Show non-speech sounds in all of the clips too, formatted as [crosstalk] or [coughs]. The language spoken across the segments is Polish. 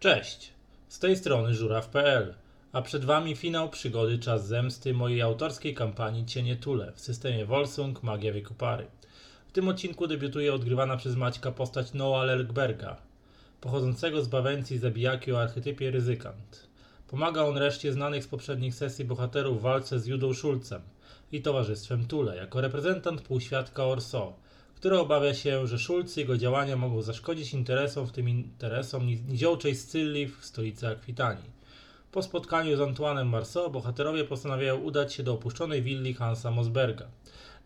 Cześć, z tej strony żuraw.pl, a przed Wami finał przygody Czas Zemsty mojej autorskiej kampanii Cienie Tule w systemie Volsung Magia Wieku Pary. W tym odcinku debiutuje odgrywana przez Maćka postać Noah Lelkberga, pochodzącego z Bawencji zabijaki o archetypie ryzykant. Pomaga on reszcie znanych z poprzednich sesji bohaterów w walce z Judą Szulcem i towarzystwem Tule jako reprezentant półświadka Orso, który obawia się, że Schulz i jego działania mogą zaszkodzić interesom, w tym interesom ni- niziołczej Scylli w stolicy Akwitanii. Po spotkaniu z Antoinem Marceau bohaterowie postanawiają udać się do opuszczonej willi Hansa Mosberga,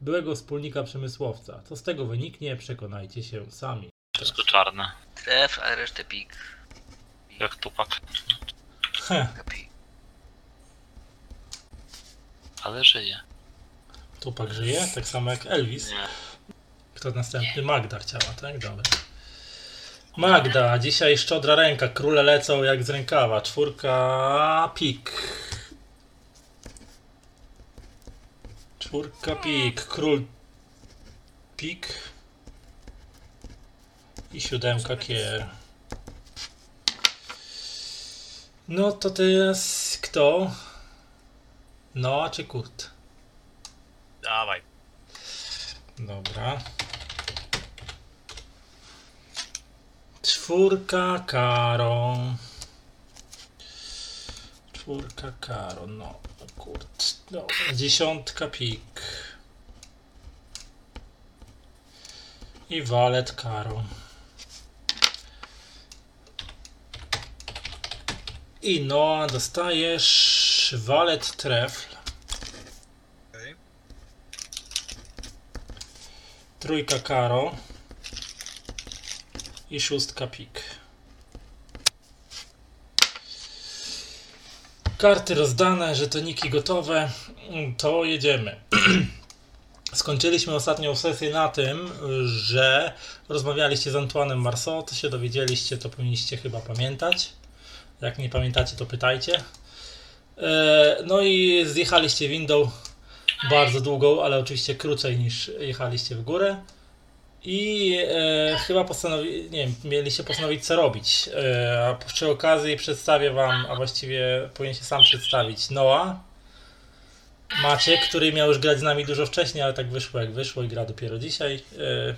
byłego wspólnika przemysłowca. Co z tego wyniknie, przekonajcie się sami. Wszystko czarne. Tref, a resztę pik. Jak tupak. Ale żyje. Tupak żyje, tak samo jak Elvis. Nie. Kto następny? Magda chciała, tak? Dobra. Magda, dzisiaj szczodra ręka, króle lecą jak z rękawa. Czwórka pik. Czwórka pik, król pik. I siódemka kier. No to teraz kto? Noa czy Kurt? Dawaj. Dobra. Czwórka karo. Czwórka karo, no kurde. No, dziesiątka pik. I walet karo. I Noa dostajesz walet trefl. Trójka karo. I szóstka pik. Karty rozdane, żetoniki gotowe. To jedziemy. [clears throat] Skończyliśmy ostatnią sesję na tym, że rozmawialiście z Antoinem Marceau. To się dowiedzieliście, to powinniście chyba pamiętać. Jak nie pamiętacie, to pytajcie. E, No i zjechaliście windą bardzo długą, ale oczywiście krócej niż jechaliście w górę. I e, chyba postanowi, nie wiem, mieliście postanowić co robić. E, a przy okazji przedstawię wam, a właściwie powinien się sam przedstawić, Noah. Maciek, który miał już grać z nami dużo wcześniej, ale tak wyszło jak wyszło i gra dopiero dzisiaj. E,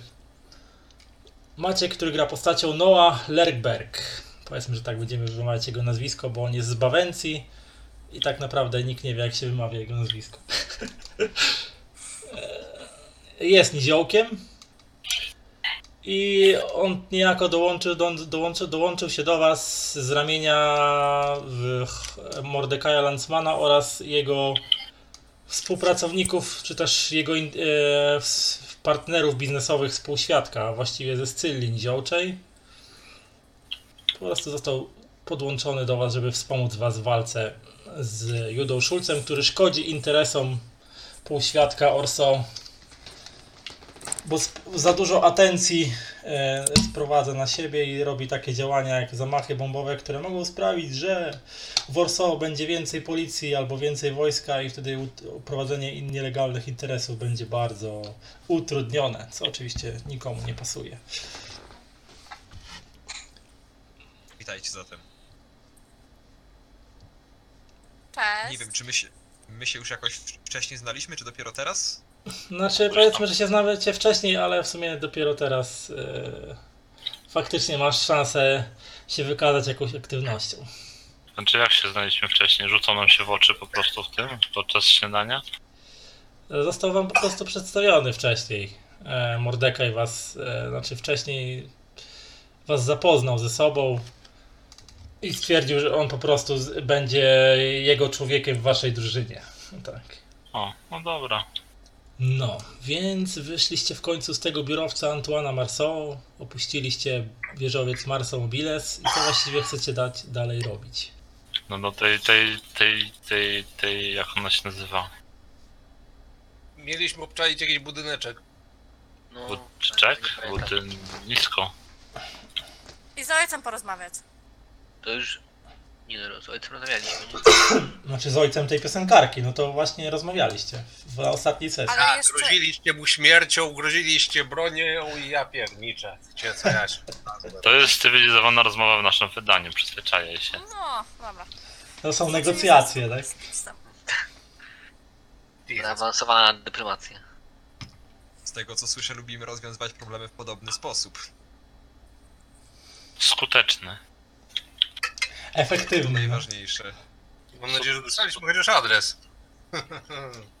Maciek, który gra postacią Noah Lerkberg. Powiedzmy, że tak będziemy wymawiać jego nazwisko, bo on jest z Bawencji i tak naprawdę nikt nie wie, jak się wymawia jego nazwisko. [laughs] E, jest niziołkiem i on niejako dołączył, do, dołączył, dołączył się do was z ramienia Mordekaja Landsmana oraz jego współpracowników, czy też jego e, partnerów biznesowych współświadka, właściwie ze Scylli Niziołczej. Po prostu został podłączony do was, żeby wspomóc was w walce z Judą Szulcem, który szkodzi interesom półświadka Orso, bo za dużo atencji e, sprowadza na siebie i robi takie działania jak zamachy bombowe, które mogą sprawić, że w Orso będzie więcej policji albo więcej wojska i wtedy prowadzenie nielegalnych interesów będzie bardzo utrudnione, co oczywiście nikomu nie pasuje. Witajcie zatem. Cześć. Nie wiem, czy my się, my się już jakoś wcześniej znaliśmy, czy dopiero teraz? Znaczy, powiedzmy, że się znamy cię wcześniej, ale w sumie dopiero teraz e, faktycznie masz szansę się wykazać jakąś aktywnością. Znaczy jak się znaliśmy wcześniej? Rzucą nam się w oczy po prostu w tym, podczas śniadania? Został wam po prostu przedstawiony wcześniej. E, Mordekaj was, e, znaczy wcześniej was zapoznał ze sobą i stwierdził, że on po prostu z, będzie jego człowiekiem w waszej drużynie. Tak. O, no dobra. No, więc wyszliście w końcu z tego biurowca Antoana Marceau, opuściliście wieżowiec Marceau Mobiles i co właściwie chcecie dać dalej robić? No do tej, tej, tej, tej, tej, jak ona się nazywa? Mieliśmy obczaić jakiś budyneczek. No, Budczek? nie pamiętam. Budyn... nisko. I z ojcem porozmawiać. To już Nie no, z ojcem rozmawialiśmy, nie? [coughs] Znaczy z ojcem tej piosenkarki, no to właśnie rozmawialiście w ostatniej sesji. Ale Tak, jeszcze- groziliście mu śmiercią, groziliście bronią i ja pierniczę. Cię co ja się To jest cywilizowana rozmowa w naszym wydaniu, przyzwyczajaj się. No, dobra. To są negocjacje, tak? Zaawansowana dyplomacja. Z tego co słyszę, lubimy rozwiązywać problemy w podobny sposób. Skuteczny. Efektywny. No. najważniejsze. Mam nadzieję, że dostaliśmy chociaż adres. [laughs]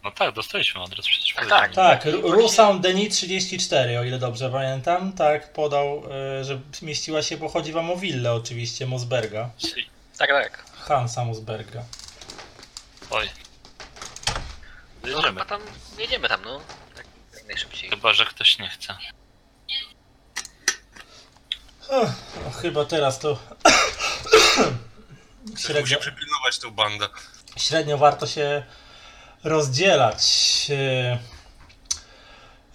No tak, dostaliśmy adres przecież. Tak, powiedziałem. Tak, Rusound Deni 34, o ile dobrze pamiętam, tak podał, e, że mieściła się, bo chodzi wam o willę oczywiście Mosberga. Tak, tak. Hansa Mosberga. Oj. No Jedziemy. chyba tam, jedziemy tam, no. Tak, jak najszybciej. Chyba, że ktoś nie chce. No, chyba teraz to średnio, musi przypilnować tą bandę. średnio warto się rozdzielać. E,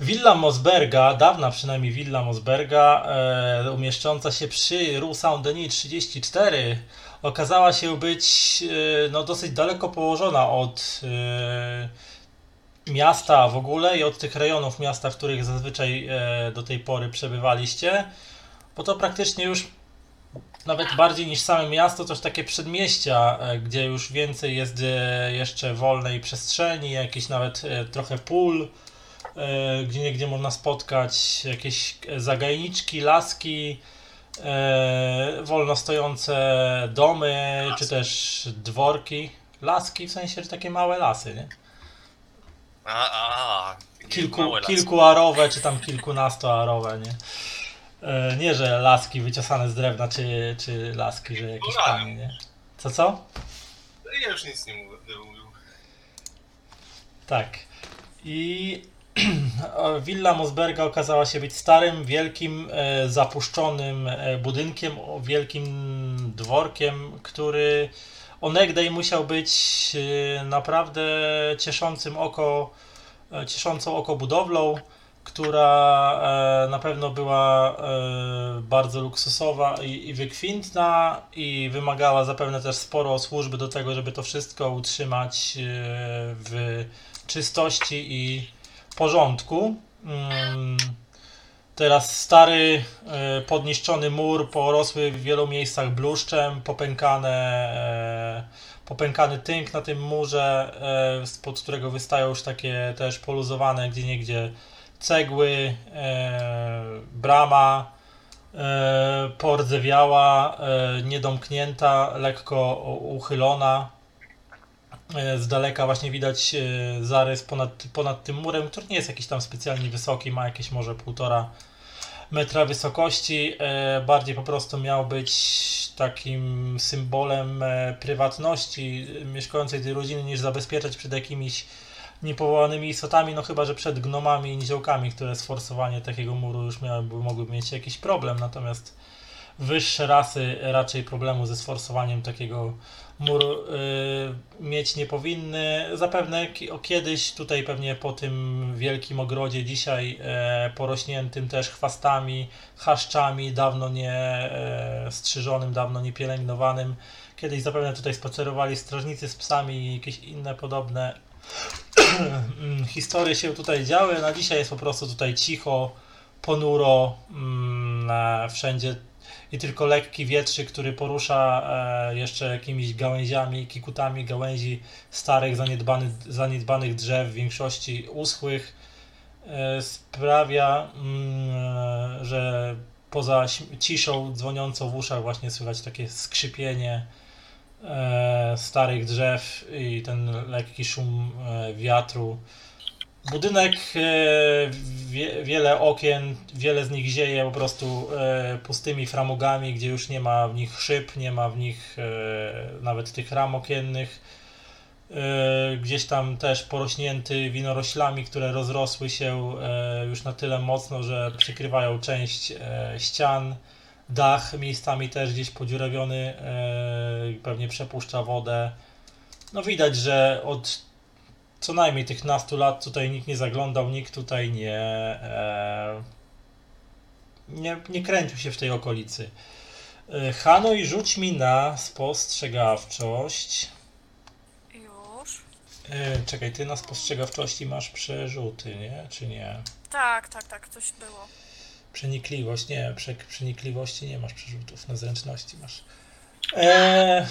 Willa Mosberga, dawna przynajmniej Willa Mosberga, e, umieszcząca się przy Rue Saint-Denis 34, okazała się być e, no, dosyć daleko położona od e, miasta w ogóle i od tych rejonów miasta, w których zazwyczaj e, do tej pory przebywaliście, bo to praktycznie już nawet bardziej niż same miasto, też takie przedmieścia, e, gdzie już więcej jest e, jeszcze wolnej przestrzeni, jakieś nawet e, trochę pól, gdzie niegdzie można spotkać jakieś zagajniczki, laski, wolno stojące domy, czy też dworki. Laski w sensie, że takie małe lasy, nie? A, a, takie Kilku, kilkuarowe, czy tam kilkunastoarowe, nie? E, Nie, że laski wyciosane z drewna, czy, czy laski, że jakieś No kamienie, nie? Co, co? Ja już nic nie mówię. nie mówił. Tak. I [clears throat] Willa Mosberga okazała się być starym, wielkim, e, zapuszczonym e, budynkiem, wielkim dworkiem, który onegdaj musiał być naprawdę cieszącym oko, cieszącą oko budowlą, która e, na pewno była e, bardzo luksusowa i, wykwintna i wymagała zapewne też sporo służby do tego, żeby to wszystko utrzymać e, w czystości i porządku. Mm, Teraz stary, podniszczony mur, porosły w wielu miejscach bluszczem, popękane, popękany tynk na tym murze, spod którego wystają już takie też poluzowane gdzie niegdzie cegły, e, brama e, pordzewiała, e, niedomknięta, lekko uchylona. Z daleka właśnie widać zarys ponad, ponad tym murem, który nie jest jakiś tam specjalnie wysoki, ma jakieś może półtora metra wysokości. Bardziej po prostu miał być takim symbolem prywatności mieszkającej tej rodziny, niż zabezpieczać przed jakimiś niepowołanymi istotami, no chyba, że przed gnomami i niziołkami, które sforsowanie takiego muru już miałyby, mogłyby mieć jakiś problem, natomiast wyższe rasy raczej problemu ze sforsowaniem takiego muru y, mieć nie powinny. Zapewne kiedyś tutaj pewnie po tym wielkim ogrodzie dzisiaj e, porośniętym też chwastami, chaszczami, dawno nie e, strzyżonym, dawno nie pielęgnowanym. Kiedyś zapewne tutaj spacerowali strażnicy z psami i jakieś inne podobne historie się tutaj działy. Na dzisiaj jest po prostu tutaj cicho, ponuro, mm, wszędzie i tylko lekki wietrzyk, który porusza e, jeszcze jakimiś gałęziami, kikutami gałęzi starych, zaniedbany, zaniedbanych drzew, w większości uschłych, e, sprawia, mm, e, że poza ciszą dzwoniącą w uszach właśnie słychać takie skrzypienie starych drzew i ten lekki szum e, wiatru. Budynek, e, wie, wiele okien, wiele z nich zieje po prostu e, pustymi framugami, gdzie już nie ma w nich szyb, nie ma w nich e, nawet tych ram okiennych. E, gdzieś tam też porośnięty winoroślami, które rozrosły się e, już na tyle mocno, że przykrywają część e, ścian. Dach miejscami też gdzieś podziurawiony, e, pewnie przepuszcza wodę. No widać, że od co najmniej tych nastu lat tutaj nikt nie zaglądał, nikt tutaj nie, e, nie, nie kręcił się w tej okolicy. Y, Hanoi, rzuć mi na spostrzegawczość. Już. Czekaj, ty na spostrzegawczości masz przerzuty, nie? Czy nie? Tak, tak, tak, coś było. Przenikliwość, nie, prze, przenikliwości nie masz przerzutów, na zręczności masz. E,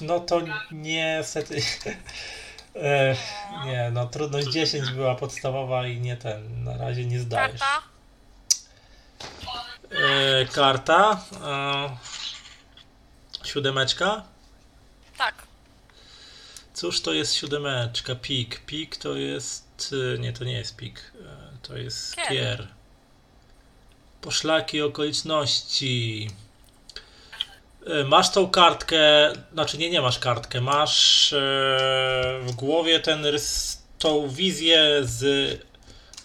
no to niestety. [laughs] E, nie, no trudność 10 była podstawowa i nie ten, na razie nie zdajesz. Karta? E, karta. E, siódemeczka. Tak. Cóż to jest siódemeczka? Pik. Pik to jest. e, Nie, to nie jest pik. To jest Kier. kier. Poszlaki okoliczności. E, Masz tą kartkę, znaczy nie, nie masz kartkę, masz e, w głowie ten rys, tą wizję z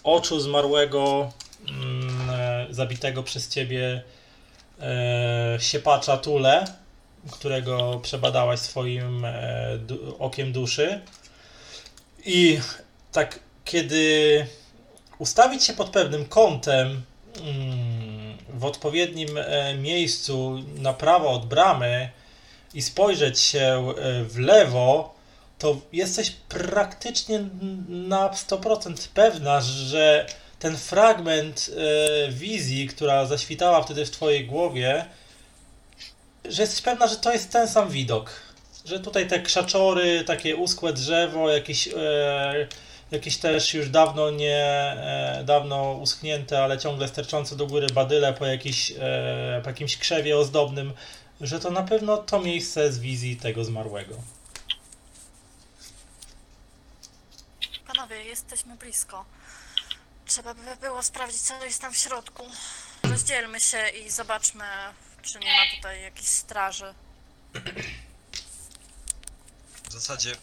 oczu zmarłego, mm, e, zabitego przez ciebie siepacza Tule, którego przebadałaś swoim okiem duszy. I tak, kiedy ustawić się pod pewnym kątem w odpowiednim e, miejscu na prawo od bramy i spojrzeć się e, w lewo, to jesteś praktycznie na 100% pewna, że ten fragment e, wizji, która zaświtała wtedy w twojej głowie, że jesteś pewna, że to jest ten sam widok. Że tutaj te krzaczory, takie uschłe drzewo, jakieś, jakieś też już dawno nie, e, dawno uschnięte, ale ciągle sterczące do góry badyle po, jakiś, e, po jakimś krzewie ozdobnym, że to na pewno to miejsce z wizji tego zmarłego. Panowie, jesteśmy blisko. Trzeba by było sprawdzić, co jest tam w środku. Rozdzielmy się i zobaczmy, czy nie ma tutaj jakichś straży. W zasadzie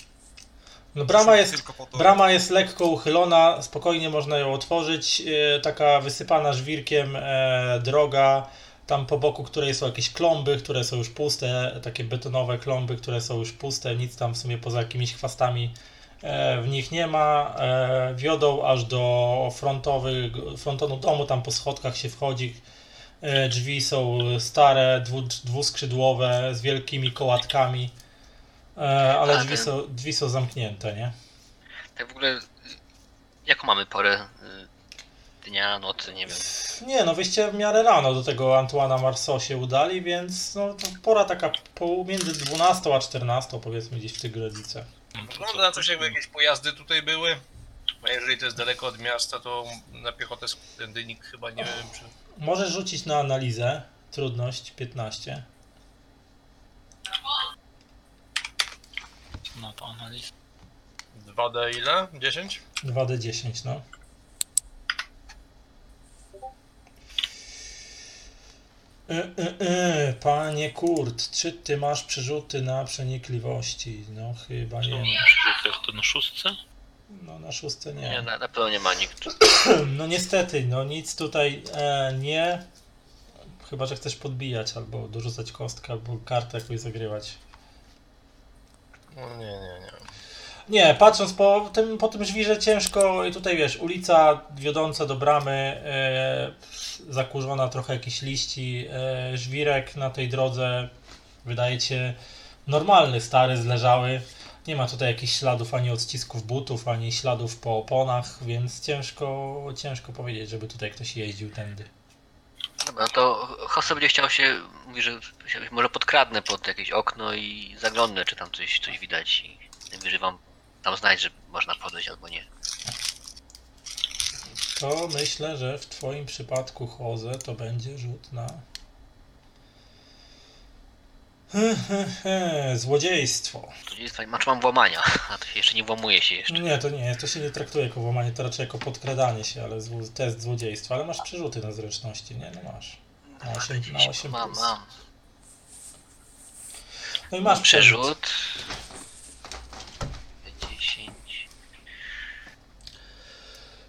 No brama jest, brama jest lekko uchylona, spokojnie można ją otworzyć, e, taka wysypana żwirkiem e, droga, tam po boku której są jakieś klomby, które są już puste, takie betonowe klomby, które są już puste, nic tam w sumie poza jakimiś chwastami e, w nich nie ma, wiodą aż do frontowych, frontonu domu, tam po schodkach się wchodzi, drzwi są stare, dwu, dwuskrzydłowe, z wielkimi kołatkami, ale A drzwi ten- są, drzwi są zamknięte, nie? Tak w ogóle, jaką mamy porę y, dnia, nocy, nie wiem. Nie, no wyście w miarę rano do tego Antoana Marceau się udali, więc no, to pora taka pomiędzy 12 a 14 powiedzmy gdzieś w tych granicach. Wygląda na coś jakby jakieś pojazdy tutaj były. A jeżeli to jest daleko od miasta, to na piechotę tędy nikt chyba nie wiem czy... Możesz rzucić na analizę, trudność 15. No to analiz. 2D ile? 10? 2D10, no. E, e, e, panie Kurt, czy ty masz przerzuty na przenikliwości? No chyba nie. Jak to na szóstce? No na szóste Nie, nie. na, na pewno nie ma nikt. [clears throat] No niestety, no nic tutaj e, nie. Chyba, że chcesz podbijać albo dorzucać kostkę, albo kartę jakoś zagrywać. No nie, nie, nie. Nie, patrząc po tym, po tym żwirze ciężko i tutaj wiesz, ulica wiodąca do bramy, e, zakurzona trochę jakichś liści, e, żwirek na tej drodze wydaje się normalny, stary, zleżały. Nie ma tutaj jakichś śladów ani odcisków butów, ani śladów po oponach, więc ciężko, ciężko powiedzieć, żeby tutaj ktoś jeździł tędy. No to Jose będzie chciał się, mówi, że się może podkradnę pod jakieś okno i zaglądnę, czy tam coś, coś widać i najwyżej wam tam znać, że można podejść albo nie. To myślę, że w Twoim przypadku, Jose, to będzie rzut na. [laughs] Złodziejstwo. Złodziejstwa nie ma, czy mam włamania, a to się jeszcze nie włamuje się jeszcze. Nie, to nie, to się nie traktuje jako włamanie, to raczej jako podkradanie się, ale zło- test złodziejstwa, ale masz przerzuty na zręczności, nie? No masz. Na 8, na 8 Mam, plus. mam. No i masz przerzut. Przerzut. 10.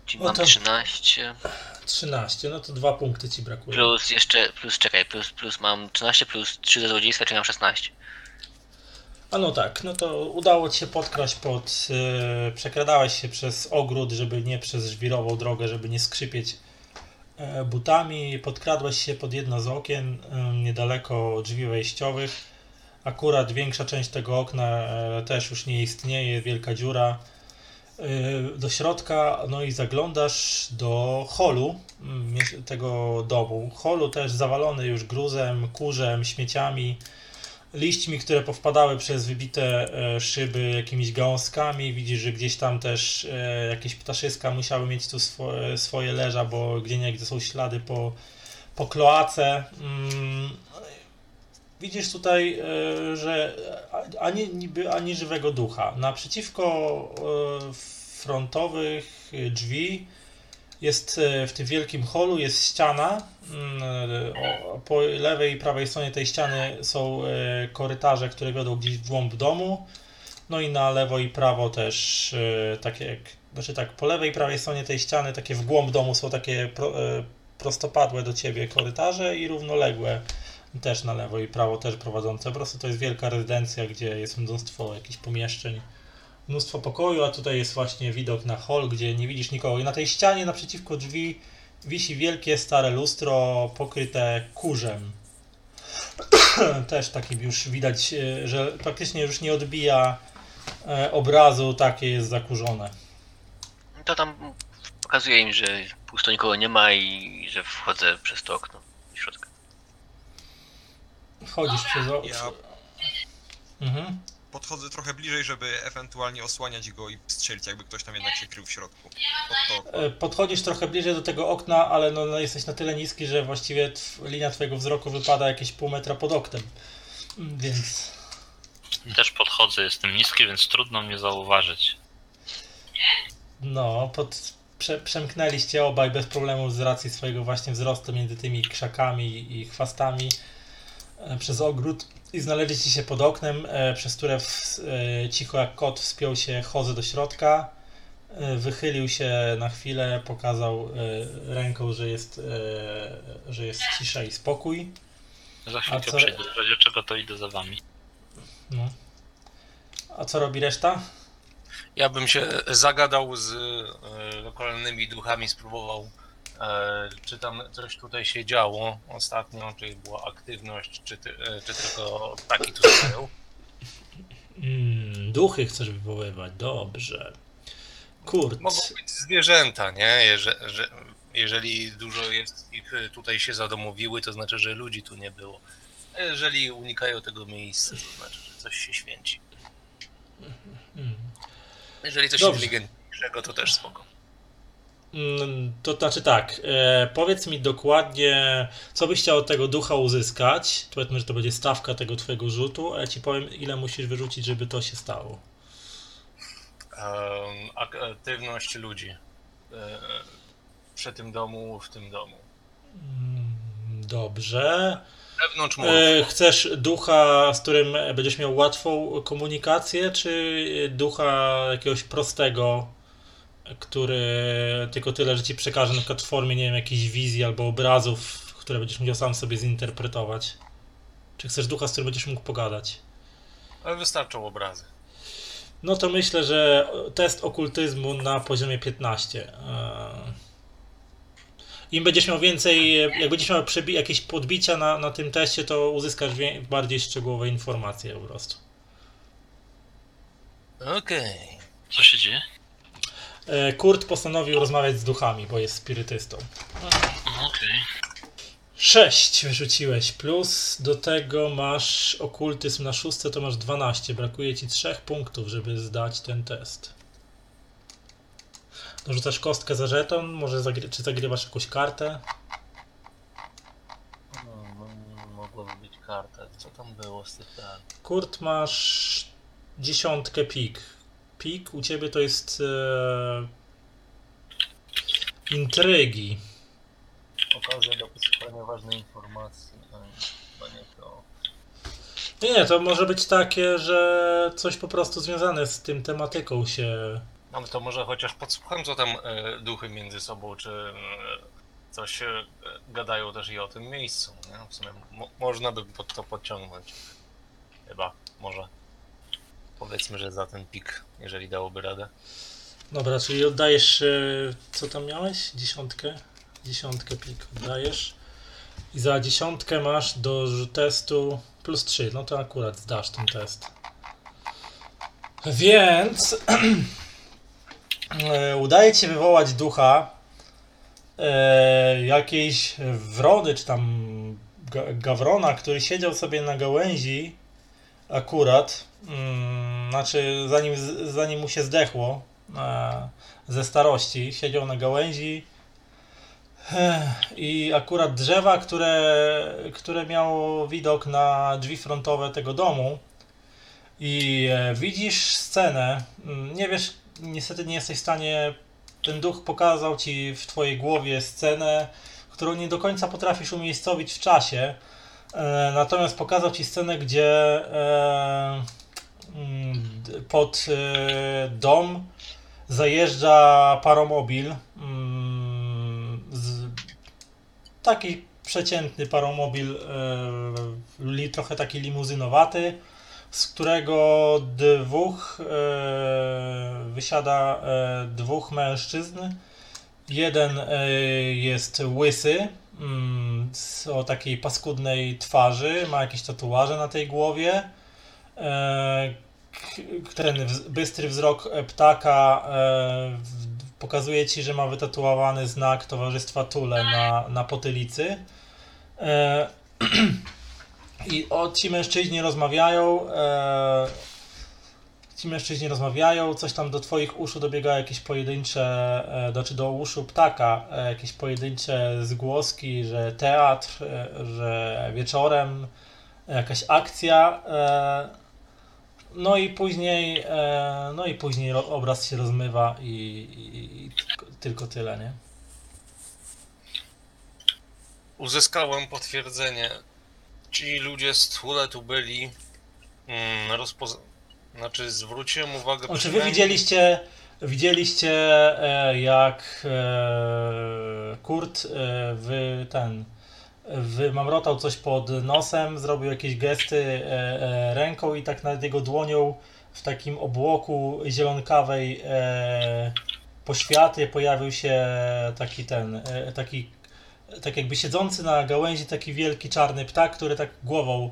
Czyli No mam to- 13. 13, no to dwa punkty ci brakuje. Plus jeszcze, plus czekaj, plus, plus mam 13 plus 3 ze złodziejstwa, czyli mam 16. A no tak, no to udało ci się podkraść pod. Yy, przekradałeś się przez ogród, żeby nie przez żwirową drogę, żeby nie skrzypieć e, butami, podkradłeś się pod jedno z okien e, niedaleko drzwi wejściowych. Akurat większa część tego okna też już nie istnieje, wielka dziura. E, Do środka, no i zaglądasz do holu mm, tego domu. Holu też zawalony już gruzem, kurzem, śmieciami, liśćmi, które powpadały przez wybite e, szyby, jakimiś gałązkami. Widzisz, że gdzieś tam też e, jakieś ptaszyska musiały mieć tu swoje, leża, bo gdzie nie są ślady po, po kloace. Widzisz tutaj, e, że ani niby ani żywego ducha. Naprzeciwko e, frontowych drzwi jest e, w tym wielkim holu jest ściana. Mm, Po lewej i prawej stronie tej ściany są korytarze, które wiodą gdzieś w głąb domu. No i na lewo i prawo też takie jak, znaczy tak, po lewej i prawej stronie tej ściany, takie w głąb domu są takie pro, prostopadłe do ciebie korytarze i równoległe też na lewo i prawo też prowadzące. Po prostu to jest wielka rezydencja, gdzie jest mnóstwo jakichś pomieszczeń, mnóstwo pokoju, a tutaj jest właśnie widok na hol, gdzie nie widzisz nikogo. I na tej ścianie naprzeciwko drzwi wisi wielkie stare lustro pokryte kurzem. [clears throat] też takim już widać, e, że praktycznie już nie odbija e, obrazu, takie jest zakurzone. To tam pokazuje im, że pusto nikogo nie ma i że wchodzę przez to okno. Wchodzisz przez o... Ja Mhm. podchodzę trochę bliżej, żeby ewentualnie osłaniać go i strzelić, jakby ktoś tam jednak się krył w środku. E, Podchodzisz trochę bliżej do tego okna, ale no, no jesteś na tyle niski, że właściwie tw- linia twojego wzroku wypada jakieś pół metra pod oknem. Mm, Więc Też podchodzę, jestem niski, więc trudno mnie zauważyć. no, pod, prze, przemknęliście obaj bez problemu z racji swojego właśnie wzrostu między tymi krzakami i chwastami przez ogród i znaleźliście się pod oknem, e, przez które w, e, cicho jak kot wspiął się chodzę do środka. E, Wychylił się na chwilę, pokazał e, ręką, że jest, e, że jest cisza i spokój. Za chwilkę co- przyjdę, w razie czego to idę za wami. No. A co robi reszta? Ja bym się zagadał z e, lokalnymi duchami, spróbował, e, czy tam coś tutaj się działo ostatnio, czy była aktywność, czy, ty, e, czy tylko ptaki tu stoją. Mm, duchy chcesz wywoływać, dobrze. Kurt. Mogą być zwierzęta, nie? Jeże, że, jeżeli dużo jest ich e, tutaj się zadomowiły, to znaczy, że ludzi tu nie było. A Jeżeli unikają tego miejsca, to znaczy, że coś się święci. Mm. Jeżeli coś Dobrze. inteligentniejszego, to też spoko. Mm, To znaczy tak, e, powiedz mi dokładnie, co byś chciał od tego ducha uzyskać. Powiedzmy, że to będzie stawka tego twojego rzutu, a ja ci powiem, ile musisz wyrzucić, żeby to się stało. Ak- aktywność ludzi e, przy tym domu, w tym domu. Mm, Dobrze. Wewnątrz. E, chcesz ducha, z którym będziesz miał łatwą komunikację, czy ducha jakiegoś prostego, który tylko tyle, że ci przekaże na przykład w formie, nie wiem, jakiejś wizji albo obrazów, które będziesz musiał sam sobie zinterpretować? Czy chcesz ducha, z którym będziesz mógł pogadać? Ale wystarczą obrazy. No to myślę, że test okultyzmu na poziomie 15. E, Im będziesz miał więcej, jak będziesz miał przebi- jakieś podbicia na, na tym teście, to uzyskasz wie- bardziej szczegółowe informacje po prostu. Okej. Co się dzieje? E, Kurt postanowił rozmawiać z duchami, bo jest spirytystą. Okej. 6 wyrzuciłeś, plus do tego masz okultyzm na szóste, to masz 12. Brakuje ci 3 punktów, żeby zdać ten test. Dorzucasz kostkę za żeton, może zagry- czy zagrywasz jakąś kartę? No, no, mogłaby być karta. Co tam było z tych kart? Kurt, masz dziesiątkę pik. Pik u ciebie to jest e, intrygi. Okazja do poszukiwania ważnej informacji. No, chyba nie to. Nie, nie, to może być takie, że coś po prostu związane z tym tematyką się. No to może chociaż podsłucham, co tam e, duchy między sobą, czy e, coś e, gadają też i o tym miejscu. Nie? W sumie mo- można by pod to podciągnąć. Chyba, może. Powiedzmy, że za ten pik, jeżeli dałoby radę. Dobra, czyli oddajesz. e, Co tam miałeś? Dziesiątkę? Dziesiątkę pik oddajesz. I za dziesiątkę masz do testu plus 3. No to akurat zdasz ten test. Więc [clears throat] e, udaje ci wywołać ducha e, jakiejś wrony, czy tam ga, gawrona, który siedział sobie na gałęzi akurat, znaczy zanim, zanim mu się zdechło e, ze starości, siedział na gałęzi Ech, i akurat drzewa, które, które miało widok na drzwi frontowe tego domu. I e, widzisz scenę, mm, nie wiesz, niestety nie jesteś w stanie, ten duch pokazał ci w twojej głowie scenę, którą nie do końca potrafisz umiejscowić w czasie, e, natomiast pokazał ci scenę, gdzie e, mm, pod e, dom zajeżdża paromobil, mm, taki przeciętny paromobil, e, trochę taki limuzynowaty, z którego dwóch e, wysiada dwóch mężczyzn. Jeden jest łysy, mm, o takiej paskudnej twarzy, ma jakieś tatuaże na tej głowie. E, ten bystry wzrok e, ptaka e, pokazuje ci, że ma wytatuowany znak Towarzystwa Tule na, na potylicy. [clears throat] I o, ci mężczyźni rozmawiają. Ci mężczyźni rozmawiają, coś tam do twoich uszu dobiega jakieś pojedyncze, znaczy do uszu ptaka, jakieś pojedyncze zgłoski, że teatr, że wieczorem jakaś akcja. No i później, e, no i później obraz się rozmywa i, i, i tylko, tyle, nie? Uzyskałem potwierdzenie. Ci ludzie z tu byli. Mm. Znaczy, zwróciłem uwagę. O, czy wy widzieliście, widzieliście e, jak e, Kurt wy, ten wymamrotał coś pod nosem, zrobił jakieś gesty e, e, ręką i tak nad jego dłonią w takim obłoku zielonkawej e, poświaty pojawił się taki ten, taki tak jakby siedzący na gałęzi taki wielki czarny ptak, który tak głową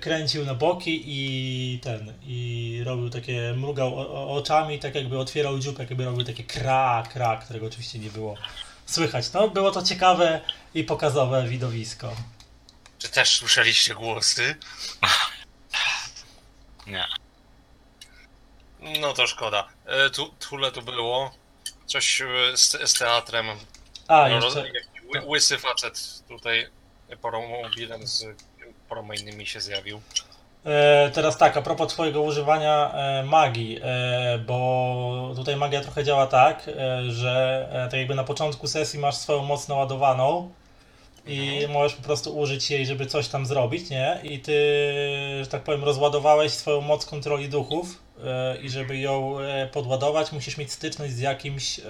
kręcił na boki i ten, i robił takie, mrugał oczami, tak jakby otwierał dziób, jak jakby robił takie kra, kra, którego oczywiście nie było słychać. No, było to ciekawe i pokazowe widowisko. Czy też słyszeliście głosy? Nie. No to szkoda. E, tu, Thule tu było. Coś e, z, z teatrem. A, No, jeszcze, łysy facet tutaj paromobilem z paroma innymi się zjawił. E, teraz tak, a propos Twojego używania e, magii, e, bo tutaj magia trochę działa tak, że tak jakby na początku sesji masz swoją moc naładowaną i możesz po prostu użyć jej, żeby coś tam zrobić, nie? I ty, że tak powiem, rozładowałeś swoją moc kontroli duchów i żeby ją podładować, musisz mieć styczność z jakimś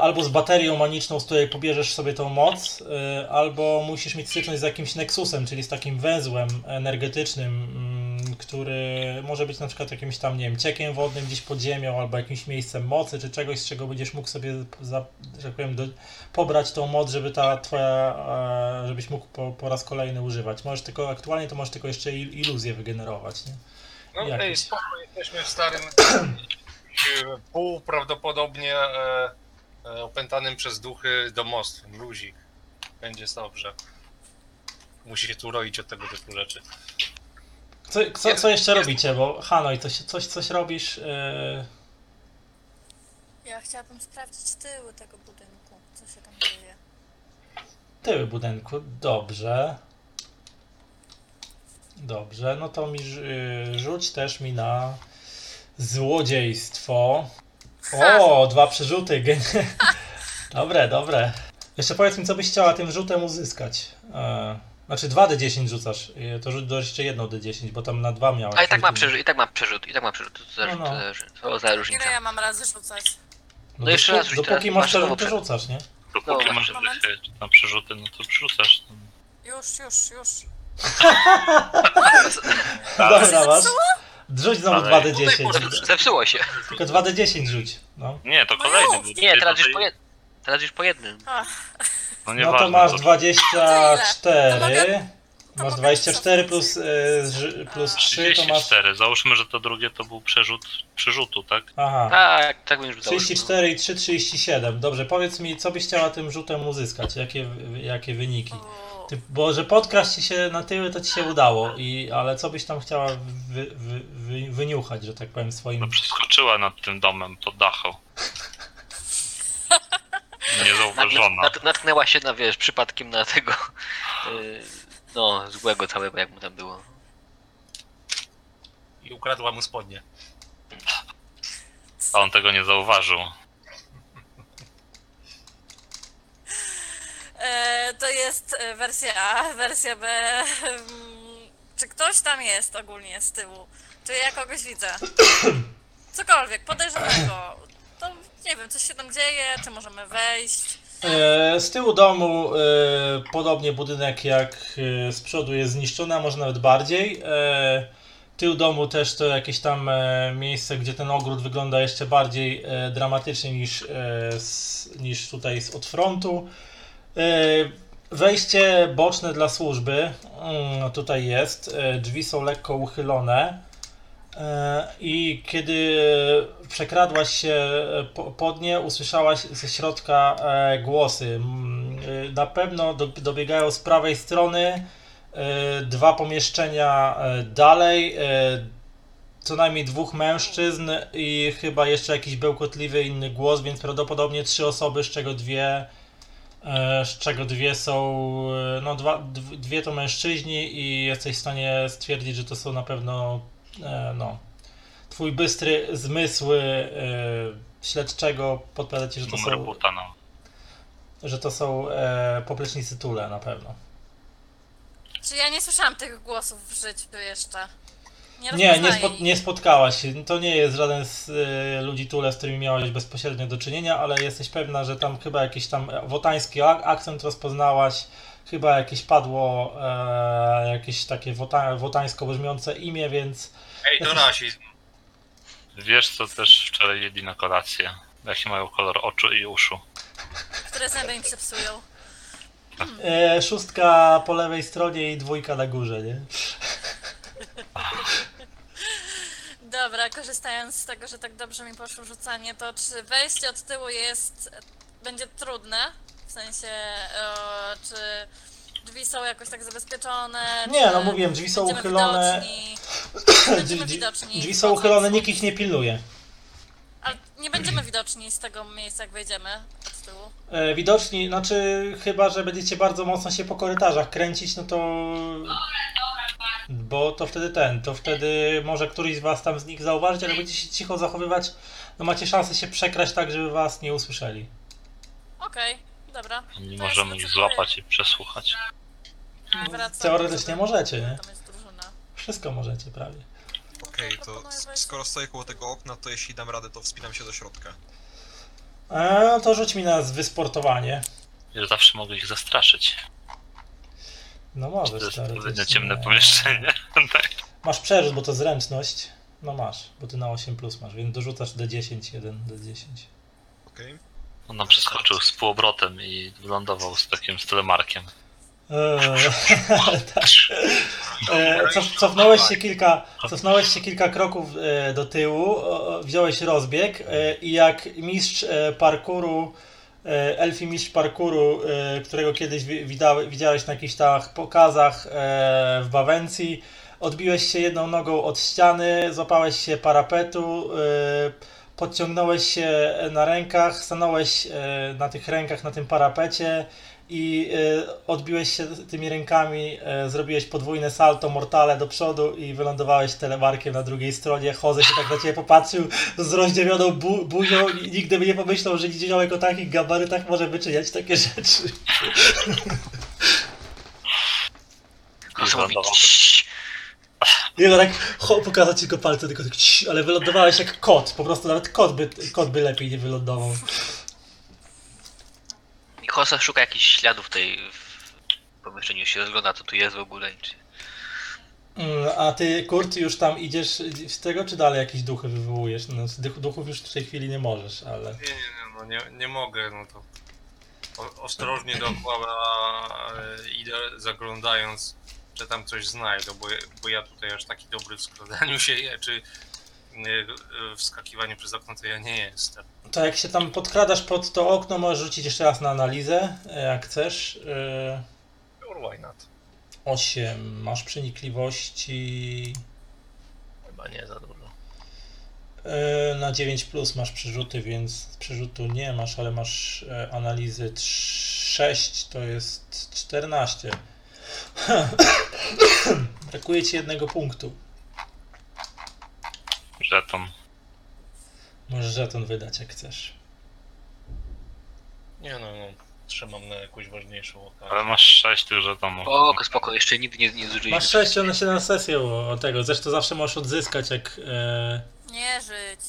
albo z baterią maniczną, z której pobierzesz sobie tą moc, e, albo musisz mieć styczność z jakimś nexusem, czyli z takim węzłem energetycznym, mm, który może być na przykład jakimś tam, nie wiem, ciekiem wodnym gdzieś pod ziemią, albo jakimś miejscem mocy, czy czegoś, z czego będziesz mógł sobie, za, że tak powiem, do, pobrać tą moc, żeby ta twoja, e, żebyś mógł po, po raz kolejny używać. Możesz tylko, aktualnie to możesz tylko jeszcze il, iluzję wygenerować, nie? No Jakieś. ej, spoko, jesteśmy w starym [clears throat] e, pół prawdopodobnie e, e, opętanym przez duchy domostwem, luzik. Będzie dobrze. Musi się tu roić od tego typu rzeczy. Co, co, co jeszcze robicie? Bo Hanoi, coś, coś, coś robisz? E, Ja chciałabym sprawdzić tyły tego budynku, co się tam dzieje. tyły budynku, dobrze. Dobrze, no to mi y, rzuć też mi na złodziejstwo. O, dwa przerzuty. gen- [laughs] Dobre, dobre. Jeszcze powiedz mi, co byś chciała tym rzutem uzyskać. E, znaczy 2d10 rzucasz, e, to rzuć do jeszcze jedną d10, bo tam na dwa miałeś. A i tak mam przerzut, i tak mam przerzut, i tak mam przerzut. To zależy, No, no. to za różnica. Ile ja mam razy rzucać? No, No jeszcze raz rzuć Dopóki teraz. masz przerzuty, przerzuty. rzucasz, nie? Dopóki No, masz na przerzuty, no to wrzucasz. No. Już, już, już. [laughs] Dobra, masz. Rzuć znowu Ale- 2d10. Zep- Zepsuło się. Tylko 2d10 rzuć. No. Nie, to No kolejny był. Nie, teraz już po, jed... Teraz już po jednym. Ach, No No nieważne. to masz to- 24. To mogę- to Masz mogę 24 cofnąć. plus, ż- plus 3 to masz. 34. Załóżmy, że to drugie to był przerzut przerzutu, tak? Aha. Tak, tak bym już założył. 34 i 3, 37. Dobrze, powiedz mi, co byś chciała tym rzutem uzyskać? Jakie, jakie wyniki? O, Ty, bo że podkraść ci się na tyły, to ci się udało, i, ale co byś tam chciała wy, wy, wy, wyniuchać, że tak powiem, No swoim. przeskoczyła nad tym domem pod dachą. [laughs] Niezauważona. nat, natknęła się na, wiesz, przypadkiem na tego, yy, no, złego całego, jak mu tam było. I ukradła mu spodnie. A on tego nie zauważył. To jest e, wersja A, wersja B. Czy ktoś tam jest ogólnie z tyłu? Czy ja kogoś widzę? Cokolwiek, podejrzanego. To nie wiem, coś się tam dzieje, czy możemy wejść? E, z tyłu domu e, podobnie budynek jak e, z przodu jest zniszczony, a może nawet bardziej. E, tył domu też to jakieś tam e, miejsce, gdzie ten ogród wygląda jeszcze bardziej e, dramatycznie niż, e, niż tutaj z od frontu. E, wejście boczne dla służby mm, tutaj jest. E, drzwi są lekko uchylone. E, I kiedy przekradłaś się po- pod nie, usłyszałaś ze środka e, głosy. Mm, e, Na pewno do, dobiegają z prawej strony e, dwa pomieszczenia e, dalej. e, Co najmniej dwóch mężczyzn i chyba jeszcze jakiś bełkotliwy inny głos, więc prawdopodobnie trzy osoby, z czego dwie. E, Z czego dwie są. e, No, dwa, dw- dwie to mężczyźni, i jesteś w stanie stwierdzić, że to są na pewno e, no, twój bystry zmysł e, śledczego podpowiada ci, że to są, nam. że to są poplecznicy Tule na pewno. Czy ja nie słyszałam tych głosów w życiu jeszcze? Nie, Nie, spo, nie spotkałaś się. To nie jest żaden z e, ludzi Tule, z którymi miałaś bezpośrednio do czynienia, ale jesteś pewna, że tam chyba jakiś tam wotański ak- akcent rozpoznałaś, chyba jakieś padło e, jakieś takie wota, wotańsko brzmiące imię, więc Ej, to rasizm. Wiesz, co też wczoraj jedli na kolację? Jaki mają kolor oczu i uszu? Które zęby im się psują. e, szóstka po lewej stronie i dwójka na górze, nie? Dobra, korzystając z tego, że tak dobrze mi poszło rzucanie, to czy wejście od tyłu jest. będzie trudne? W sensie, e, czy drzwi są jakoś tak zabezpieczone? Nie, czy no mówiłem, drzwi są będziemy uchylone. Widoczni, [clears throat] Drzwi, będziemy widoczni drzwi są wchodząc. uchylone, nikt ich nie pilnuje. Ale nie będziemy widoczni z tego miejsca, jak wejdziemy od tyłu. E, widoczni, znaczy chyba, że będziecie bardzo mocno się po korytarzach kręcić, no to... Bo to wtedy ten, to wtedy może któryś z was tam z nich zauważyć, ale będziecie się cicho zachowywać, no macie szansę się przekraść tak, żeby was nie usłyszeli. Okej, dobra. Nie To możemy ich złapać i przesłuchać. Wracam Teoretycznie do- możecie, nie? Tam jest drużyna. Wszystko możecie prawie. Okej, to s- skoro stoję koło tego okna, to jeśli dam radę, to wspinam się do środka. E, to rzuć mi na wysportowanie. Że zawsze mogę ich zastraszyć. No To możesz jest odpowiednio ciemne pomieszczenie. [laughs] Tak. Masz przerzut, bo to zręczność. No masz, bo ty na 8 plus masz, więc dorzucasz D10, 1 D10. Okej? On nam przeskoczył z półobrotem i wylądował z takim z telemarkiem. Eee, [laughs] tak. Eee, cof, cofnąłeś, się kilka, cofnąłeś się kilka kroków e, do tyłu, o, wziąłeś rozbieg e, i jak mistrz e, parkuru, elfi mistrz parkuru, e, którego kiedyś widziałeś na jakichś tam pokazach e, w Bawencji, odbiłeś się jedną nogą od ściany, złapałeś się parapetu, e, podciągnąłeś się na rękach, stanąłeś e, na tych rękach na tym parapecie i e, odbiłeś się tymi rękami, e, zrobiłeś podwójne salto mortale do przodu i wylądowałeś telemarkiem na drugiej stronie. Chodzę się tak na ciebie popatrzył z rozdziawioną bu buzią i nigdy by nie pomyślał, że niziołek o takich gabarytach może wyczyniać takie rzeczy. Nie no tak ho, pokazać tylko palce, tylko tak ale wylądowałeś jak kot. Po prostu nawet kot by, kot by lepiej nie wylądował. I Hossa szuka jakichś śladów tej w pomieszczeniu, się rozgląda co tu jest w ogóle. i Czy... Mm, A ty, Kurt, już tam idziesz z tego, czy dalej jakieś duchy wywołujesz? No, z duch- duchów już w tej chwili nie możesz, ale... Nie, nie, nie, no nie, nie mogę, no to o, ostrożnie dookoła e, idę zaglądając, czy tam coś znajdę, bo, ja- bo ja tutaj aż taki dobry w skradaniu się, czy e, e, wskakiwaniu przez okno to ja nie jestem. To jak się tam podkradasz pod to okno, możesz rzucić jeszcze raz na analizę, e, jak chcesz. E, Sure, why not? 8. Masz przenikliwości. Chyba nie za dużo. Na 9 plus masz przerzuty, więc przerzutu nie masz, ale masz analizy 6 to jest 14. [coughs] Brakuje ci jednego punktu. Żeton. Możesz żeton wydać jak chcesz. Nie no, no trzymam na jakąś ważniejszą okazję. Ale masz 6 tych żetonów. Spoko, spoko, jeszcze nigdy nie, nie zużyliśmy. Masz 6, one się na sesję o, o tego. Zresztą zawsze możesz odzyskać jak. E, Nie żyć.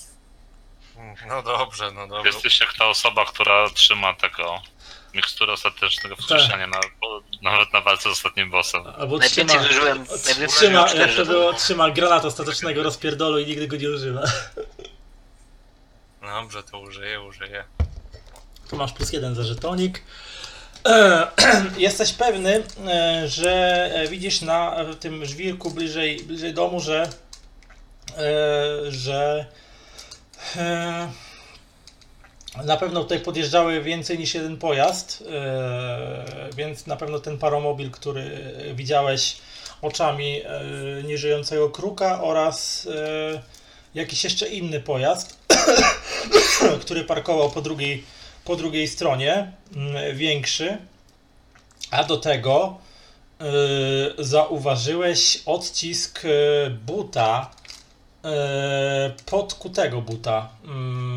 No dobrze, no dobrze. Jesteś jak ta osoba, która trzyma tego miksturę ostatecznego wskrzeszenia na, po- nawet na walce z ostatnim bossem. albo trzyma, zużyłem, trzyma, jak to było, trzyma granat ostatecznego rozpierdolu i nigdy go nie używa. Dobrze, to użyję, użyję. Tu masz plus jeden za żetonik. [clears throat] Jesteś pewny, e, że e, widzisz na e, tym żwirku bliżej, bliżej domu, że że na pewno tutaj podjeżdżały więcej niż jeden pojazd, e, więc na pewno ten paromobil, który widziałeś oczami e, nieżyjącego kruka oraz e, jakiś jeszcze inny pojazd, [coughs] który parkował po drugiej po drugiej stronie, mm, większy, a do tego zauważyłeś odcisk buta, podkutego buta, mm,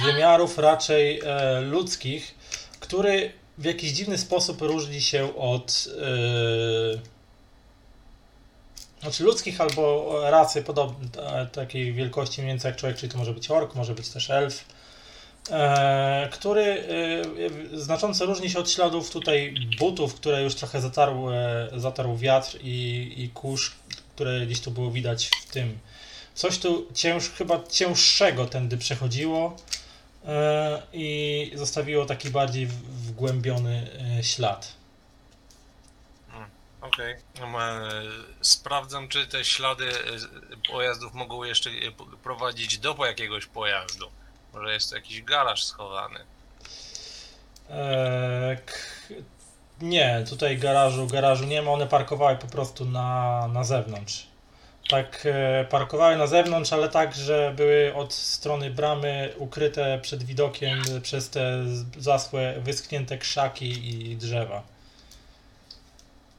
z wymiarów raczej e, ludzkich, który w jakiś dziwny sposób różni się od y, znaczy ludzkich albo rasy podobnej, takiej wielkości mniej więcej jak człowiek, czyli to może być ork, może być też elf e, który e, znacząco różni się od śladów tutaj butów, które już trochę zatarł, e, zatarł wiatr i, i kurz, które gdzieś tu było widać w tym. Coś tu cięż, chyba cięższego tędy przechodziło e, i zostawiło taki bardziej wgłębiony e, ślad. Okej. No, e, Sprawdzam, czy te ślady pojazdów mogą jeszcze prowadzić do jakiegoś pojazdu. Może jest to jakiś garaż schowany. E, k- nie, tutaj garażu, garażu nie ma, one parkowały po prostu na, na zewnątrz. Tak, e, parkowały na zewnątrz, ale tak, że były od strony bramy ukryte przed widokiem przez te z- zaschłe, wyschnięte krzaki i drzewa.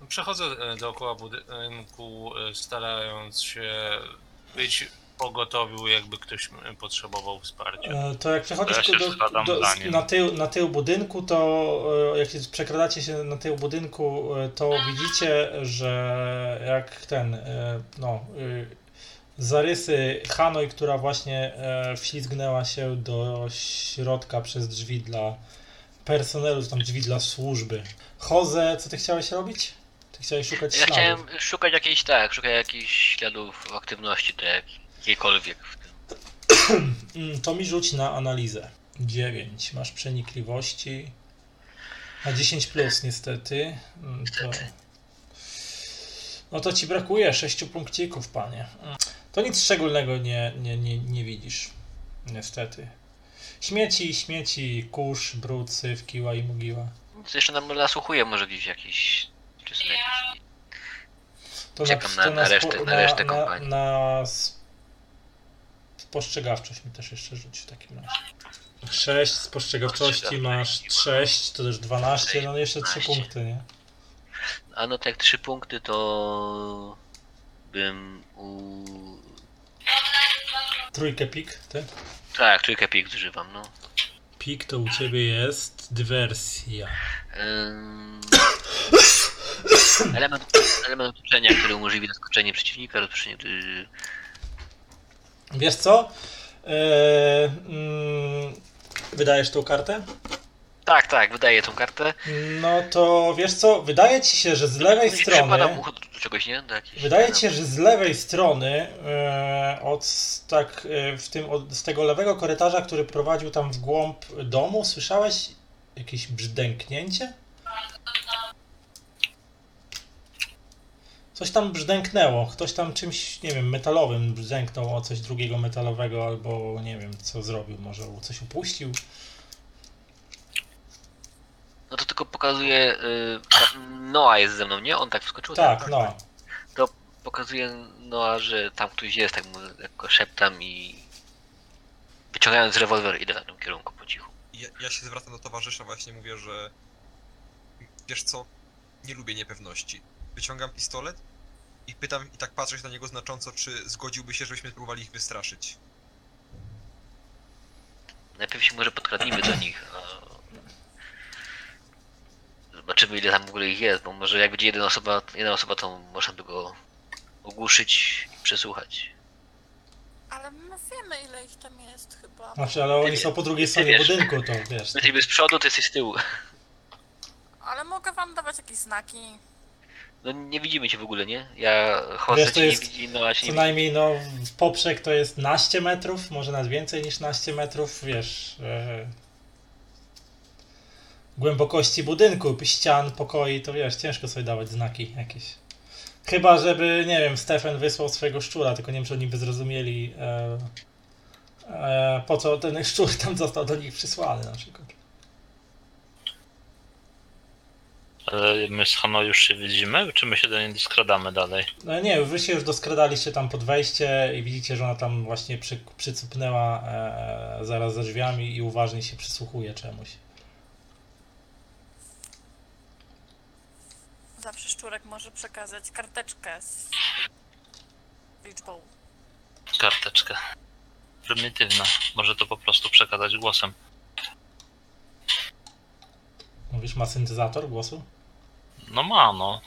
Przechodzę e, dookoła budynku, e, starając się być pogotowiu, jakby ktoś m, potrzebował wsparcia. E, To jak przechodzisz Ja do, do, na, tył, na tył budynku, to e, jak się przekradacie się na tył budynku, e, to widzicie, że jak ten, e, no, zarysy Hanoi, która właśnie e, wślizgnęła się do środka przez drzwi dla personelu, czy tam drzwi dla służby. Jose, co ty chciałeś robić? Ty chciałeś szukać Ja śladów. chciałem szukać jakiejś, tak, szukać jakichś śladów aktywności, tak, jakiejkolwiek w tym. [clears throat] Mm, To mi rzuć na analizę. 9. Masz przenikliwości. A 10 plus niestety. Mm, To... No to ci brakuje 6 punkcików, panie. Mm. To nic szczególnego nie, nie, nie, nie widzisz. Niestety. Śmieci, śmieci, kurz, brud, syf, kiła i mugiła. Co jeszcze nam nasłuchuję, może gdzieś jakiś, czy są jakieś... To Czekam na- na resztę- na resztę na, kompanii. na s- spostrzegawczość mi też jeszcze rzuć w takim razie. 6 spostrzegawczości masz 6, to też 12, no jeszcze 3 12. punkty, nie? A no tak, trzy punkty to... bym u... Trójkę pik, ty? Tak, trójkę pik zużywam, no. Pik to u ciebie jest dywersja. Ym... [coughs] element, element otoczenia, który umożliwi zaskoczenie przeciwnika, rozproszenie... Wiesz co? Eee, mm, wydajesz tą kartę? Tak, tak, wydaję tą kartę. No to wiesz co? Wydaje ci się, że z lewej Przykładam strony. do czegoś, nie? Do jakiejś- Wydaje ci się, że z lewej strony, e, od tak e, w tym, od, z tego lewego korytarza, który prowadził tam w głąb domu, słyszałeś jakieś brzdęknięcie? Coś tam brzdęknęło, ktoś tam czymś, nie wiem, metalowym brzdęknął o coś drugiego metalowego, albo nie wiem, co zrobił, może coś upuścił. No to tylko pokazuje. Y, Noah jest ze mną, nie? On tak wskoczył? Tak, no. To pokazuje Noah, że tam ktoś jest, tak mu lekko szeptam i. Wyciągając rewolwer idę w tym kierunku po cichu. Ja, ja się zwracam do towarzysza, właśnie mówię, że wiesz co, nie lubię niepewności. Wyciągam pistolet i pytam, i tak patrzę się na niego znacząco, czy zgodziłby się, żebyśmy próbowali ich wystraszyć. Najpierw się może podkradnijmy do nich. A... Zobaczymy ile tam w ogóle ich jest, bo może jak będzie jedna osoba, jedna osoba to można by go ogłuszyć i przesłuchać. Ale my wiemy ile ich tam jest chyba. Znaczy, ale oni są po drugiej stronie wiesz. budynku, to wiesz. My jesteśmy z przodu, ty jesteś z tyłu. Ale mogę wam dawać jakieś znaki. No nie widzimy cię w ogóle, nie? Ja chodzę Wiesz, to jest nie widzi, no a się Co najmniej no, w poprzek to jest naście metrów, może nawet więcej niż naście metrów, wiesz. E, głębokości budynku, ścian, pokoi, to wiesz, ciężko sobie dawać znaki jakieś. Chyba, żeby, nie wiem, Stefan wysłał swojego szczura, tylko nie wiem, czy oni by zrozumieli, e, e, po co ten szczur tam został do nich przysłany na przykład. Ale my z Hano już się widzimy, czy my się do niej skradamy dalej? No nie, wy się już doskradaliście tam pod wejście i widzicie, że ona tam właśnie przy, przycupnęła e, zaraz za drzwiami i uważnie się przysłuchuje czemuś. Zawsze szczurek może przekazać karteczkę z liczbą. Karteczkę. Prymitywna. Może to po prostu przekazać głosem. Mówisz, ma syntezator głosu? No ma, no.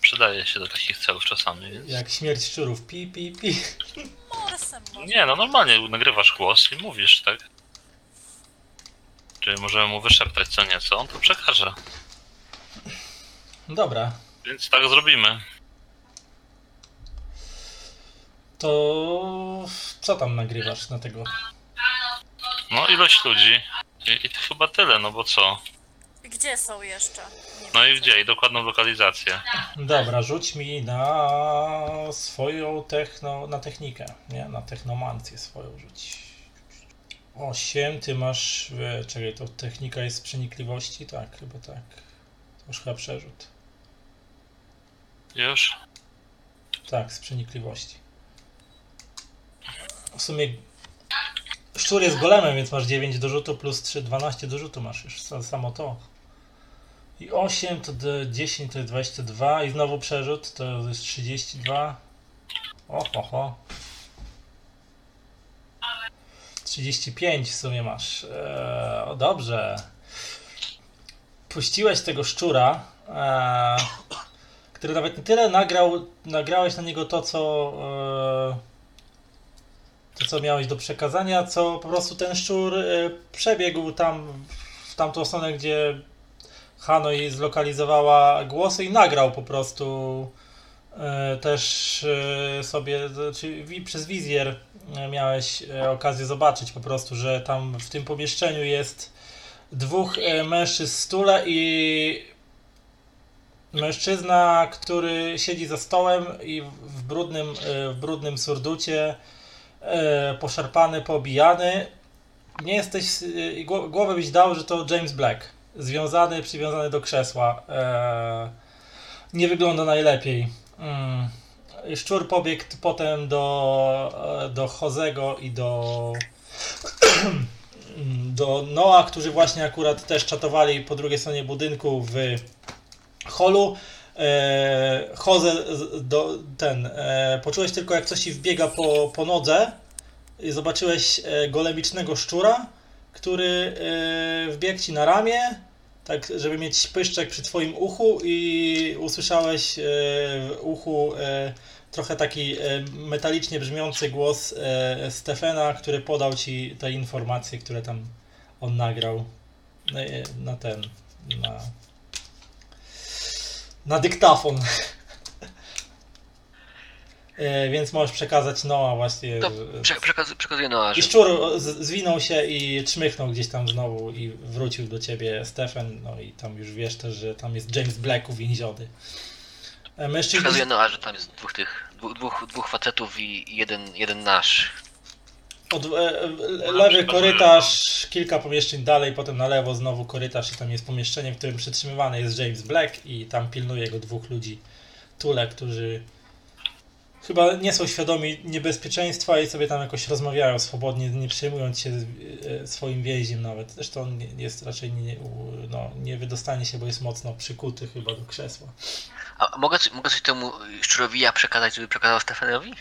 Przydaje się do takich celów czasami, więc... Jak śmierć szczurów, pi, pi, pi. Nie, no normalnie nagrywasz głos i mówisz, tak? Czy możemy mu wyszeptać co nieco, on to przekaże. Dobra, Więc tak zrobimy. to co tam nagrywasz na tego? No ilość ludzi. I, I to chyba tyle, no bo co? I Gdzie są jeszcze? Nie No i wiem, gdzie? I dokładną lokalizację. Dobra, rzuć mi na swoją techno, na technikę, nie? Na technomancję swoją rzuć. 8, ty masz, e, czekaj, to technika jest z przenikliwości? Tak, chyba tak. To już chyba przerzut. Już? Tak, z przenikliwości. W sumie szczur jest golemem, więc masz 9 do rzutu plus 3, 12 do rzutu masz już, sa- samo to. I 8 to d- 10 to jest 22 i znowu przerzut to jest 32. Oho, ho. 35 w sumie masz. Eee, o dobrze. Puściłeś tego szczura. Eee, który nawet nie tyle nagrał, nagrałeś na niego to, co e, to, co miałeś do przekazania, co po prostu ten szczur e, przebiegł tam w tamtą stronę, gdzie Hanoi zlokalizowała głosy i nagrał po prostu e, też e, sobie, znaczy wi- przez wizjer e, miałeś okazję zobaczyć po prostu, że tam w tym pomieszczeniu jest dwóch mężczyzn w stule i Mężczyzna, który siedzi za stołem i w brudnym, w brudnym surducie, poszarpany, poobijany. Nie jesteś, głowę byś dał, że to James Black. Związany, przywiązany do krzesła. E, Nie wygląda najlepiej. Mm. Szczur pobiegł potem do, e, do Jozego i do [clears throat] do Noa, którzy właśnie akurat też czatowali po drugiej stronie budynku w holu. E, Jose, do, ten, e, poczułeś tylko jak coś ci wbiega po, po nodze i zobaczyłeś e, golemicznego szczura, który e, wbiegł ci na ramię, tak żeby mieć pyszczek przy twoim uchu i usłyszałeś e, w uchu e, trochę taki e, metalicznie brzmiący głos Stefana, który podał ci te informacje, które tam on nagrał na, na ten, na na dyktafon. E, więc możesz przekazać Noa właśnie. To prze, przekaz, przekazuję Noa, I że szczur zwinął się i czmychnął gdzieś tam znowu i wrócił do ciebie Stefan, no i tam już wiesz też, że tam jest James Black uwięziony. E, Mężczyźni... przekazuję Noa, że tam jest dwóch tych, dwóch, dwóch, dwóch facetów i jeden, jeden nasz. Od, e, e, lewy korytarz, kilka pomieszczeń dalej, potem na lewo znowu korytarz i tam jest pomieszczenie, w którym przytrzymywany jest James Black i tam pilnuje go dwóch ludzi tule, którzy chyba nie są świadomi niebezpieczeństwa i sobie tam jakoś rozmawiają swobodnie, nie przejmując się e, swoim więźniem nawet. Zresztą on jest raczej nie, no, nie wydostanie się, bo jest mocno przykuty chyba do krzesła. A mogę, coś- mogę coś temu szczurowi ja przekazać, żeby przekazał Stefanowi?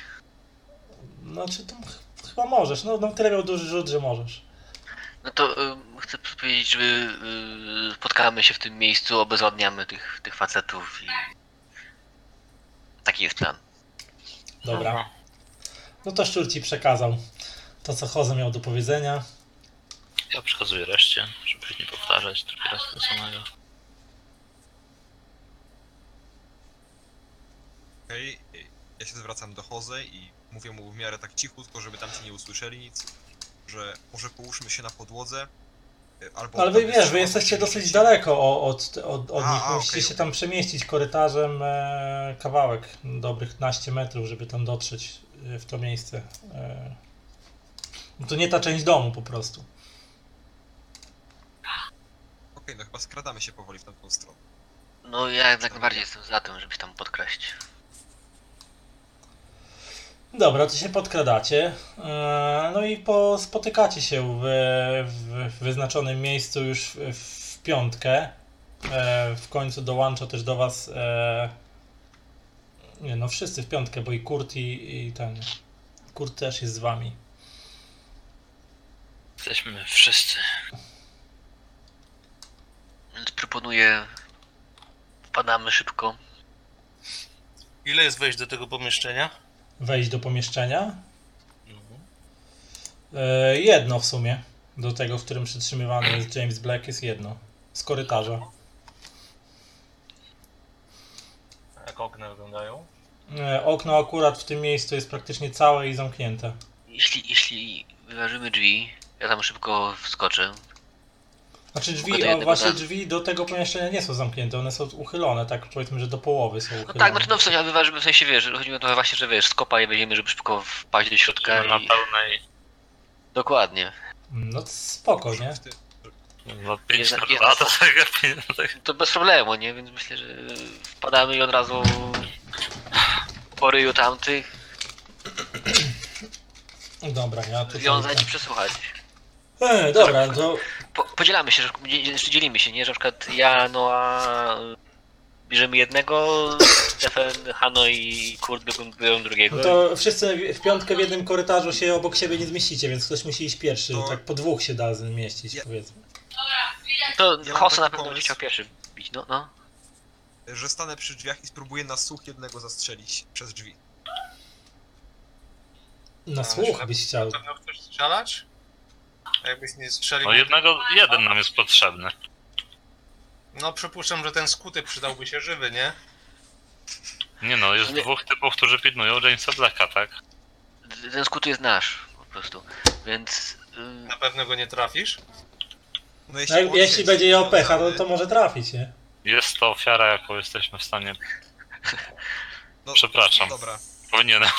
Znaczy, to ch- chyba możesz, no, no tyle miał duży rzut, że możesz. No to y, chcę powiedzieć, że y, spotkamy się w tym miejscu, obezładniamy tych, tych facetów i... Taki jest plan. Dobra. No to szczur ci przekazał to, co Jose miał do powiedzenia. Ja przekazuję reszcie, żeby nie powtarzać drugi raz tego samego. Okej, ja się zwracam do Jose i mówię mu w miarę tak cichutko, żeby tamci nie usłyszeli nic, że może połóżmy się na podłodze, albo... Ale wy wiesz, wy jesteście dosyć daleko od, od, od A, nich. a, Musicie okej, się tam przemieścić korytarzem e, kawałek, dobrych naście metrów, żeby tam dotrzeć e, w to miejsce. E, no to nie ta część domu po prostu. Okej, no chyba skradamy się powoli w tamtą stronę. No ja jak najbardziej jestem za tym, żeby się tam podkraść. Dobra, to się podkradacie. e, No i po, spotykacie się w, w, wyznaczonym miejscu już w, w piątkę. E, W końcu dołącza też do was. e, Nie no, wszyscy w piątkę, bo i Kurt i, i ten. Kurt też jest z wami. Jesteśmy wszyscy. Więc proponuję... Wpadamy szybko. Ile jest wejść do tego pomieszczenia? Wejść do pomieszczenia. Mhm. E, Jedno w sumie. Do tego, w którym przytrzymywany jest James Black, jest jedno. Z korytarza. A Jak okna wyglądają? E, Okno akurat w tym miejscu jest praktycznie całe i zamknięte. Jeśli, jeśli wyważymy drzwi, ja tam szybko wskoczę. Znaczy drzwi, do jednego właśnie na- drzwi do tego pomieszczenia nie są zamknięte, one są uchylone, tak powiedzmy, że do połowy są uchylone. No tak, znaczy no w sensie, ale w sensie, wiesz, chodzi mi o to właśnie, że wiesz, skopa je weźmiemy, żeby szybko wpaść do środka Na i... pełnej, Dokładnie. No spoko, nie? No 5 Jedna- na jedna 2 to To bez problemu, nie? Więc myślę, że wpadamy i od razu po ryju tamtych Dobra, ja tutaj... wiązać i przesłuchać. E, dobra, to Po, podzielamy się, dzielimy się, nie? Że na przykład ja, no a bierzemy jednego, [coughs] Stefan, Hano i Kurt biorą- biorą drugiego. No to wszyscy w piątkę w jednym korytarzu się obok siebie nie zmieścicie, więc ktoś musi iść pierwszy. To- Tak po dwóch się da zmieścić, Ja- powiedzmy. To Ja Hossa na pewno chciał pierwszy bić, no, no. że stanę przy drzwiach i spróbuję na słuch jednego zastrzelić przez drzwi. Na słuch byś chciał. Na pewno chcesz strzelać? A jakbyś nie strzelił... No jednego, jeden nam jest potrzebny. No przypuszczam, że ten skuty przydałby się żywy, nie? Nie no, jest Nie. dwóch typów, którzy pilnują Jamesa Blacka, tak? Ten skutu jest nasz, po prostu. Więc... y, Na pewno go nie trafisz? No Jak, on jeśli jest będzie miał pecha, no to może trafić, nie? Jest to ofiara, jaką jesteśmy w stanie. no, Przepraszam. Dobra, Powinienem.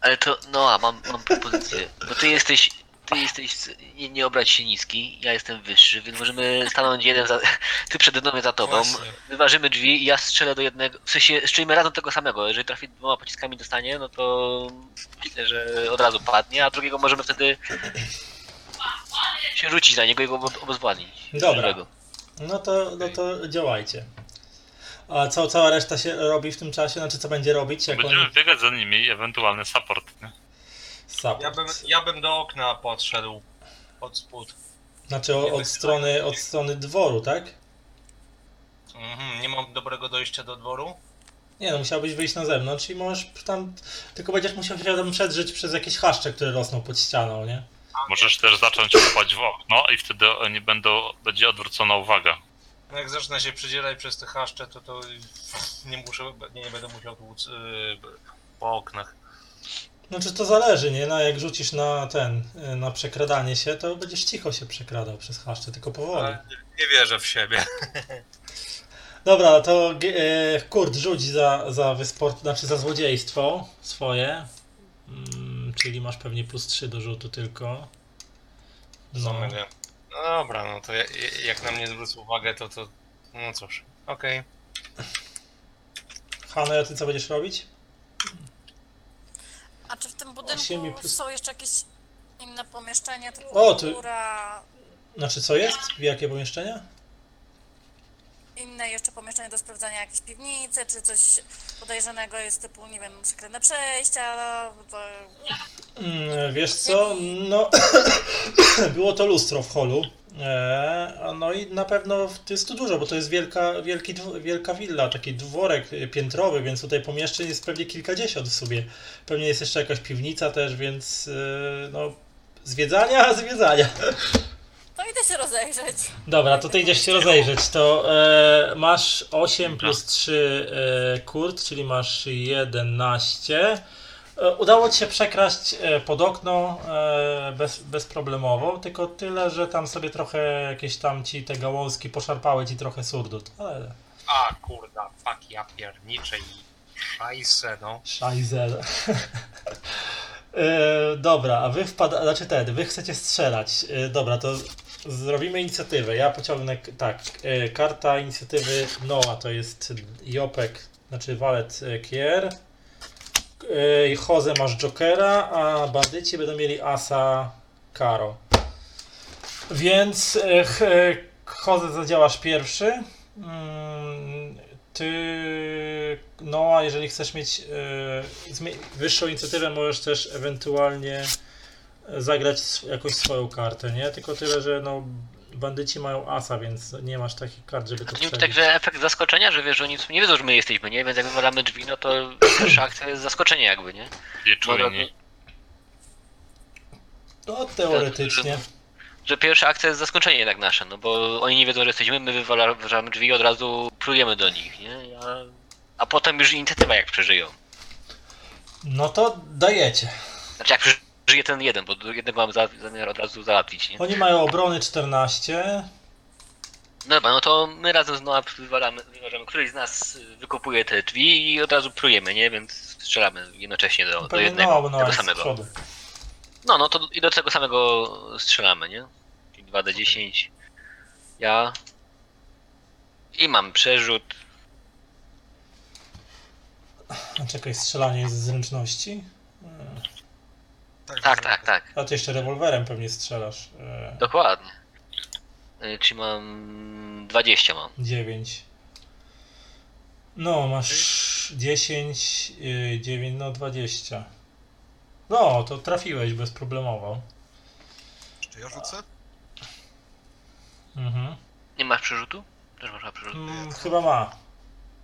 Ale to, no a mam, mam propozycję, bo ty jesteś, ty jesteś, nie, nie obrać się niski, ja jestem wyższy, więc możemy stanąć jeden za, [laughs] ty przede mną, za tobą, Właśnie. wyważymy drzwi i ja strzelę do jednego, w sensie strzelimy razem tego samego, jeżeli trafi dwoma pociskami dostanie, no to myślę, że od razu padnie, a drugiego możemy wtedy się rzucić na niego i go obezwładnić. Dobra. Żywego. No to, no to działajcie. A co cała reszta się robi w tym czasie? Znaczy co będzie robić? Jak Będziemy oni... biegać za nimi ewentualny support, nie? Support. Ja bym, ja bym do okna podszedł. Od spód. Znaczy o, od, strony, od strony dworu, tak? Mhm, nie mam dobrego dojścia do dworu. Nie no, musiałbyś wyjść na zewnątrz i możesz tam... Tylko będziesz musiał się tam przedrzeć przez jakieś chaszcze, które rosną pod ścianą, nie? Możesz też zacząć kopać w okno i wtedy oni będą, będzie odwrócona uwaga. No jak zacznę się przydzielać przez te chaszcze, to to nie muszę, nie, nie będę musiał tłuc, yy, po oknach. Znaczy to zależy, nie? No, jak rzucisz na ten, y, na przekradanie się, to będziesz cicho się przekradał przez chaszcze, tylko powoli. Ale nie wierzę w siebie. Dobra, to e, Kurt rzuć za, za wysport, znaczy za złodziejstwo swoje. Mm, czyli masz pewnie plus 3 do rzutu tylko. No. No dobra, no to ja- jak na mnie zwrócą uwagę, to to. No cóż, okej. Hanna, a ty co będziesz robić? A czy w tym budynku plus- są jeszcze jakieś inne pomieszczenia, typu O, tu- góra, Znaczy co jest? Jakie pomieszczenia? inne jeszcze pomieszczenia do sprawdzania, jakieś piwnice, czy coś podejrzanego jest typu, nie wiem, sekretne przejścia, to... Mm, wiesz co? No, [coughs] było to lustro w holu. E, a no i na pewno to jest tu dużo, bo to jest wielka, wielki, wielka willa, taki dworek y, piętrowy, więc tutaj pomieszczeń jest pewnie kilkadziesiąt w sobie. Pewnie jest jeszcze jakaś piwnica też, więc y, no zwiedzania, [laughs] zwiedzania. To idę się rozejrzeć. Dobra, to ty idziesz się rozejrzeć. To e, masz 8 plus 3 e, kurt, czyli masz 11. E, udało ci się przekraść e, pod okno e, bez, bezproblemowo, tylko tyle, że tam sobie trochę jakieś tam ci te gałązki poszarpały ci trochę surdut. Ale A kurda, fuck ja pierniczę i szajse, no. szajzel. [laughs] e, dobra, a wy wpada, znaczy ten, wy chcecie strzelać. Dobra, to zrobimy inicjatywę. Ja pociągnę, tak, karta inicjatywy Noa to jest Jopek, znaczy Walet Kier. E, Jose masz Jokera, a bandyci będą mieli Asa Karo. Więc e, e, Jose zadziałasz pierwszy. Mm, Ty, Noa, jeżeli chcesz mieć e, wyższą inicjatywę, możesz też ewentualnie zagrać sw- jakąś swoją kartę, nie? Tylko tyle, że no bandyci mają asa, więc nie masz takich kart, żeby A to przebić. tak, że efekt zaskoczenia, że wiesz, że oni nie wiedzą, że my jesteśmy, nie? Więc jak wywalamy drzwi, no to [clears throat] pierwsza akcja jest zaskoczenie jakby, nie? Nie czujni. No teoretycznie. Że pierwsza akcja jest zaskoczenie jednak nasze, no bo oni nie wiedzą, że jesteśmy, my wywala- wywalamy drzwi i od razu plujemy do nich, nie? A, a potem już inicjatywa jak przeżyją. No to dajecie. Znaczy jak przeżyje ten jeden, bo jednego mamy za- zamiar od razu załatwić, nie? Oni mają obrony 14. No dobra, no to my razem z Noah wywalamy, wyważamy, któryś z nas y, wykopuje te drzwi i od razu plujemy, nie? Więc strzelamy jednocześnie do, do jednego, no, no, tego samego. No, no to i do tego samego strzelamy, nie? Czyli 2d10. Ja. I mam przerzut. A czekaj, strzelanie jest z zręczności? Tak, tak, tak. A ty jeszcze rewolwerem pewnie strzelasz. E, Dokładnie. Y, Czyli mam 20 mam. 9. No, masz 10, y, 9, no 20. No, to trafiłeś bezproblemowo. Czy ja rzucę? Mhm. Nie masz przerzutu? Też masz przerzut. Mm, chyba ma.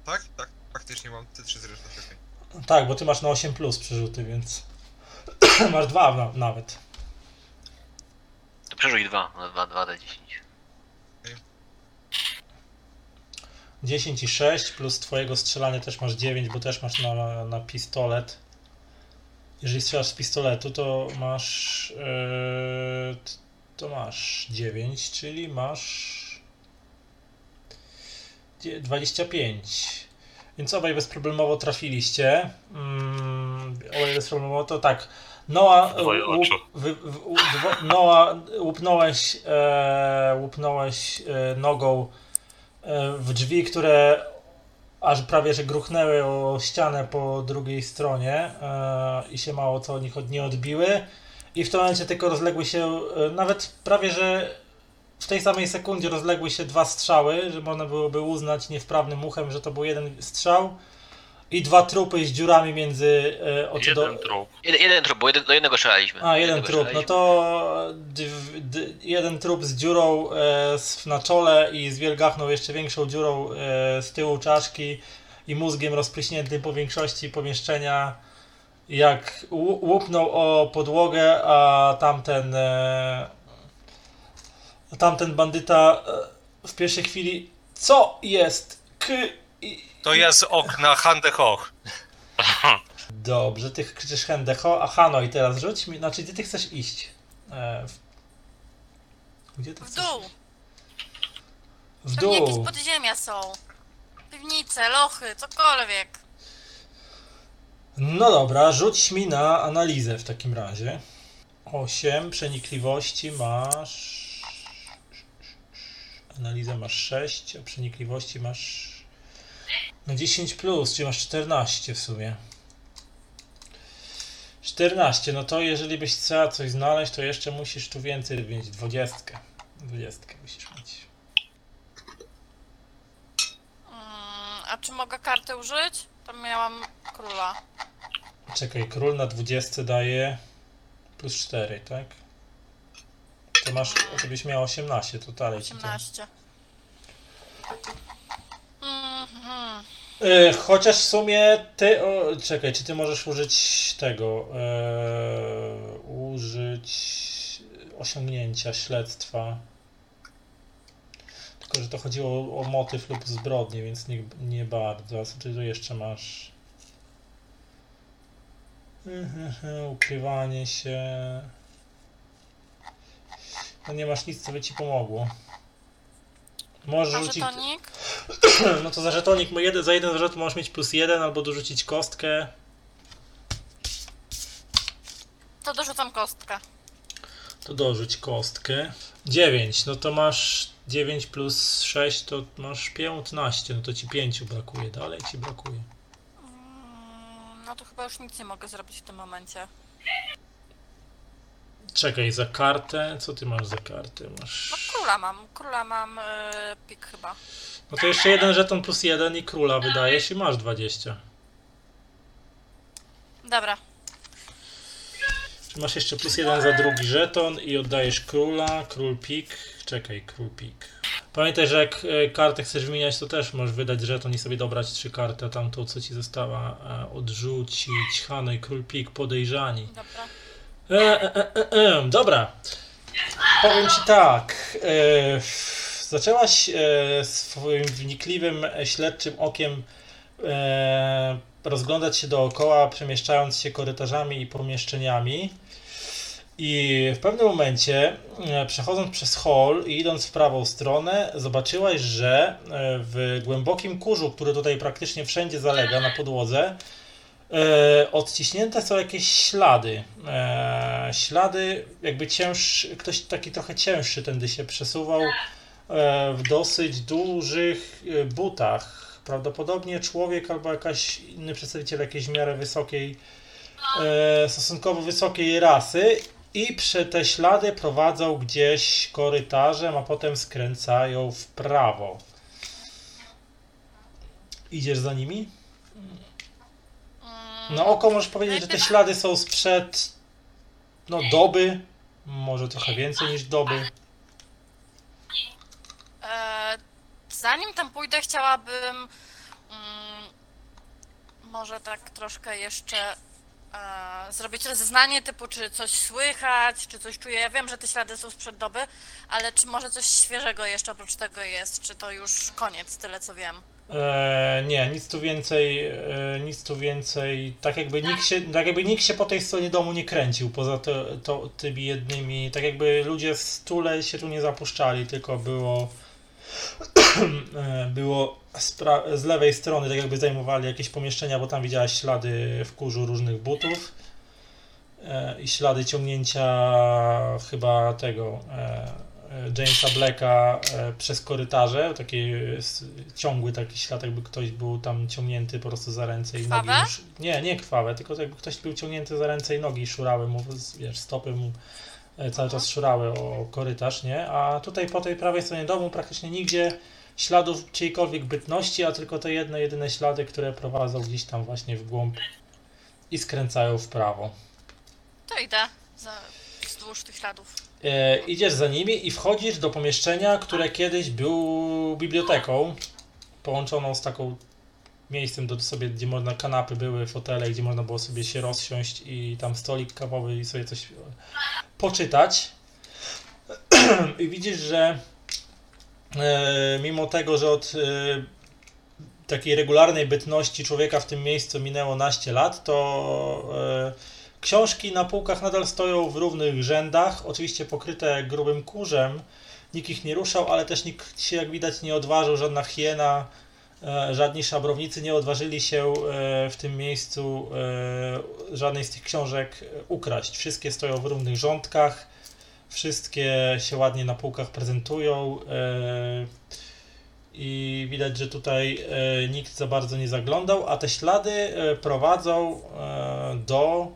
Tak? Tak, faktycznie mam te trzy zręczności. okej. Tak, bo ty masz na 8 plus przerzuty, więc [coughs] masz dwa na, nawet. To przerzuć 2 na 2, 2d10. 10 i 6 plus twojego strzelania też masz 9, bo też masz na, na pistolet. Jeżeli strzelasz z pistoletu, to masz yy, to masz 9, czyli masz dzie- 25. Więc obaj bezproblemowo trafiliście. Mm, obaj bezproblemowo to tak. Noa, łup, dwo, Noa łupnąłeś, e, łupnąłeś e, nogą e, w drzwi, które aż prawie że gruchnęły o ścianę po drugiej stronie e, i się mało co od nich od, nie odbiły. I w tym momencie tylko rozległy się, e, nawet prawie że w tej samej sekundzie rozległy się dwa strzały, że można byłoby uznać niewprawnym uchem, że to był jeden strzał. I dwa trupy z dziurami między e, oczy do, Jeden trup. Jeden, jeden trup, bo jeden, do jednego strzelaliśmy. a, jeden Jednego trup. No to dw, d, jeden trup z dziurą e, s- na czole i z wielgachną jeszcze większą dziurą e, z tyłu czaszki i mózgiem rozpryśniętym po większości pomieszczenia. Jak łupnął o podłogę, a tamten e, tamten bandyta e, w pierwszej chwili co jest? K i, To z okna Hande Hoch. Dobrze, ty krzyczysz Hendeho, a Hanoi teraz rzuć mi, znaczy gdzie ty chcesz iść? E, w... Gdzie ty W chcesz? dół. W Pewnie jakieś dół. podziemia są. Piwnice, lochy, cokolwiek. No dobra, rzuć mi na analizę w takim razie. 8 przenikliwości masz. Analizę masz 6, a przenikliwości masz. No 10 plus, czyli masz 14 w sumie. 14, no to jeżeli byś chciała coś znaleźć, to jeszcze musisz tu więcej mieć. 20. 20 musisz mieć. Mm, a czy mogę kartę użyć? Tam miałam króla. Czekaj, król na 20 daje plus 4, tak? To masz, to byś miał 18, to dalej ci to. 18. Mhm. E, chociaż w sumie ty, o, czekaj, czy ty możesz użyć tego, e, użyć osiągnięcia, śledztwa. Tylko, że to chodziło o, o motyw lub zbrodnię, więc nie, nie bardzo. Ty tu jeszcze masz? Mhm, Ukrywanie się. No nie masz nic, co by ci pomogło. Możesz A rzucić... żetonik? [clears throat] No to za żetonik, jeden, za jeden żeton możesz mieć plus jeden albo dorzucić kostkę. To dorzucam kostkę. To dorzuć kostkę. 9, no to masz 9 plus 6 to masz 15, no to ci 5 brakuje, dalej ci brakuje. Mm, No to chyba już nic nie mogę zrobić w tym momencie. Czekaj, za kartę, co ty masz za kartę? No Masz... króla mam, króla mam yy, pik chyba. No to jeszcze jeden żeton plus jeden i króla wydajesz i masz 20. Dobra, masz jeszcze plus jeden za drugi żeton i oddajesz króla, król pik. Czekaj, król pik. Pamiętaj, że jak e, kartę chcesz wymieniać, to też możesz wydać żeton i sobie dobrać trzy karty, a tamtą, co ci została, e, odrzucić. Hano i król pik, podejrzani. dobra. E, e, e, e, e, dobra. Powiem ci tak. E, zaczęłaś swoim wnikliwym, śledczym okiem rozglądać się dookoła, przemieszczając się korytarzami i pomieszczeniami. I w pewnym momencie, przechodząc przez hall i idąc w prawą stronę, zobaczyłaś, że w głębokim kurzu, który tutaj praktycznie wszędzie zalega na podłodze, e, odciśnięte są jakieś ślady. E, ślady, jakby cięższy, ktoś taki trochę cięższy tędy się przesuwał e, w dosyć dużych e, butach. Prawdopodobnie człowiek albo jakaś inny przedstawiciel jakiejś miarę wysokiej, e, stosunkowo wysokiej rasy. I przy te ślady prowadzą gdzieś korytarzem, a potem skręcają w prawo. Idziesz za nimi? Na oko możesz powiedzieć, że te ślady są sprzed no, doby, może trochę więcej niż doby. E, zanim tam pójdę, chciałabym mm, może tak troszkę jeszcze e, zrobić rozeznanie typu, czy coś słychać, czy coś czuję. Ja wiem, że te ślady są sprzed doby, ale czy może coś świeżego jeszcze oprócz tego jest? Czy to już koniec, tyle co wiem? E, nie, nic tu więcej, e, nic tu więcej, tak jakby nikt się, tak jakby nikt się po tej stronie domu nie kręcił, poza to, tymi jednymi, tak jakby ludzie z stule się tu nie zapuszczali, tylko było, [clears throat] e, było spra- z lewej strony, tak jakby zajmowali jakieś pomieszczenia, bo tam widziałaś ślady w kurzu różnych butów e, i ślady ciągnięcia chyba tego e, Jamesa Blacka e, przez korytarze, taki s- ciągły taki ślad, jakby ktoś był tam ciągnięty po prostu za ręce i nogi. Nie, nie krwawe, tylko jakby ktoś był ciągnięty za ręce i nogi i szurały mu, wiesz, stopy mu e, cały czas szurały o korytarz, nie? A tutaj po tej prawej stronie domu praktycznie nigdzie śladów czyjejkolwiek bytności, a tylko te jedne, jedyne ślady, które prowadzą gdzieś tam właśnie w głąb i skręcają w prawo. To idę za, wzdłuż tych śladów. E, idziesz za nimi i wchodzisz do pomieszczenia, które kiedyś był biblioteką, połączoną z taką miejscem do sobie, gdzie można kanapy były, fotele, gdzie można było sobie się rozsiąść i tam stolik kawowy i sobie coś poczytać. [clears throat] I widzisz, że e, mimo tego, że od e, takiej regularnej bytności człowieka w tym miejscu minęło naście lat, to e, książki na półkach nadal stoją w równych rzędach, oczywiście pokryte grubym kurzem, nikt ich nie ruszał, ale też nikt się jak widać nie odważył, żadna hiena, e, żadni szabrownicy nie odważyli się e, w tym miejscu e, żadnej z tych książek ukraść. Wszystkie stoją w równych rządkach, wszystkie się ładnie na półkach prezentują i widać, że tutaj nikt za bardzo nie zaglądał, a te ślady prowadzą do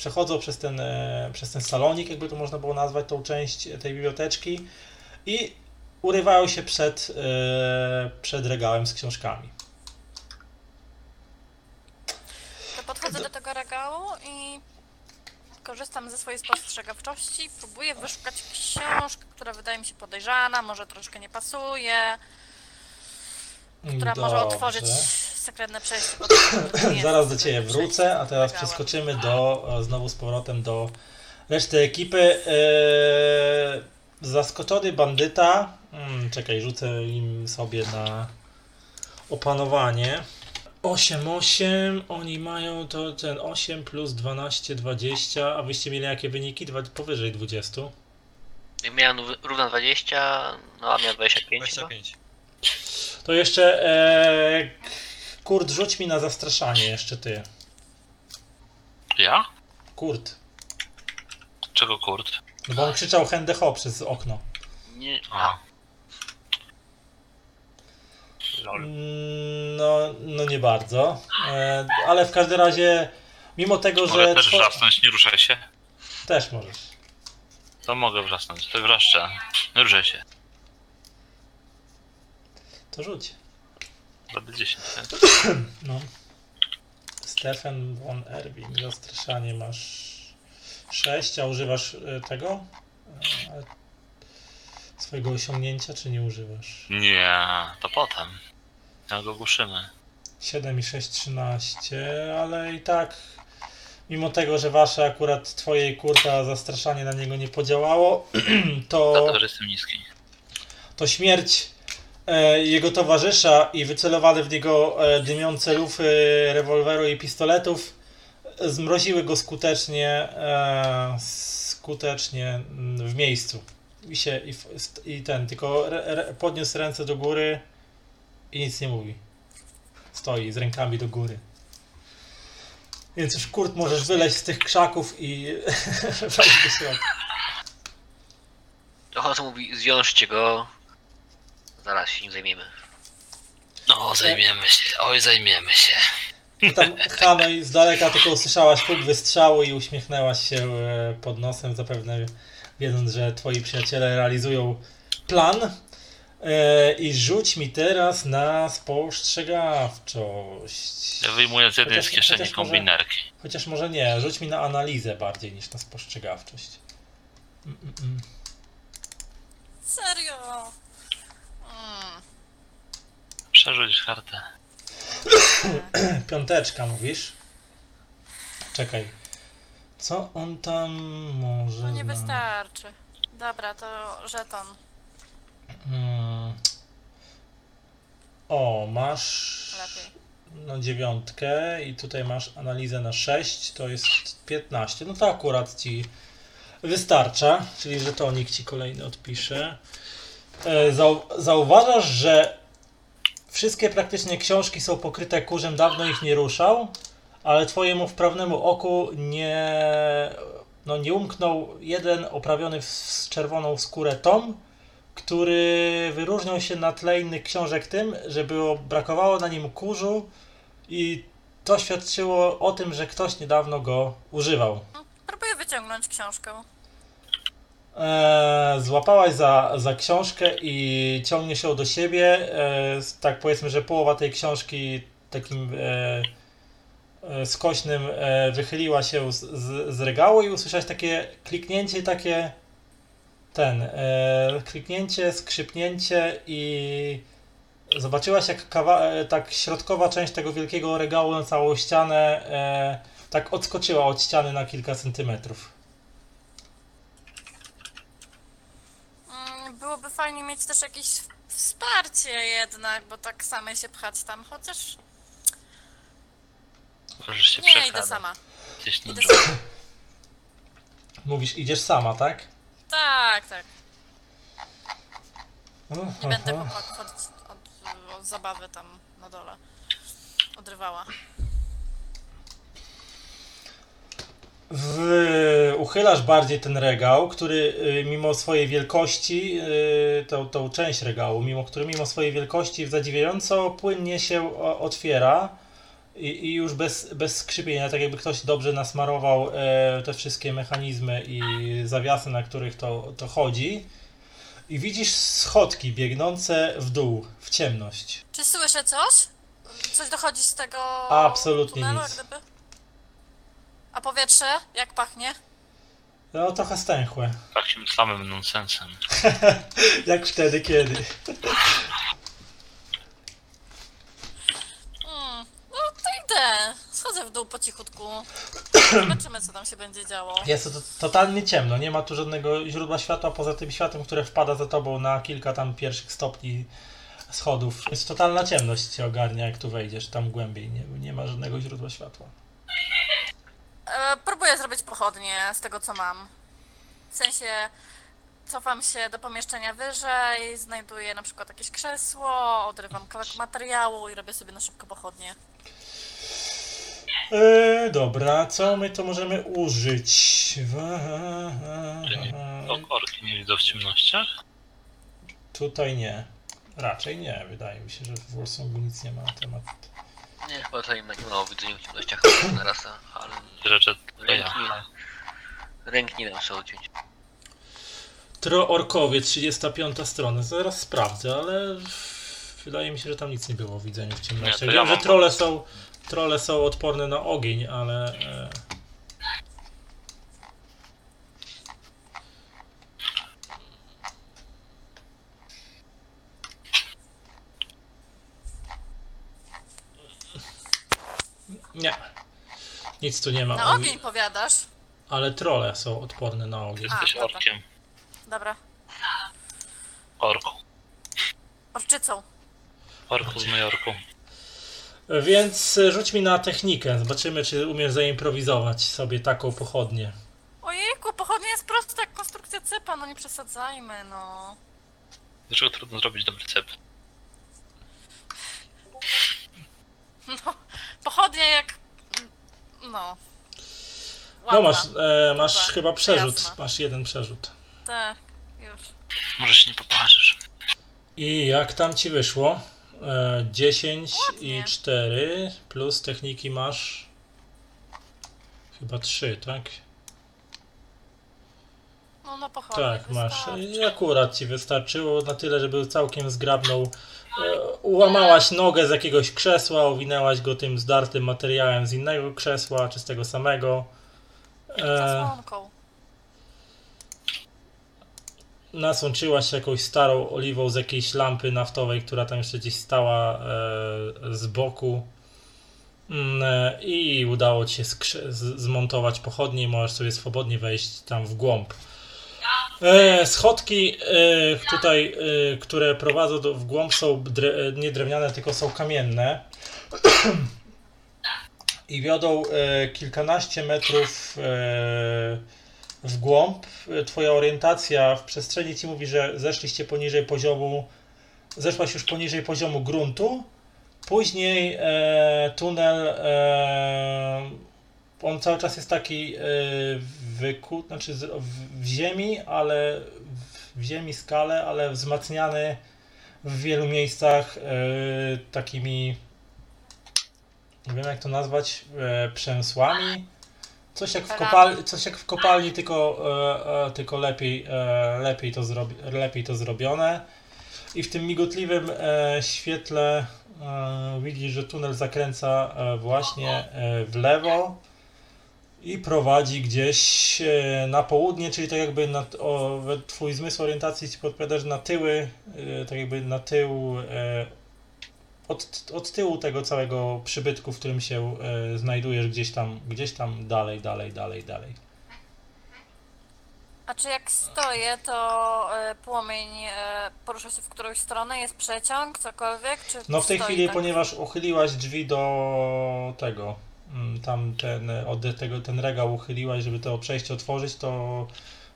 przechodzą przez ten, e, przez ten salonik, jakby to można było nazwać, tą część tej biblioteczki i urywają się przed, e, przed regałem z książkami. To podchodzę do tego regału i korzystam ze swojej spostrzegawczości. Próbuję wyszukać książkę, która wydaje mi się podejrzana, może troszkę nie pasuje, która może Dobrze. otworzyć [coughs] sekretne przejście. Zaraz do Ciebie wrócę, a teraz przeskoczymy do, e, znowu z powrotem do reszty ekipy. E, zaskoczony bandyta. Hmm, czekaj, rzucę im sobie na opanowanie. 8-8, oni mają to ten 8 plus 12, 20, a wyście mieli jakie wyniki? Dwa, powyżej 20. Miałem równo 20, no a miałem 25 chyba. 25. To jeszcze e, Kurt, rzuć mi na zastraszanie jeszcze ty. Ja? Kurt. Czego kurt? No bo on krzyczał Hände ho przez okno. Nie, A. Lol. Mm, No, no nie bardzo. E, ale w każdym razie, mimo tego, Mogę że. też two- wrzasnąć, nie ruszaj się. Też możesz. To mogę wrzasnąć, to wrzaszczę. Nie ruszaj się. To rzuć. Będę 10. tak? No. Stefan von Erwin, zastraszanie masz 6, a używasz e, tego? E, swojego osiągnięcia, czy nie używasz? Nie, to potem. Jak go głuszymy. 7 i 6, 13, ale i tak, mimo tego, że wasze akurat twojej kurta zastraszanie na niego nie podziałało, [clears throat] to. Dlatego, że jestem niski. to śmierć jego towarzysza i wycelowane w niego e, dymiące lufy rewolweru i pistoletów e, zmroziły go skutecznie e, skutecznie mm, w miejscu. I, się, i, i ten, tylko re, re, podniósł ręce do góry i nic nie mówi. Stoi z rękami do góry. Więc już Kurt możesz wyleźć z tych krzaków i [laughs] wejść do środka. Hoss mówi, zwiążcie go. Zaraz się nim zajmiemy. No, zajmiemy się. Oj, zajmiemy się. No Tam Hanoi z daleka tylko usłyszałaś huk wystrzału i uśmiechnęłaś się e, pod nosem, zapewne wiedząc, że twoi przyjaciele realizują plan. E, I rzuć mi teraz na spostrzegawczość. Ja wyjmuję z jednej z kieszeni chociaż może- kombinerki. Chociaż może nie, rzuć mi na analizę bardziej niż na spostrzegawczość. Mm, mm, mm. Serio? Przerzuć kartę. [clears throat] Piąteczka mówisz? Czekaj. Co on tam może. No nie wystarczy. Dobra, to żeton. Mm. O, masz Lepiej. no dziewiątkę i tutaj masz analizę na 6, to jest 15. No to akurat ci wystarcza, czyli że to nikt ci kolejny odpisze. E, Zau zauważasz, że wszystkie praktycznie książki są pokryte kurzem, dawno ich nie ruszał, ale twojemu wprawnemu oku nie, no nie umknął jeden oprawiony w czerwoną skórę tom, który wyróżniał się na tle innych książek tym, że było, brakowało na nim kurzu i to świadczyło o tym, że ktoś niedawno go używał. Próbuję wyciągnąć książkę. Eee, złapałaś za, za książkę i ciągniesz ją do siebie. Eee, tak powiedzmy, że połowa tej książki takim e, e, skośnym e, wychyliła się z, z, z regału i usłyszałeś takie kliknięcie, takie ten, e, kliknięcie, skrzypnięcie i zobaczyłaś jak kawa, e, tak środkowa część tego wielkiego regału na całą ścianę e, tak odskoczyła od ściany na kilka centymetrów. Mm, Byłoby fajnie mieć też jakiś wsparcie jednak, bo tak samej się pchać tam, chociaż Możesz się nie, idę sama. Gdzieś Idę sama. Mówisz, idziesz sama, tak? Tak, tak. Nie będę Aha. chłopaków od, od, od zabawy tam na dole odrywała. W, uchylasz bardziej ten regał, który y, mimo swojej wielkości, y, tą, tą część regału, mimo który mimo swojej wielkości zadziwiająco płynnie się otwiera i, i już bez, bez skrzypienia, tak jakby ktoś dobrze nasmarował e, te wszystkie mechanizmy i zawiasy, na których to, to chodzi. I widzisz schodki biegnące w dół, w ciemność. Czy słyszę coś? Coś dochodzi z tego Absolutnie tunelu, nic. gdyby? A powietrze? Jak pachnie? No trochę stęchłe. Takim samym nonsensem. [laughs] Jak wtedy, kiedy. Mm, no to idę. Schodzę w dół po cichutku. Zobaczymy, co tam się będzie działo. Jest to totalnie ciemno, nie ma tu żadnego źródła światła poza tym światłem, które wpada za tobą na kilka tam pierwszych stopni schodów. Jest totalna ciemność cię ogarnia, jak tu wejdziesz tam głębiej. Nie, nie ma żadnego źródła światła. E, próbuję zrobić pochodnie z tego, co mam. W sensie cofam się do pomieszczenia wyżej, znajduję na przykład jakieś krzesło, odrywam kawałek materiału i robię sobie na szybko pochodnie. Eee, dobra, co my to możemy użyć? Korki nie widzę w ciemnościach. Tutaj nie. Raczej nie, wydaje mi się, że w Warsongu nic nie ma na temat. Nie, chyba tutaj nie ma o widzeniu w ciemnościach na rasa, ale Rzeczy to ja. nie, ręk nie dam sobie odciąć. Troorkowie, 35 strona. Zaraz sprawdzę, ale wydaje mi się, że tam nic nie było w widzeniu w ciemności. Nie, to Wiem, ja że mam- trole są, trole są odporne na ogień, ale... E... Nie. Nic tu nie ma. Na Ogi- ogień powiadasz? Ale trole są odporne na ogień. A, Jesteś dobra. orkiem. Dobra. Orku. Orczycą. Orku z Majorku. Więc e, rzuć mi na technikę. Zobaczymy, czy umiesz zaimprowizować sobie taką pochodnię. Ojejku, pochodnia jest prosta jak konstrukcja cepa, no nie przesadzajmy, no. Dlaczego trudno zrobić dobry cep? no pochodnia jak... No. No Ładna. masz, e, masz Dobra, chyba przerzut. jasne. Masz jeden przerzut. Tak, już. Może się nie poparzysz. I jak tam ci wyszło? E, 10 i Ładnie. 4 plus techniki masz chyba 3, tak? No na pochodnie Tak, masz. wystarczy. I akurat ci wystarczyło na tyle, żeby całkiem zgrabną. E, ułamałaś nogę z jakiegoś krzesła, owinęłaś go tym zdartym materiałem z innego krzesła, czy z tego samego. E, Zasłonką. nasączyłaś się jakąś starą oliwą z jakiejś lampy naftowej, która tam jeszcze gdzieś stała e, z boku. Mm, e, I udało ci się zmontować pochodnie i możesz sobie swobodnie wejść tam w głąb. E, schodki e, tutaj, e, które prowadzą do, w głąb są dre, nie drewniane, tylko są kamienne. I wiodą kilkanaście metrów w głąb. Twoja orientacja w przestrzeni ci mówi, że zeszliście poniżej poziomu, zeszłaś już poniżej poziomu gruntu. Później tunel, on cały czas jest taki e, wyku, znaczy z, w, w ziemi, ale w, w ziemi skale, ale wzmacniany w wielu miejscach e, takimi, nie wiem jak to nazwać, e, przemysłami. Coś jak w, kopal, coś jak w kopalni, tylko, e, tylko lepiej, lepiej, to zrobi, lepiej to zrobione. I w tym migotliwym świetle widzisz, że tunel zakręca właśnie w lewo i prowadzi gdzieś e, na południe, czyli tak jakby na, o, twój zmysł orientacji ci podpowiada, że na tyły, e, tak jakby na tył, e, od, od tyłu tego całego przybytku, w którym się znajdujesz gdzieś tam, gdzieś tam dalej, dalej, dalej, dalej. A czy jak stoję, to płomień porusza się w którąś stronę? Jest przeciąg, cokolwiek? Czy No w tej chwili, tak? ponieważ uchyliłaś drzwi do tego, tam ten, od tego, ten regał uchyliłaś, żeby to przejście otworzyć, to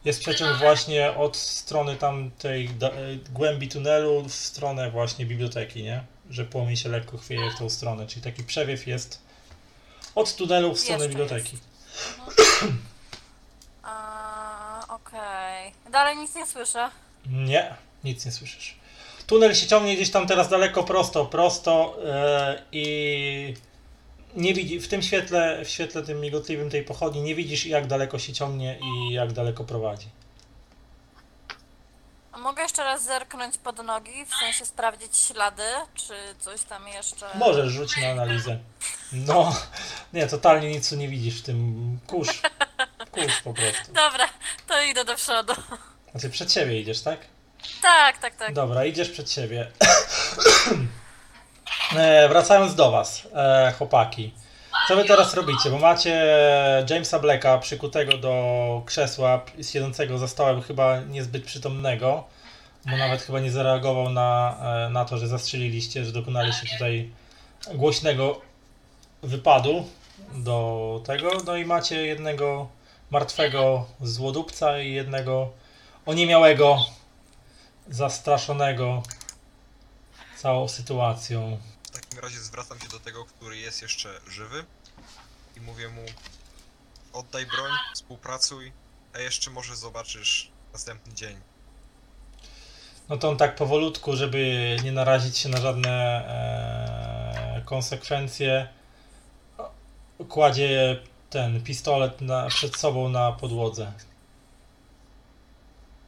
jest przeciąg właśnie od strony tamtej da, e, głębi tunelu w stronę właśnie biblioteki, nie? Że płomień się lekko chwieje w tą stronę, czyli taki przewiew jest od tunelu w stronę Jeszcze biblioteki. [clears throat] A, okej. Dalej nic nie słyszę. Nie, nic nie słyszysz. Tunel się ciągnie gdzieś tam teraz daleko, prosto, prosto e, i nie widzi, w tym świetle, w świetle tym migotliwym tej pochodni nie widzisz jak daleko się ciągnie i jak daleko prowadzi. A mogę jeszcze raz zerknąć pod nogi, w sensie sprawdzić ślady, czy coś tam jeszcze... Możesz rzucić na analizę. No, nie, totalnie nic tu nie widzisz w tym. Kurz. Kurz po prostu. Dobra, to idę do przodu. Znaczy przed siebie idziesz, tak? Tak, tak, tak. Dobra, idziesz przed siebie. E, wracając do Was, e, chłopaki. Co Wy teraz robicie? Bo macie Jamesa Blacka przykutego do krzesła, siedzącego za stołem, chyba niezbyt przytomnego, bo nawet chyba nie zareagował na, e, na to, że zastrzeliliście, że dokonaliście tutaj głośnego wypadu do tego. No i macie jednego martwego złodupca i jednego oniemiałego zastraszonego całą sytuacją. W takim razie zwracam się do tego, który jest jeszcze żywy i mówię mu oddaj broń, współpracuj, a jeszcze może zobaczysz następny dzień. No to on tak powolutku, żeby nie narazić się na żadne e, konsekwencje, kładzie ten pistolet na, przed sobą na podłodze.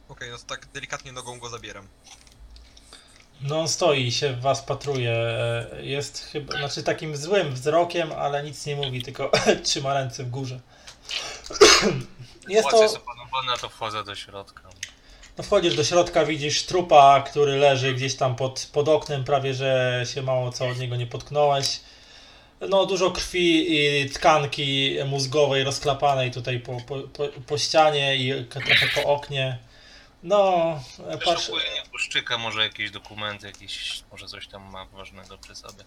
Okej, no to tak delikatnie nogą go zabieram. No on stoi i się w was patruje. Jest chyba, znaczy takim złym wzrokiem, ale nic nie mówi, tylko [laughs] trzyma ręce w górze. [clears throat] Jest to, to wchodzę do środka. No wchodzisz do środka, widzisz trupa, który leży gdzieś tam pod, pod oknem, prawie że się mało co od niego nie potknąłeś. No dużo krwi i tkanki mózgowej rozklapanej tutaj po, po, po, po ścianie i trochę po oknie. No, patrz, Poszukuję nieboszczyka, może jakieś dokumenty, jakieś, może coś tam ma ważnego przy sobie.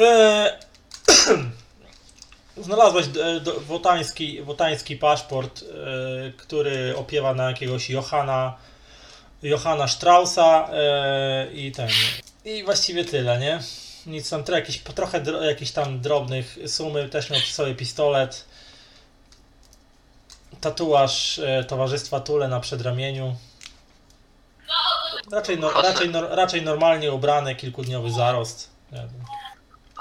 E, [clears throat] Znalazłeś e, do- wotański, wotański paszport, e, który opiewa na jakiegoś Johanna, Johanna Straussa e, i ten. I właściwie tyle, nie? Nic tam, tro- jakieś, trochę dro, jakichś tam drobnych sumy, też miał przy sobie pistolet. Tatuaż e, Towarzystwa Tule na przedramieniu. Raczej, no, raczej, no, raczej normalnie ubrany, kilkudniowy zarost.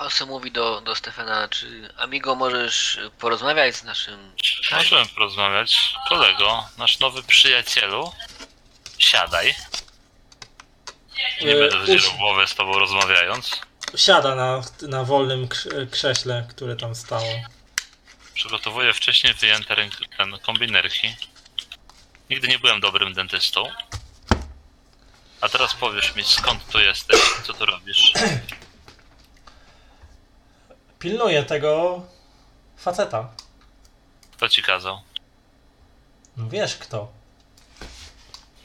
Jose mówi do, do Stefana, czy Amigo możesz porozmawiać z naszym... Możemy porozmawiać. Kolego, nasz nowy przyjacielu, siadaj. Nie E, będę uś- zdzierał głowę z tobą rozmawiając. Siada na, na wolnym krz- krześle, które tam stało. Przygotowuję wcześniej wyjęte ten, kombinerki. Nigdy nie byłem dobrym dentystą. A teraz powiesz mi, skąd tu jesteś, co tu robisz? [clears throat] Pilnuje tego faceta. Kto ci kazał? No wiesz kto.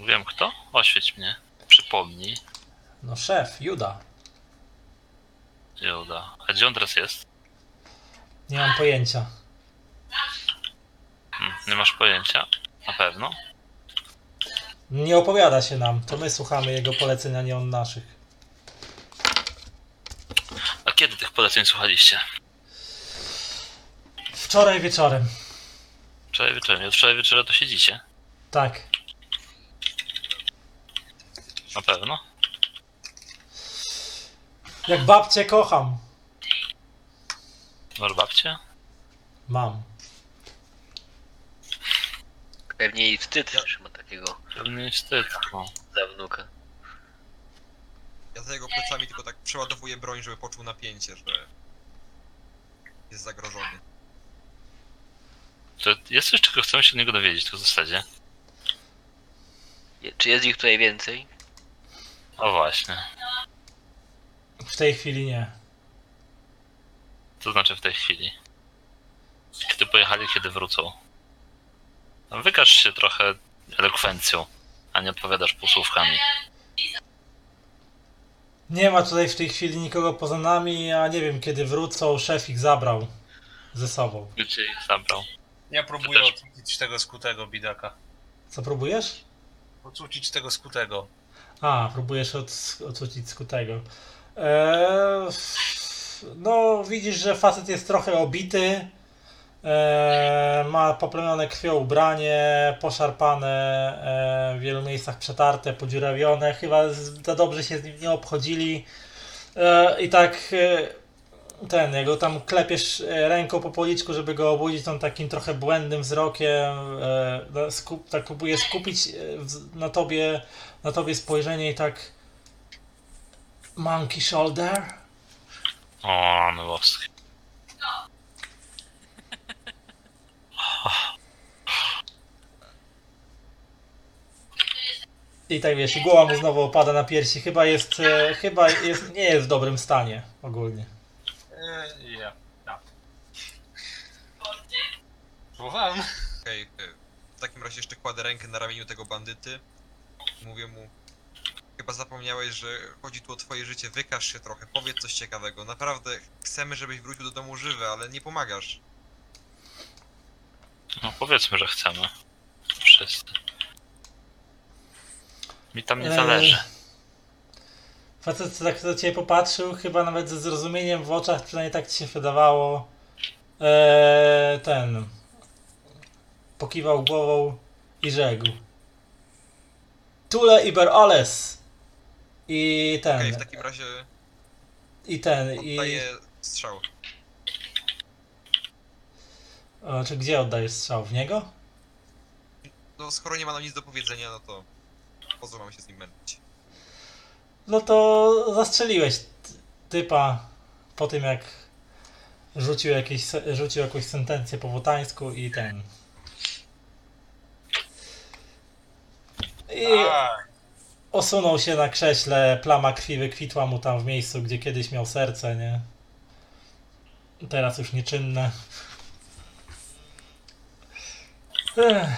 Wiem kto? Oświeć mnie. Przypomnij. No szef, Juda. Joda. A gdzie on teraz jest? Nie mam pojęcia. Nie masz pojęcia? Na pewno? Nie opowiada się nam, to my słuchamy jego polecenia, nie on naszych. A kiedy tych poleceń słuchaliście? Wczoraj wieczorem. Wczoraj wieczorem. Od wczoraj wieczora to siedzicie? Tak. Na pewno? Jak babcię kocham. Masz babcię? Mam. Pewnie jej wstyd, że ma takiego Pewnie wstyd. No. za wnuka. Ja za jego plecami tylko tak przeładowuję broń, żeby poczuł napięcie, że jest zagrożony. To jest coś, czego chcemy się od niego dowiedzieć, tylko w zasadzie. Je- Czy jest ich tutaj więcej? O właśnie. W tej chwili nie. Co znaczy w tej chwili? Kiedy pojechali, kiedy wrócą? Wykaż się trochę elokwencją, a nie odpowiadasz półsłówkami. Nie ma tutaj w tej chwili nikogo poza nami, a nie wiem kiedy wrócą, szef ich zabrał ze sobą. Gdzie ich zabrał? Ja próbuję Też. tego skutego bidaka. Co próbujesz? Odcucić tego skutego. A, próbujesz od, odrzucić skutego. Eee, no, widzisz, że facet jest trochę obity. Eee, ma poplamione krwią ubranie, poszarpane, e, w wielu miejscach przetarte, podziurawione. Chyba za dobrze się z nim nie obchodzili. E, I tak e, ten, jak go tam klepiesz e, ręką po policzku, żeby go obudzić, tą takim trochę błędnym wzrokiem, e, no, skup, tak próbuje skupić e, na tobie na tobie spojrzenie i tak. Monkey shoulder? O, no boski. I tak wiesz, i głowa mu znowu opada na piersi. Chyba jest. E, chyba jest, nie jest w dobrym stanie ogólnie. Ja. ja. Próbowałem. Okej, e, w takim razie jeszcze kładę rękę na ramieniu tego bandyty. Mówię mu, chyba zapomniałeś, że chodzi tu o twoje życie, wykaż się trochę, powiedz coś ciekawego. Naprawdę chcemy, żebyś wrócił do domu żywy, ale nie pomagasz. No powiedzmy, że chcemy. Wszyscy. Mi tam nie Eee, zależy. Facet tak do ciebie popatrzył, chyba nawet ze zrozumieniem w oczach, przynajmniej tak ci się wydawało. Eee, ten. Pokiwał głową i rzekł. Tule iber alles! I ten. Okej, w takim razie I ten. I. oddaję strzał. O, czy gdzie oddajesz strzał? W niego? No skoro nie ma nam nic do powiedzenia, no to po co mamy się z nim męczyć? No to zastrzeliłeś typa po tym jak rzucił, jakieś, rzucił jakąś sentencję po wotańsku i ten. I A, osunął się na krześle, plama krwi wykwitła mu tam w miejscu, gdzie kiedyś miał serce, nie? Teraz już nieczynne.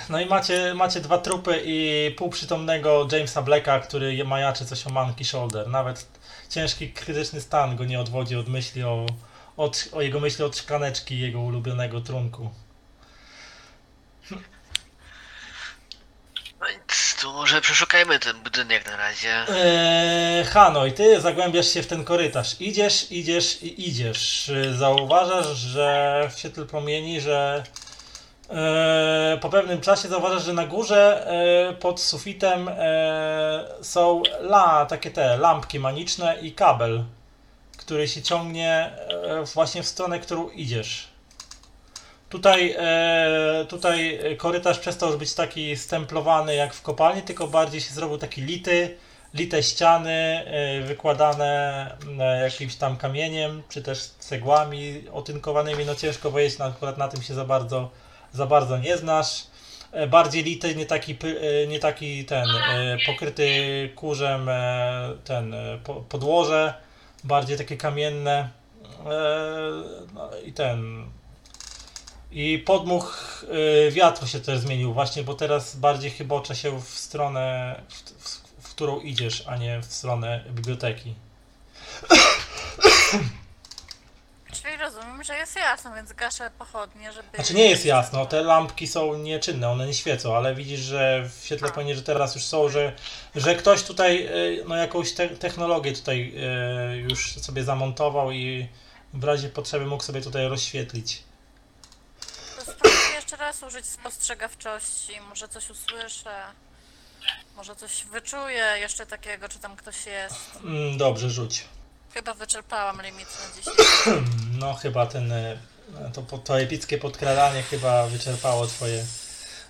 No i macie, macie dwa trupy i półprzytomnego Jamesa Blacka, który majaczy coś o Monkey Shoulder. Nawet ciężki, krytyczny stan go nie odwodzi od myśli o, od, o jego myśli od szklaneczki jego ulubionego trunku. No nic, to może przeszukajmy ten budynek na razie. Eee, Hanoi, ty zagłębiasz się w ten korytarz. Idziesz, idziesz i idziesz. Zauważasz, że w świetle promieni, że po pewnym czasie zauważasz, że na górze eee, pod sufitem eee, są la, takie te lampki maniczne i kabel, który się ciągnie właśnie w stronę, którą idziesz. Tutaj, e, tutaj korytarz przestał być taki stemplowany jak w kopalni, tylko bardziej się zrobił taki lity, lite ściany e, wykładane e, jakimś tam kamieniem, czy też cegłami otynkowanymi. No ciężko powiedzieć, no, akurat na tym się za bardzo, za bardzo nie znasz. E, Bardziej lity, nie taki, e, nie taki ten e, pokryty kurzem ten po- podłoże, bardziej takie kamienne. No i ten i podmuch wiatru się też zmienił właśnie, bo teraz bardziej chybocze się w stronę, w, w, w którą idziesz, a nie w stronę biblioteki. Czyli rozumiem, że jest jasno, więc gaszę pochodnie, żeby... Znaczy nie jest jasno, te lampki są nieczynne, one nie świecą, ale widzisz, że w świetle pewnie, że teraz już są, że, że ktoś tutaj y, no jakąś te technologię tutaj y, już sobie zamontował i w razie potrzeby mógł sobie tutaj rozświetlić. To Spróbuję jeszcze raz użyć spostrzegawczości, może coś usłyszę. Może coś wyczuję jeszcze takiego, czy tam ktoś jest. Mm, Dobrze, rzuć. Chyba wyczerpałam limit na dzisiaj. [clears throat] No chyba ten, e, to, to epickie podkradanie chyba wyczerpało twoje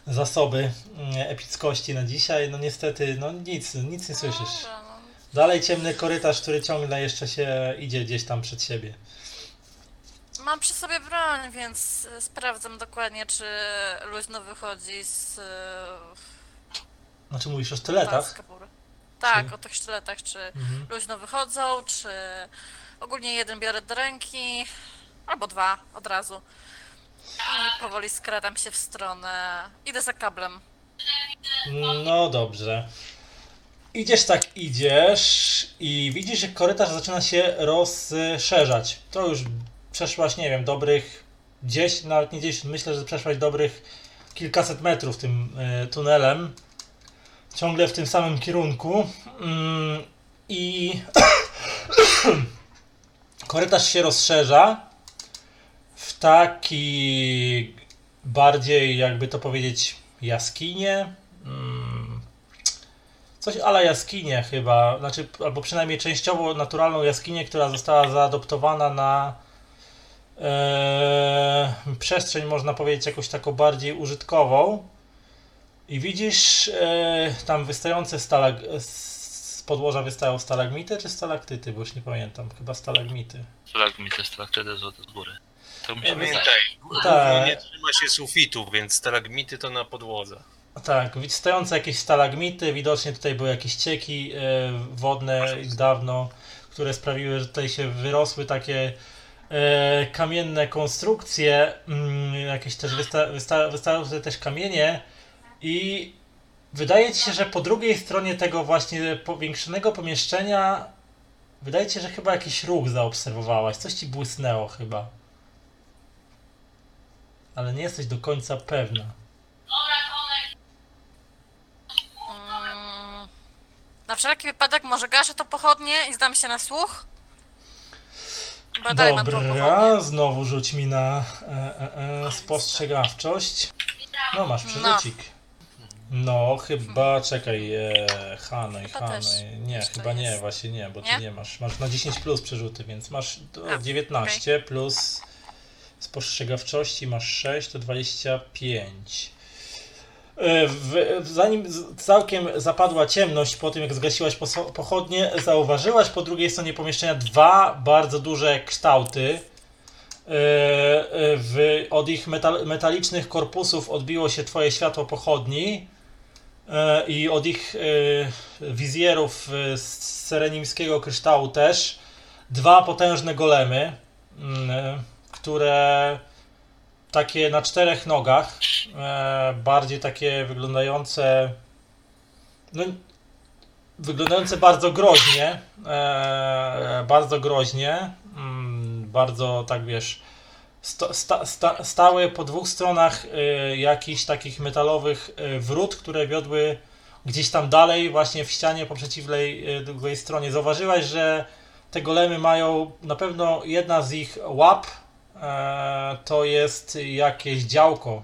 zasoby mm, epickości na dzisiaj. No niestety, no nic, nic nie słyszysz. Dobra, no. Dalej ciemny korytarz, który ciągle jeszcze się idzie gdzieś tam przed siebie. Mam przy sobie broń, więc y, sprawdzam dokładnie, czy luźno wychodzi z... Znaczy mówisz o sztyletach? Tak, Czy- o tych sztyletach, czy Mhm. luźno wychodzą, czy ogólnie jeden biorę do ręki, albo dwa od razu. I powoli skradam się w stronę. Idę za kablem. No dobrze. Idziesz tak, idziesz i widzisz, że korytarz zaczyna się rozszerzać. To już przeszłaś, nie wiem, dobrych 10, nawet nie 10, myślę, że przeszłaś dobrych kilkaset metrów tym e, tunelem. Ciągle w tym samym kierunku. Mm, I [coughs] korytarz się rozszerza w taki bardziej, jakby to powiedzieć, jaskinie. Mm, Coś ala jaskinie chyba, znaczy, albo przynajmniej częściowo naturalną jaskinię, która została zaadoptowana na e, przestrzeń, można powiedzieć, jakąś taką bardziej użytkową. I widzisz e, tam wystające stalag... z podłoża wystają stalagmity czy stalaktyty, bo już nie pamiętam, chyba stalagmity. Stalagmity, stalaktydy złote z góry. To mi się. Pamiętaj, Tak. nie trzyma się sufitu, więc stalagmity to na podłodze. Tak, stojące jakieś stalagmity, widocznie tutaj były jakieś cieki e, wodne dawno, które sprawiły, że tutaj się wyrosły takie e, kamienne konstrukcje, mm, jakieś też wysta, wysta, wystały tutaj też kamienie i wydaje ci się, że po drugiej stronie tego właśnie powiększonego pomieszczenia wydaje ci się, że chyba jakiś ruch zaobserwowałaś, coś ci błysnęło chyba. Ale nie jesteś do końca pewna. Mm, na wszelki wypadek może gaszę to pochodnie i zdam się na słuch. Pochodnię. Dobra, znowu rzuć mi na e, e, e, spostrzegawczość. No, masz przerzucik. No, chyba, czekaj, e, Hanej, Chyba też. Hanej. Nie, to chyba nie, jest. właśnie nie, bo ty Nie? nie masz. Masz na 10 plus przerzuty, więc masz do A, 19 plus spostrzegawczości masz 6, to 25. E, W, zanim z- całkiem zapadła ciemność po tym, jak zgasiłaś poso- pochodnie, zauważyłaś po drugiej stronie pomieszczenia dwa bardzo duże kształty. E, e, W, od ich metal, metalicznych korpusów odbiło się twoje światło pochodni i od ich e, wizjerów e, z serenimskiego kryształu też dwa potężne golemy, mm, e, które takie na czterech nogach, e, bardziej takie wyglądające, no, wyglądające bardzo groźnie, e, bardzo groźnie, mm, bardzo tak wiesz, sta, sta, stały po dwóch stronach e, jakichś takich metalowych e, wrót, które wiodły gdzieś tam dalej, właśnie w ścianie po przeciwnej e, drugiej stronie. Zauważyłaś, że te golemy mają na pewno jedna z ich łap e, to jest jakieś działko.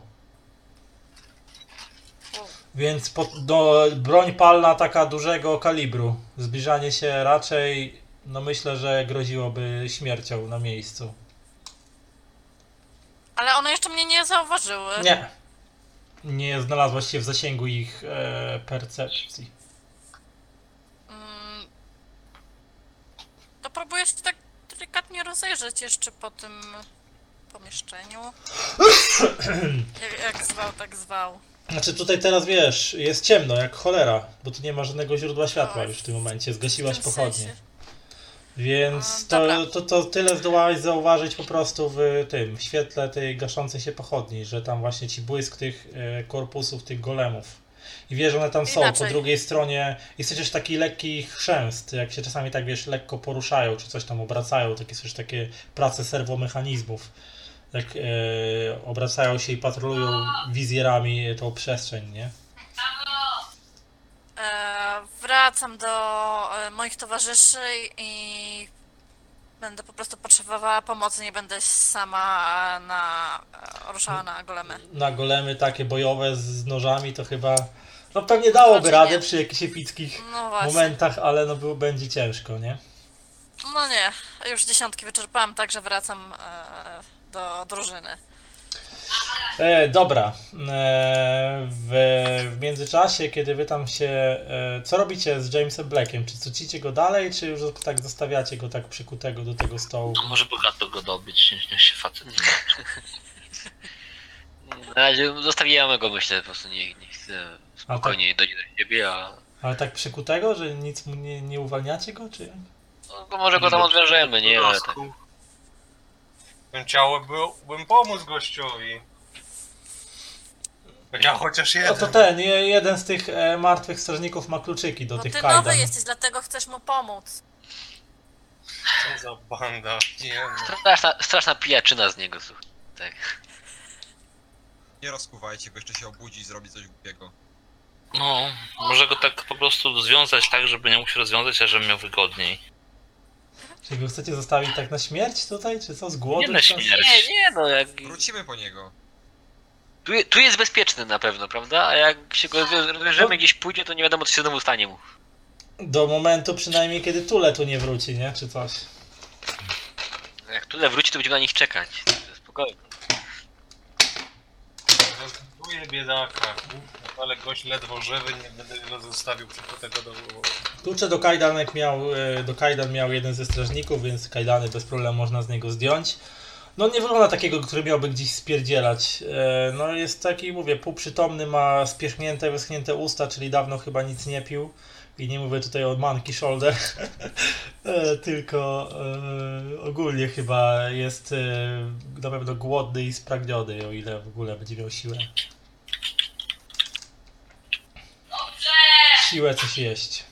Więc po, do, broń palna taka dużego kalibru. Zbliżanie się raczej, no myślę, że groziłoby śmiercią na miejscu. Ale one jeszcze mnie nie zauważyły. Nie. Nie znalazłaś się w zasięgu ich e, percepcji. Mm, to próbuję się tak delikatnie rozejrzeć jeszcze po tym pomieszczeniu. [coughs] Jak, jak zwał, tak zwał. Znaczy tutaj teraz wiesz, jest ciemno jak cholera, bo tu nie ma żadnego źródła światła już w tym momencie, zgasiłaś W tym pochodnie. sensie. Więc A, to, to, to tyle zdołałaś zauważyć po prostu w tym, w świetle tej gaszącej się pochodni, że tam właśnie ci błysk tych e, korpusów, tych golemów. I wiesz, one tam są, po Inaczej. drugiej stronie jest chociaż taki lekki chrzęst, jak się czasami tak wiesz, lekko poruszają, czy coś tam obracają, takie coś takie prace serwomechanizmów. Jak e, obracają się i patrolują wizjerami tą przestrzeń, nie? E, wracam do e, moich towarzyszy i będę po prostu potrzebowała pomocy, nie będę sama e, na, ruszała na golemy. na golemy takie bojowe z, nożami, to chyba no pewnie dałoby Raczej radę nie. przy jakichś epickich No momentach, ale no było, będzie ciężko, nie? No nie, już dziesiątki wyczerpałam, także wracam do drużyny. E, dobra. E, w, w międzyczasie, kiedy wy tam się. E, co robicie z Jamesem Blackiem? Czy cucicie go dalej, czy już tak zostawiacie go tak przykutego do tego stołu? A może bogato go dobić, niech, się facet nie [laughs] Na razie zostawiamy go, myślę, po prostu niech, niech chce spokojnie dojdzie do siebie, a Ale tak przykutego, że nic mu nie, nie uwalniacie go, czy jak? no, może go tam odwiążemy, nie? Ale tak. Bym chciałbym pomóc gościowi. Ja chociaż No jeden. to ten, je- jeden z tych e, martwych strażników ma kluczyki do Bo tych ty kajdan. nowy jesteś, dlatego chcesz mu pomóc. Co za banda. Nie no. Straszna, straszna pijaczyna z niego, słuchaj. Tak. Nie rozkuwajcie, bo jeszcze się obudzi i zrobi coś głupiego. No, może go tak po prostu związać tak, żeby nie mógł się rozwiązać, a żeby miał wygodniej. Czy go chcecie zostawić tak na śmierć tutaj, czy co, z głodu? Nie na śmierć. Nie, nie, no jak... Wrócimy po niego. Tu, je- tu jest bezpieczny na pewno, prawda? A jak się go rozwią- rozwiążemy, No. gdzieś pójdzie, to nie wiadomo, co się znowu stanie mu. Do momentu przynajmniej, kiedy Tule tu nie wróci, nie? Czy coś. Jak tyle wróci, to będziemy na nich czekać. Spokojnie. Rozbuduję biedaka. Ale gość ledwo żywy, nie będę go zostawił tylko tego do... Klucze do kajdanek miał, e, do kajdan miał jeden ze strażników, więc kajdany bez problemu można z niego zdjąć. No nie wygląda takiego, który miałby gdzieś spierdzielać. E, No jest taki, mówię, półprzytomny, ma spierzchnięte, wyschnięte usta, czyli dawno chyba nic nie pił. I nie mówię tutaj o monkey shoulder, [laughs] e, tylko ogólnie chyba jest e, na pewno głodny i spragniony, o ile w ogóle będzie miał siłę. Siłę coś jeść.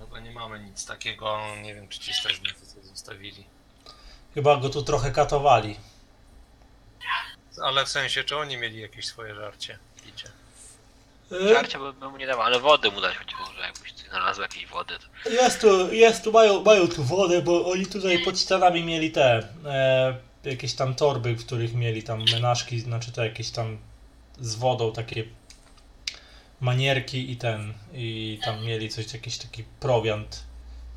Chyba nie mamy nic takiego, nie wiem czy ci strażnicy coś zostawili. Chyba go tu trochę katowali. Ale w sensie, czy oni mieli jakieś swoje żarcie? Picie. E, Żarcia by by mu nie dawał, ale wody mu dać choć może jakbyś ty znalazł jakieś wody. To... Jest tu, jest tu, mają, mają tu wodę, bo oni tutaj pod ścianami mieli te e, jakieś tam torby, w których mieli tam menażki, znaczy to jakieś tam z wodą takie manierki i ten, i tam mieli coś, jakiś taki prowiant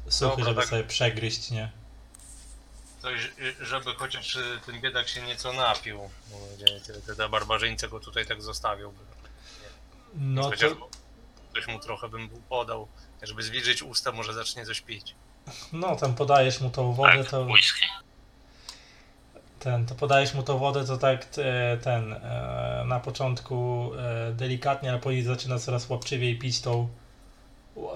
suchy, Dobra, żeby tak. sobie przegryźć, nie? Coś, żeby chociaż y, ten biedak się nieco napił. Te, te, te barbarzyńce go tutaj tak zostawił. No Chociaż to, coś mu trochę bym podał. Żeby zwilżyć usta, może zacznie coś pić. no tam podajesz mu tą wodę, Tak, to whisky. Ten, to podajesz mu tą wodę, to tak e, ten, e, na początku e, delikatnie, ale później zaczyna coraz łapczywiej pić tą,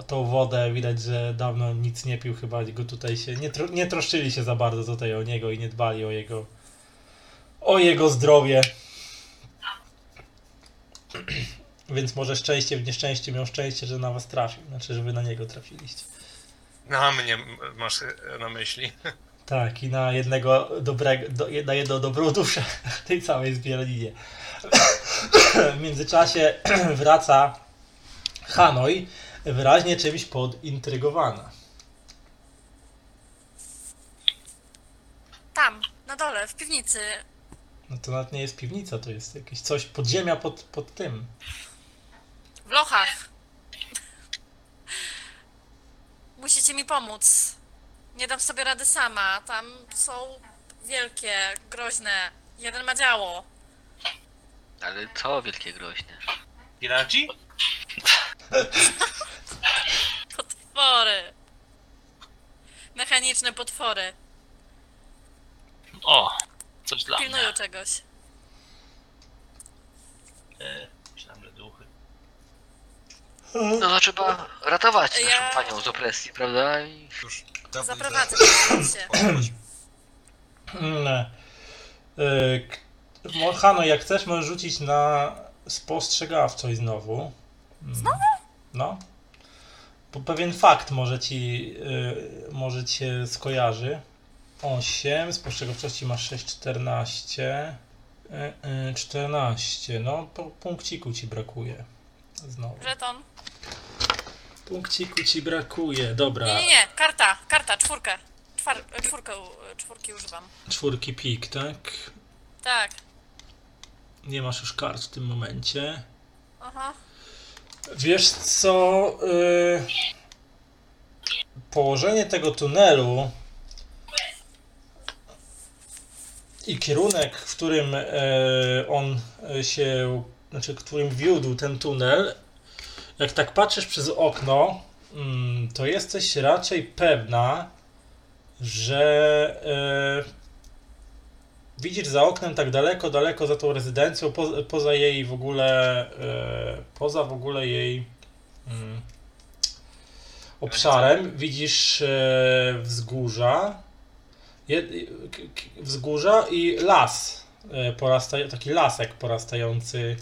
tą wodę. Widać, że dawno nic nie pił, chyba go tutaj się, nie, nie troszczyli się za bardzo tutaj o niego i nie dbali o jego, o jego zdrowie. [clears throat] Więc może szczęście w nieszczęście miał szczęście, że na was trafił, znaczy, że wy na niego trafiliście. Na mnie masz na myśli. [laughs] Tak, i na jednego dobrego, do, na jedną dobrą duszę tej całej zbieraninie. W międzyczasie [clears throat] wraca Hanoi, wyraźnie czymś podintrygowana. Tam, na dole, w piwnicy. No to nawet nie jest piwnica, to jest jakieś coś, podziemia pod, pod tym. W lochach. Musicie mi pomóc. Nie dam sobie rady sama. Tam są wielkie, groźne. Jeden ma działo. Ale co wielkie groźne. Piraci? [laughs] Potwory. Mechaniczne potwory. O, coś dla mnie. Pilnują czegoś. E, myślałem, że duchy. No to trzeba ratować Ja- naszą panią z opresji, prawda? I... Już dawno Zaprowadzę cię. [clears throat] Mm, y, k- mo- Hanoi, jak chcesz, możesz rzucić na spostrzegawczość znowu. Znowu? No. Bo pewien fakt może ci, y, może ci się skojarzy. 8, spostrzegawczości masz 6, 14. Y, y, 14, no po punkciku ci brakuje. Znowu. Żeton. Punkciku ci brakuje, dobra. Nie, nie, nie. Karta, karta, czwórkę. Czwar, czwórkę, czwórki używam. Czwórki pik, tak? Tak. Nie masz już kart w tym momencie. Aha. Wiesz co? y, położenie tego tunelu i kierunek, w którym e, on się, znaczy, w którym wiódł ten tunel, jak tak patrzysz przez okno, mm, to jesteś raczej pewna, że e, widzisz za oknem tak daleko, daleko za tą rezydencją, po, poza jej w ogóle, e, poza w ogóle jej mm, obszarem, widzisz e, wzgórza, je, wzgórza i las. porasta, taki lasek porastający,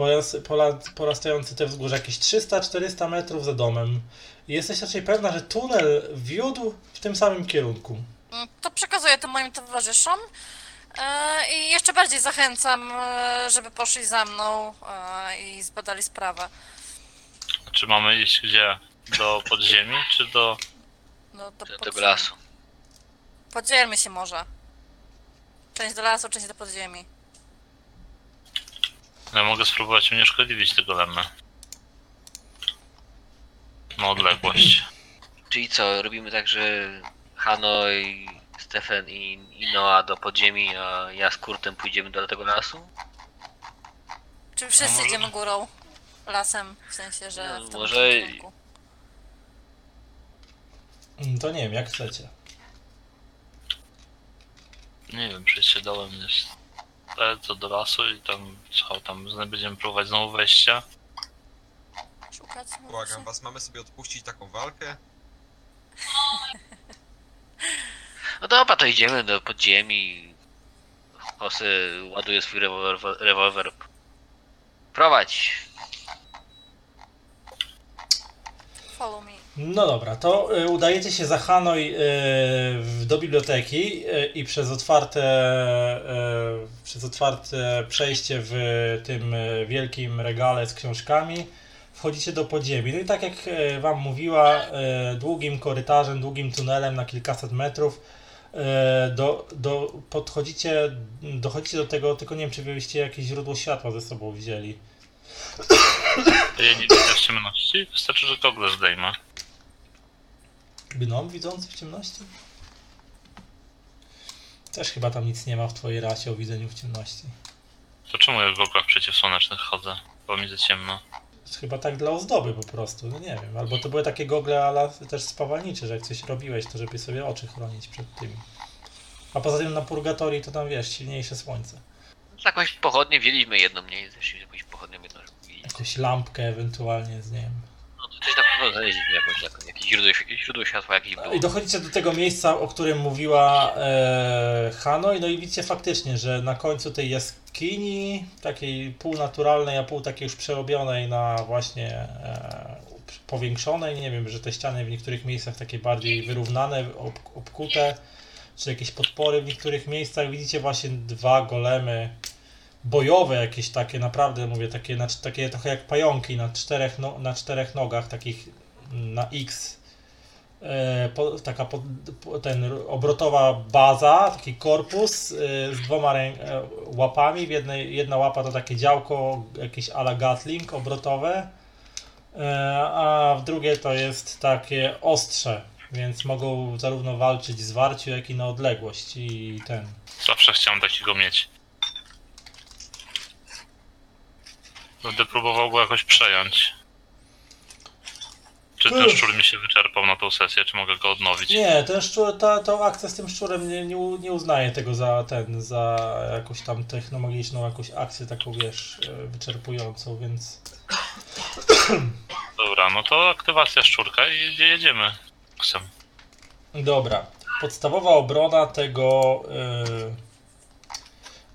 poras, pola, porastający te wzgórza, jakieś 300-400 metrów za domem. I jesteś raczej pewna, że tunel wiódł w tym samym kierunku. Mm, To przekazuję to moim towarzyszom e, i jeszcze bardziej zachęcam, e, żeby poszli za mną e, i zbadali sprawę. Czy mamy iść gdzie? Do podziemi, czy do... No, do lasu. Podzielmy się może. Część do lasu, część do podziemi. Ja mogę spróbować unieszkodliwić tego lemę. Na odległość. Czyli co, robimy tak, że Hanoi, Stefan i, i Noa do podziemi, a ja z Kurtem pójdziemy do tego lasu? Czy wszyscy może- idziemy górą? Lasem, w sensie, że No, w tym może- kierunku. Mm, To nie wiem, jak chcecie. Nie wiem, przejście dołem jest... Co do lasu i tam... Co tam, będziemy próbować znowu wejścia. Szukać Błagam was, mamy sobie odpuścić taką walkę? No dobra, to idziemy do podziemi. Hosy ładuje swój rewolwer. rewolwer. Prowadź. Follow me. No dobra, to y, udajecie się za Hanoi y, do biblioteki y, i przez otwarte, przez otwarte przejście w tym wielkim regale z książkami wchodzicie do podziemi. No i tak jak Wam mówiła, długim korytarzem, długim tunelem na kilkaset metrów do, do, podchodzicie, dochodzicie do tego, tylko nie wiem, czy Wy byście jakieś źródło światła ze sobą wzięli. Ja nie widzę ciemności, wystarczy, że gogle zdejmę. Gnom widzący w ciemności? Też chyba tam nic nie ma w twojej rasie o widzeniu w ciemności. To czemu ja w goglach przeciwsłonecznych chodzę? Bo mi za ciemno. Chyba tak dla ozdoby po prostu, no nie wiem. Albo to były takie gogle, ale też spawalnicze, że jak coś robiłeś, to żeby sobie oczy chronić przed tymi. A poza tym na purgatorii to tam wiesz, silniejsze słońce. Jakąś pochodnię wzięliśmy jedną, nie? Zeszliśmy jakąś pochodnią jedną. Jakąś lampkę ewentualnie z nie wiem. To coś na pewno znaleźliśmy jakąś, jakieś źródło, źródło światła jakieś było. I dochodzicie do tego miejsca, o którym mówiła e, Hanoi, no i widzicie faktycznie, że na końcu tej jaskini, takiej półnaturalnej, a pół takiej już przerobionej na właśnie e, powiększonej, nie wiem, że te ściany w niektórych miejscach takie bardziej wyrównane, ob, obkute, czy jakieś podpory w niektórych miejscach, widzicie właśnie dwa golemy bojowe jakieś takie, naprawdę mówię, takie, na, takie trochę jak pająki na czterech, no, na czterech nogach, takich na X e, po, taka po, ten obrotowa baza, taki korpus e, z dwoma rę, e, łapami. W jednej, jedna łapa to takie działko, jakieś ala Gatling obrotowe, e, a w drugie to jest takie ostrze, więc mogą zarówno walczyć w zwarciu, jak i na odległość. I ten. Zawsze chciałem takiego mieć. Będę próbował go jakoś przejąć. Czy ten Uff. szczur mi się wyczerpał na tą sesję, czy mogę go odnowić? Nie, ten szczur, ta, ta akcja z tym szczurem nie, nie, u- nie uznaje tego za ten, za jakąś tam technologiczną jakąś akcję taką, wiesz, e, wyczerpującą, więc... [clears throat] Dobra, no to aktywacja szczurka i je- jedziemy. Ksem. Dobra. Podstawowa obrona tego yy,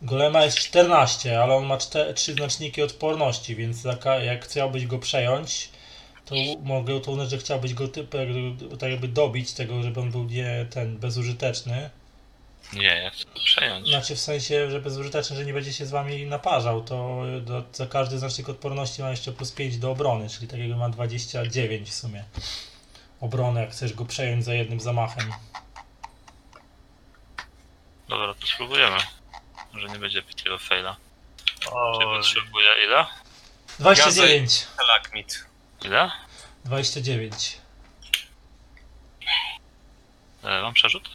golema jest 14, ale on ma 3 znaczniki odporności, więc jak chciałbyś go przejąć, to mogę to uznać, że chciałbyś go typ, jakby, tak jakby dobić tego, żeby on był nie ten bezużyteczny. Nie, ja chcę go przejąć. Znaczy w sensie, że bezużyteczny, że nie będzie się z wami naparzał, to do, za każdy znacznik odporności ma jeszcze plus 5 do obrony, czyli tak jakby ma 29 w sumie. Obrony, jak chcesz go przejąć za jednym zamachem. Dobra, to spróbujemy. Może nie będzie takiego faila. Czy potrzebuję ile? 29. Lakmit. Ile? 29. E, mam przerzut?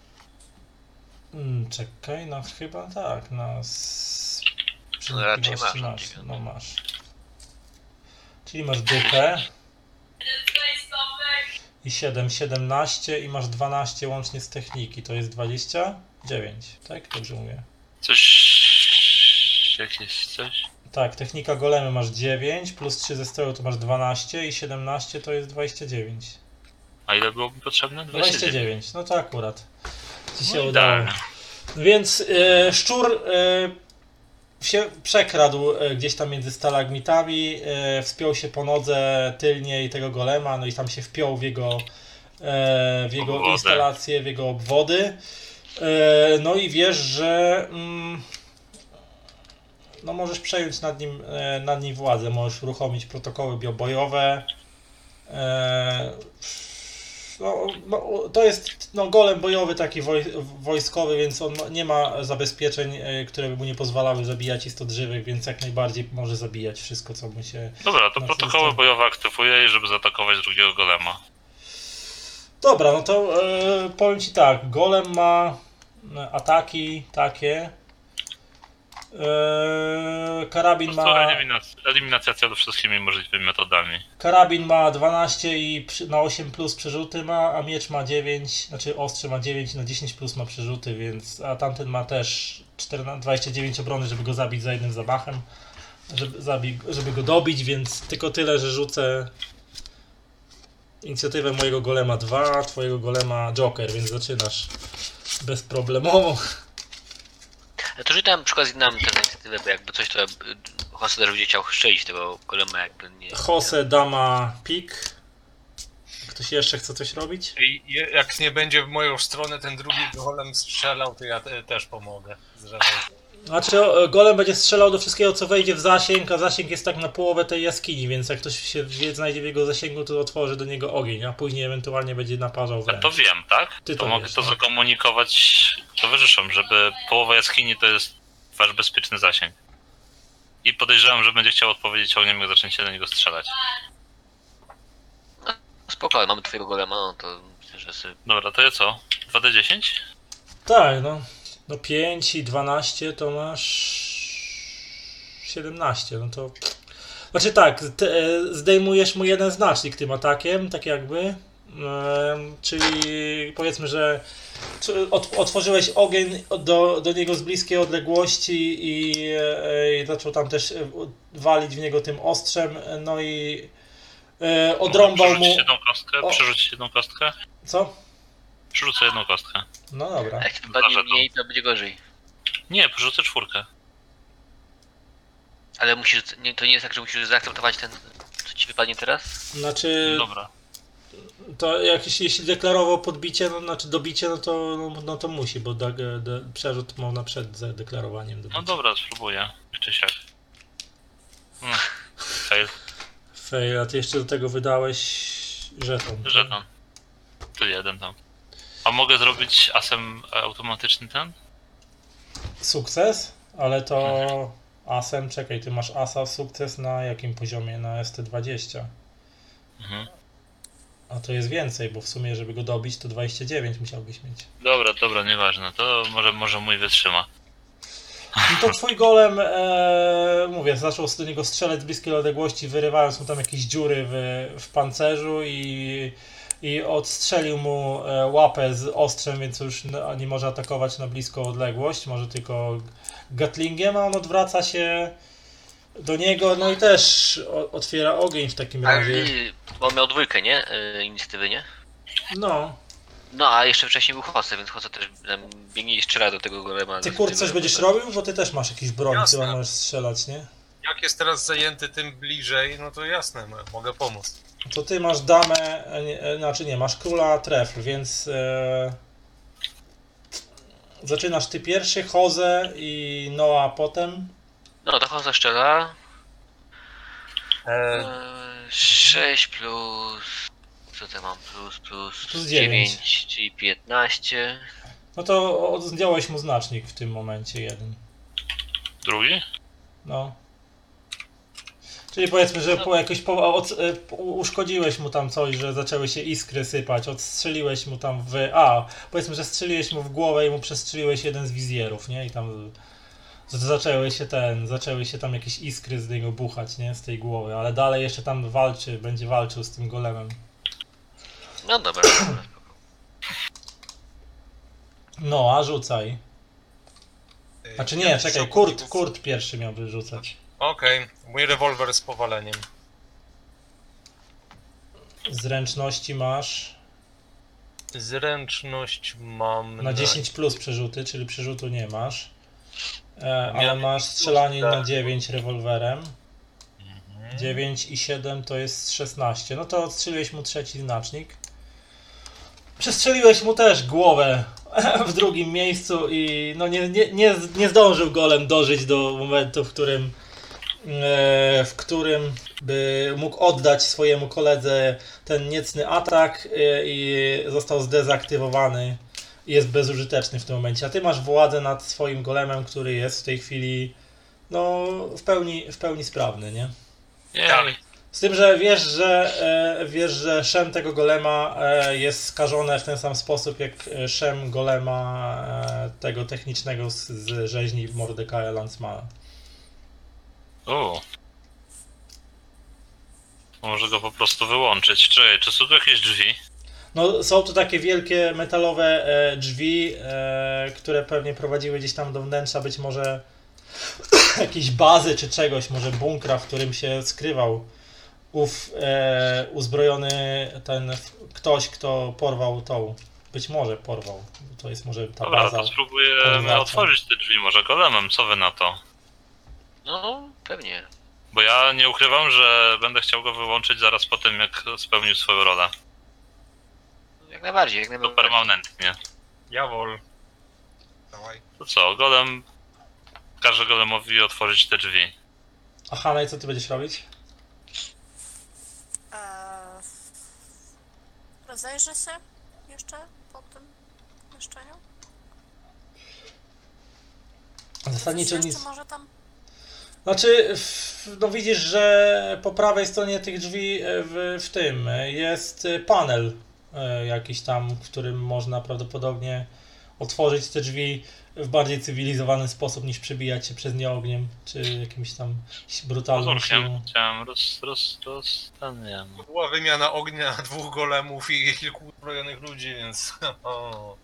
Mm, czekaj, no chyba tak, no z... No raczej przenikliwości masz, masz, nie no masz. Czyli masz dychę. I 7, 17 i masz 12 łącznie z techniki, to jest 29, tak? Dobrze mówię. Coś... Jakieś coś? Tak, technika golemy masz 9, plus 3 ze stroju to masz 12 i 17 to jest 29. A ile byłoby potrzebne? 29. 29, no to akurat ci się No udało. idealnie. Więc e, szczur e, się przekradł e, gdzieś tam między stalagmitami, e, wspiął się po nodze tylniej tego golema, no i tam się wpiął w jego, w jego Obwody. instalację, w jego obwody. No i wiesz, że mm, no możesz przejąć nad nim, e, nad nim władzę, możesz uruchomić protokoły biobojowe. E, no, no, to jest no, golem bojowy taki woj, wojskowy, więc on nie ma zabezpieczeń, e, które by mu nie pozwalały zabijać istot żywych, więc jak najbardziej może zabijać wszystko, co mu się... Dobra, to protokoły to- bojowe aktywuję, żeby zaatakować drugiego golema. Dobra, no to e, powiem Ci tak, golem ma ataki takie, e, Po karabin ma... eliminacja, celu wszystkimi możliwymi metodami. Karabin ma 12 i przy- na 8 plus przerzuty ma, a miecz ma 9, znaczy ostrze ma 9 i na 10 plus ma przerzuty, więc a tamten ma też 14, 29 obrony, żeby go zabić za jednym zamachem, żeby, zabi, żeby go dobić, więc tylko tyle, że rzucę inicjatywę mojego golema 2, twojego golema Joker, więc zaczynasz bezproblemowo. To rzucam na przykład nam tę inicjatywę, bo jakby coś to Jose też będzie chciał strzelić tego golema jakby nie... Jose, dama, pik. Ktoś jeszcze chce coś robić? I jak nie będzie w moją stronę ten drugi golem strzelał, to ja te, też pomogę. Zresztą. Znaczy, o, golem będzie strzelał do wszystkiego, co wejdzie w zasięg, a zasięg jest tak na połowę tej jaskini, więc jak ktoś się wie, znajdzie w jego zasięgu, to otworzy do niego ogień, a później ewentualnie będzie naparzał Ja wręcz. to wiem, tak? Ty to to mogę wiesz, to tak. zakomunikować towarzyszom, żeby połowa jaskini to jest wasz bezpieczny zasięg. I podejrzewam, że będzie chciał odpowiedzieć ogniem, jak zaczniecie do niego strzelać. Spoko, mamy twojego golema, no to myślę, że sobie... Dobra, to ja co? 2D10? Tak, no. No 5 i 12 to masz 17, no to... Znaczy tak, te, e, zdejmujesz mu jeden znacznik tym atakiem, tak jakby. Em, czyli powiedzmy, że otworzyłeś ogień do, do niego z bliskiej odległości i, e, i zaczął tam też e, walić w niego tym ostrzem, no i e, odrąbał mu... Jedną kostkę? Przerzucić jedną kostkę? Co? Przerzucę jedną kostkę. No dobra. A jak wypadnie mniej, to będzie gorzej. Nie, przerzucę czwórkę. Ale musisz, nie, to nie jest tak, że musisz zaakceptować ten, co ci wypadnie teraz? Znaczy... Dobra. To jak, jeśli, jeśli deklarował podbicie, no, znaczy dobicie, no to, no, no to musi, bo da, de, przerzut można przed zadeklarowaniem dobicia. No dobra, spróbuję. Czy siak. Hmm. Fail. Fail, a ty jeszcze do tego wydałeś żeton. Żeton. Tu jeden tam. A mogę zrobić asem automatyczny ten? Sukces, ale to asem, czekaj, ty masz asa sukces na jakim poziomie? Na ST20. Mhm. A to jest więcej, bo w sumie, żeby go dobić, to 29 musiałbyś mieć. Dobra, dobra, nieważne. To może, może mój wytrzyma. No to twój golem, e, mówię, zaczął do niego strzelać z bliskiej odległości, wyrywając mu tam jakieś dziury w, w pancerzu i, i odstrzelił mu e, łapę z ostrzem, więc już nie może atakować na bliską odległość, może tylko gatlingiem, a on odwraca się do niego, no i też otwiera ogień w takim razie. bo on miał dwójkę, nie? Y, inicjatywy, nie? No, No, a jeszcze wcześniej był Jose, więc Jose też biegnie i strzela do tego golema. ty kurt coś będziesz robił, bo ty też masz jakiś broń, chyba możesz strzelać, nie? Jak jest teraz zajęty tym bliżej, no to jasne, mo- mogę pomóc. To ty masz damę, e, nie, e, znaczy nie, masz króla trefl, więc e, zaczynasz ty pierwszy, Jose i Noah potem. No, to Jose strzela. E, E, 6 plus... Co to mam? Plus, plus, Plus dziewięć. 9, czyli 15. No to zdjąłeś mu znacznik w tym momencie jeden. Drugi? No. Czyli powiedzmy, że po jakoś po, od, e, uszkodziłeś mu tam coś, że zaczęły się iskry sypać, odstrzeliłeś mu tam w... A, powiedzmy, że strzeliłeś mu w głowę i mu przestrzeliłeś jeden z wizjerów, nie? I tam z- zaczęły się ten, zaczęły się tam jakieś iskry z niego buchać, nie? Z tej głowy, ale dalej jeszcze tam walczy, będzie walczył z tym golemem. No dobra. No, a rzucaj. Znaczy nie, czekaj, Kurt, Kurt pierwszy miałby rzucać. Okej, mój rewolwer z powaleniem. Zręczności masz Zręczność mam na 10 plus przerzuty, czyli przerzutu nie masz. E, ale Miałem masz strzelanie na tak. 9 rewolwerem. Mhm. 9 i 7 to jest 16. No to odstrzeliłeś mu trzeci znacznik. Przestrzeliłeś mu też głowę [laughs] w drugim miejscu i no nie, nie, nie, nie zdążył golem dożyć do momentu, w którym w którym by mógł oddać swojemu koledze ten niecny atak e, i został zdezaktywowany i jest bezużyteczny w tym momencie. A ty masz władzę nad swoim golemem, który jest w tej chwili no w pełni, w pełni sprawny, nie? Jej. Z tym, że wiesz, że e, wiesz, że szem tego golema e, jest skażone w ten sam sposób jak e, szem golema e, tego technicznego z, z rzeźni Mordekaja Lancmana. U. Może go po prostu wyłączyć. Czekaj, czy są tu jakieś drzwi? No, są to takie wielkie metalowe e, drzwi, e, które pewnie prowadziły gdzieś tam do wnętrza, być może [coughs] jakiejś bazy czy czegoś, może bunkra, w którym się skrywał ów e, uzbrojony ten ktoś, kto porwał tą. Być może porwał. To jest może ta Dobra, baza. to spróbujemy otworzyć te drzwi może golemem. Co wy na to? No, pewnie. Bo ja nie ukrywam, że będę chciał go wyłączyć zaraz po tym, jak spełnił swoją rolę. Jak najbardziej, jak To najbardziej. permanentnie. Jawol. Dawaj. To co, golem... Każe golemowi otworzyć te drzwi. A Hanna, i co ty będziesz robić? Eee, rozejrzę się jeszcze po tym pomieszczeniu. Zasadniczo Coś nic. może tam... Znaczy, no widzisz, że po prawej stronie tych drzwi e, w, w tym e, jest e, panel jakiś tam, w którym można prawdopodobnie otworzyć te drzwi w bardziej cywilizowany sposób niż przebijać się przez nie ogniem, czy jakimś tam Pozorkiem siłą. chciałem roz... roz... roz... ten, nie wiem. Była wymiana ognia [laughs] dwóch golemów i kilku uzbrojonych ludzi, więc [laughs] o,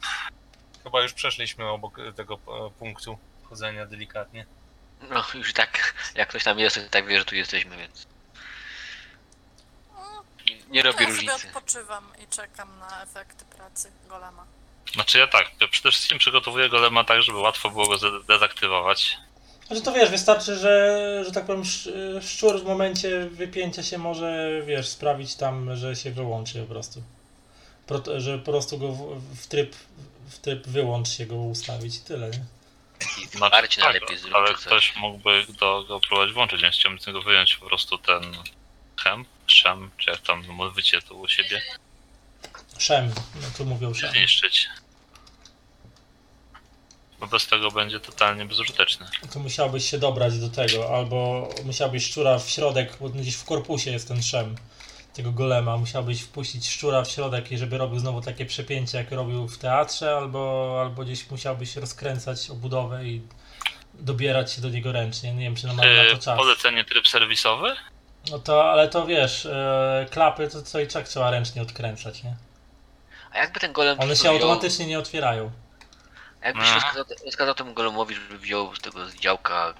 chyba już przeszliśmy obok tego punktu chodzenia delikatnie. No, już i tak, jak ktoś tam jest, to tak wie, że tu jesteśmy, więc No, nie, nie robi ja sobie różnicy. odpoczywam i czekam na efekty pracy golema. Znaczy ja tak, ja przede wszystkim przygotowuję golema tak, żeby łatwo było go dezaktywować. Znaczy to wiesz, wystarczy, że, że tak powiem sz- szczur w momencie wypięcia się może, wiesz, sprawić tam, że się wyłączy po prostu. Pro, że po prostu go w, w tryb w tryb wyłącz się go ustawić i tyle, nie? I Marcin tak, najlepiej zrób, ale coś. ktoś mógłby do, go próbować włączyć, więc chciałbym z tego wyjąć po prostu ten hem, szem, czy jak tam mówicie tu u siebie, Szem, no tu mówią szem. zniszczyć. Bo bez tego będzie totalnie bezużyteczny. To musiałbyś się dobrać do tego, albo musiałbyś szczura w środek, bo gdzieś w korpusie jest ten szem tego golema, musiałbyś wpuścić szczura w środek i żeby robił znowu takie przepięcie, jak robił w teatrze, albo, albo gdzieś musiałbyś rozkręcać obudowę i dobierać się do niego ręcznie. Nie wiem, czy na na to czas. polecenie tryb serwisowy? No to, ale to wiesz, e, klapy to co i tak trzeba ręcznie odkręcać, nie? A jakby ten golem... One się automatycznie nie otwierają. a Jakbyś rozkazał, rozkazał temu golemowi, żeby wziął z tego z działka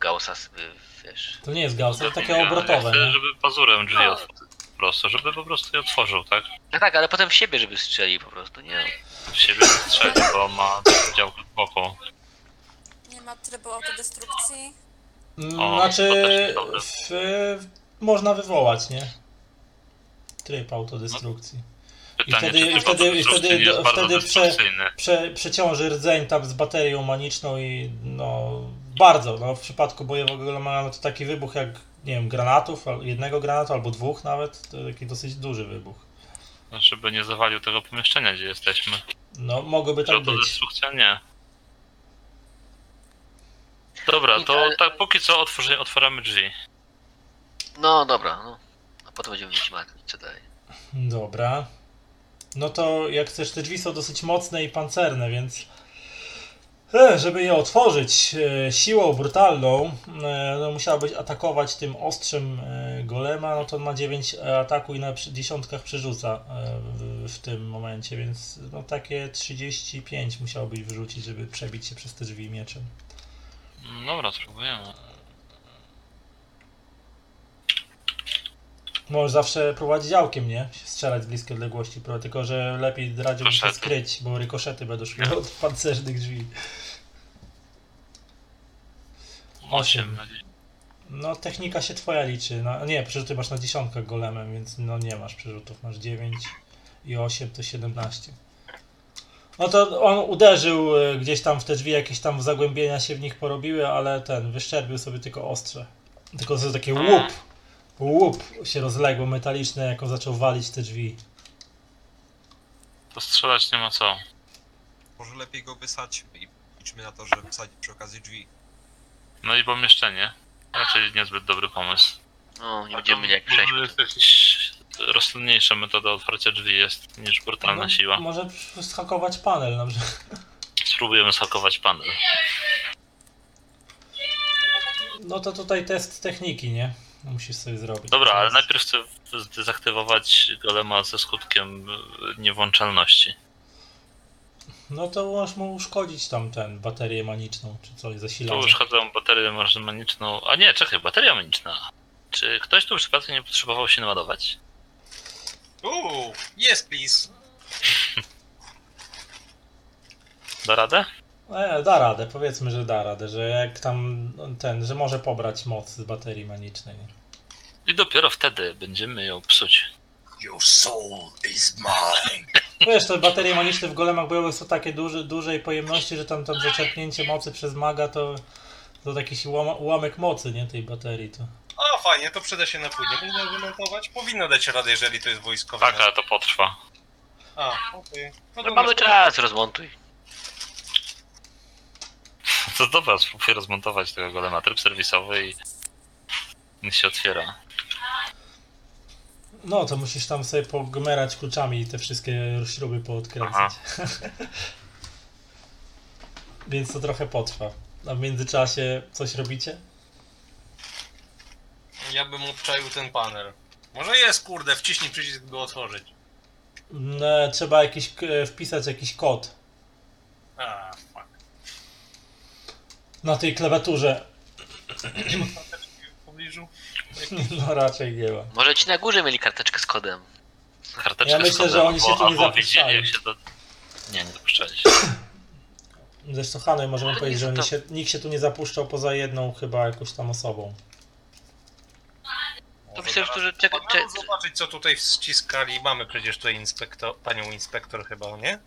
Gaussa sobie, wiesz... To nie jest gauss, to takie Ja obrotowe, chcę, nie? żeby pazurem drzwi No. otworzył. Prostu, żeby po prostu je otworzył, tak? No tak, ale potem w siebie, żeby strzelił po prostu, nie? W siebie strzeli, bo ma działkę w boku. Nie ma trybu autodestrukcji. Mm, O, Znaczy, też jest dobre. w, można wywołać, nie? Tryb autodestrukcji. Pytanie, wtedy- czy i tryb wtedy- i wtedy- nie jest bardzo wtedy prze- destrukcyjny. Prze, przeciąży rdzeń tam z baterią maniczną i no bardzo, no w przypadku bojowego golema no to taki wybuch jak, nie wiem, granatów, jednego granatu albo dwóch nawet, to taki dosyć duży wybuch. Żeby nie zawalił tego pomieszczenia, gdzie jesteśmy. No mogłoby Czy tak być. autodestrukcja? Nie. Dobra, to ale- tak póki co otworzy, otwieramy drzwi. No dobra, no. A potem będziemy martwić, co dalej. Dobra. No to jak chcesz, te drzwi są dosyć mocne i pancerne, więc żeby je otworzyć e, siłą brutalną, e, no musiałbyś atakować tym ostrzem e, golema, no to on ma 9 ataku i na dziesiątkach przerzuca e, w tym momencie, więc no takie 35 musiałbyś wyrzucić, żeby przebić się przez te drzwi mieczem. Dobra, spróbujemy. Możesz zawsze prowadzić działkiem, nie? Strzelać z bliskiej odległości, tylko że lepiej radziłbym się skryć, bo rykoszety będą szły od pancernych drzwi. Osiem. 8. No, technika się twoja liczy. No, nie, przecież ty masz na dziesiątkach golemem, więc no nie masz przerzutów. Masz 9 i 8 to 17. No to on uderzył e, gdzieś tam w te drzwi, jakieś tam zagłębienia się w nich porobiły, ale ten wyszczerbił sobie tylko ostrze. Tylko to takie łup. Łup się rozległo metaliczne, jak on zaczął walić te drzwi. To strzelać nie ma co. Może lepiej go wysadźmy i liczmy na to, że wysadzi przy okazji drzwi. No i pomieszczenie. Raczej niezbyt dobry pomysł. No, nie będziemy jak przejść. Może jakaś rozsądniejsza metoda otwarcia drzwi jest niż brutalna No, siła. Może schakować panel na przykład. Spróbujemy schakować panel. No to tutaj test techniki, nie? Musisz sobie zrobić. Dobra, ale najpierw chcę zdezaktywować golema ze skutkiem y, niewłączalności. No to możesz mu uszkodzić tam ten baterię maniczną, czy coś Tu zasilanie. już chodzą baterię maniczną. A nie, czekaj, bateria maniczna. Czy ktoś tu przypadkiem nie potrzebował się naładować? Uuu, yes please. [laughs] Da radę? E, da radę, powiedzmy, że da radę, że jak tam ten, że może pobrać moc z baterii manicznej. nie? I dopiero wtedy będziemy ją psuć. Your soul is mine. Wiesz, te baterie maniczne w golemach bojowych są takie duże, dużej pojemności, że tam, tam zaczerpnięcie mocy przez maga to, to jakiś ułam, ułamek mocy, nie, tej baterii. To. A fajnie, to przyda się na później. Można wymontować? Powinno dać radę, jeżeli to jest wojskowe. Tak, ale to potrwa. A, okej. No No to mamy czas, rozmontuj. To dobra, spróbuję rozmontować tego golema. Tryb serwisowy i niech się otwiera. No, to musisz tam sobie pogmerać kluczami i te wszystkie śruby poodkręcać. [laughs] Więc to trochę potrwa. A w międzyczasie coś robicie? Ja bym obczaił ten panel. Może jest, kurde, wciśnij przycisk, by go otworzyć. No, trzeba jakiś, e, wpisać jakiś kod A. na tej klawiaturze. W pobliżu? No raczej nie ma. Może ci na górze mieli karteczkę z kodem. Karteczkę Ja myślę, z kodem, że oni się tu nie albo wiedzieli, jak się do... Nie, nie dopuszczali się. [clears throat] Zresztą Hanej możemy Ale powiedzieć, nie że oni to- się, nikt się tu nie zapuszczał poza jedną chyba jakąś tam osobą. Może myślę, że czeka- panelu cze- zobaczyć, co tutaj ściskali. Mamy przecież tutaj inspektor, panią inspektor chyba, nie?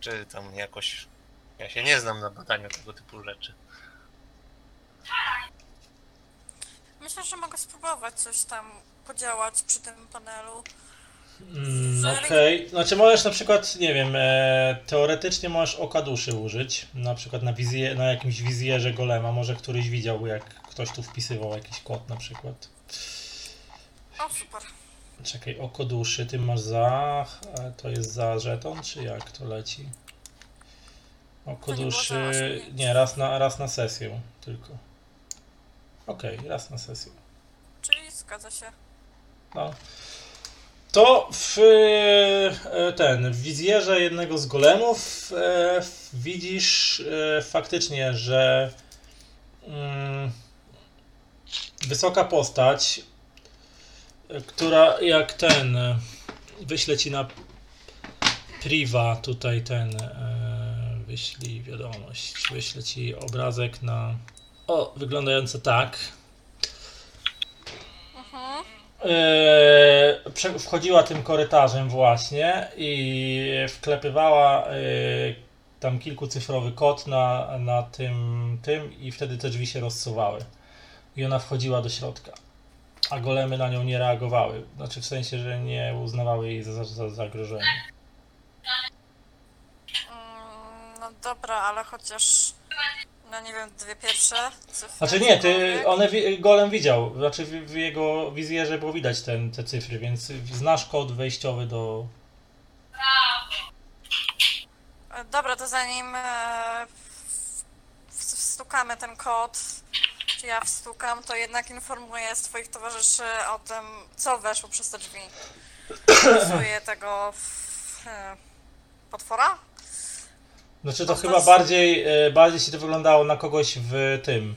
Czy tam jakoś... Ja się nie znam na badaniu tego typu rzeczy. Myślę, że mogę spróbować coś tam podziałać przy tym panelu. Mm, Okej, znaczy możesz na przykład, nie wiem, e, teoretycznie możesz oka duszy użyć, na przykład na, wizję, na jakimś wizjerze golema, może któryś widział jak ktoś tu wpisywał jakiś kod na przykład. O, super. Czekaj, oko duszy, ty masz za, e, to jest za żeton, czy jak to leci? Oko To nie osiągnięcie. nie, raz na, raz na sesję tylko. Okej, raz na sesję. Czyli zgadza się. No. To w e, ten, w wizjerze jednego z golemów e, widzisz e, faktycznie, że mm, wysoka postać, e, która jak ten e, wyślę ci na priva tutaj ten e, wyślij wiadomość, wyślę ci obrazek na o, wyglądający tak. Mhm. Prze- wchodziła tym korytarzem właśnie i wklepywała eee, tam kilkucyfrowy kod na, na tym, tym i wtedy te drzwi się rozsuwały. I ona wchodziła do środka. A golemy na nią nie reagowały. Znaczy w sensie, że nie uznawały jej za, za zagrożenie. Mm, no dobra, ale chociaż. No nie wiem, dwie pierwsze. cyfry, Znaczy nie, ty, cokolwiek. one wi- golem widział. Znaczy w, w jego wizjerze było widać ten, te cyfry, więc znasz kod wejściowy do, E, Dobra, to zanim e, w- w- wstukamy ten kod, czy ja wstukam, to jednak informuję swoich towarzyszy o tym, co weszło przez te drzwi. [coughs] Stosuję tego w, e, potwora? Znaczy to chyba bardziej, e, bardziej się to wyglądało na kogoś w tym.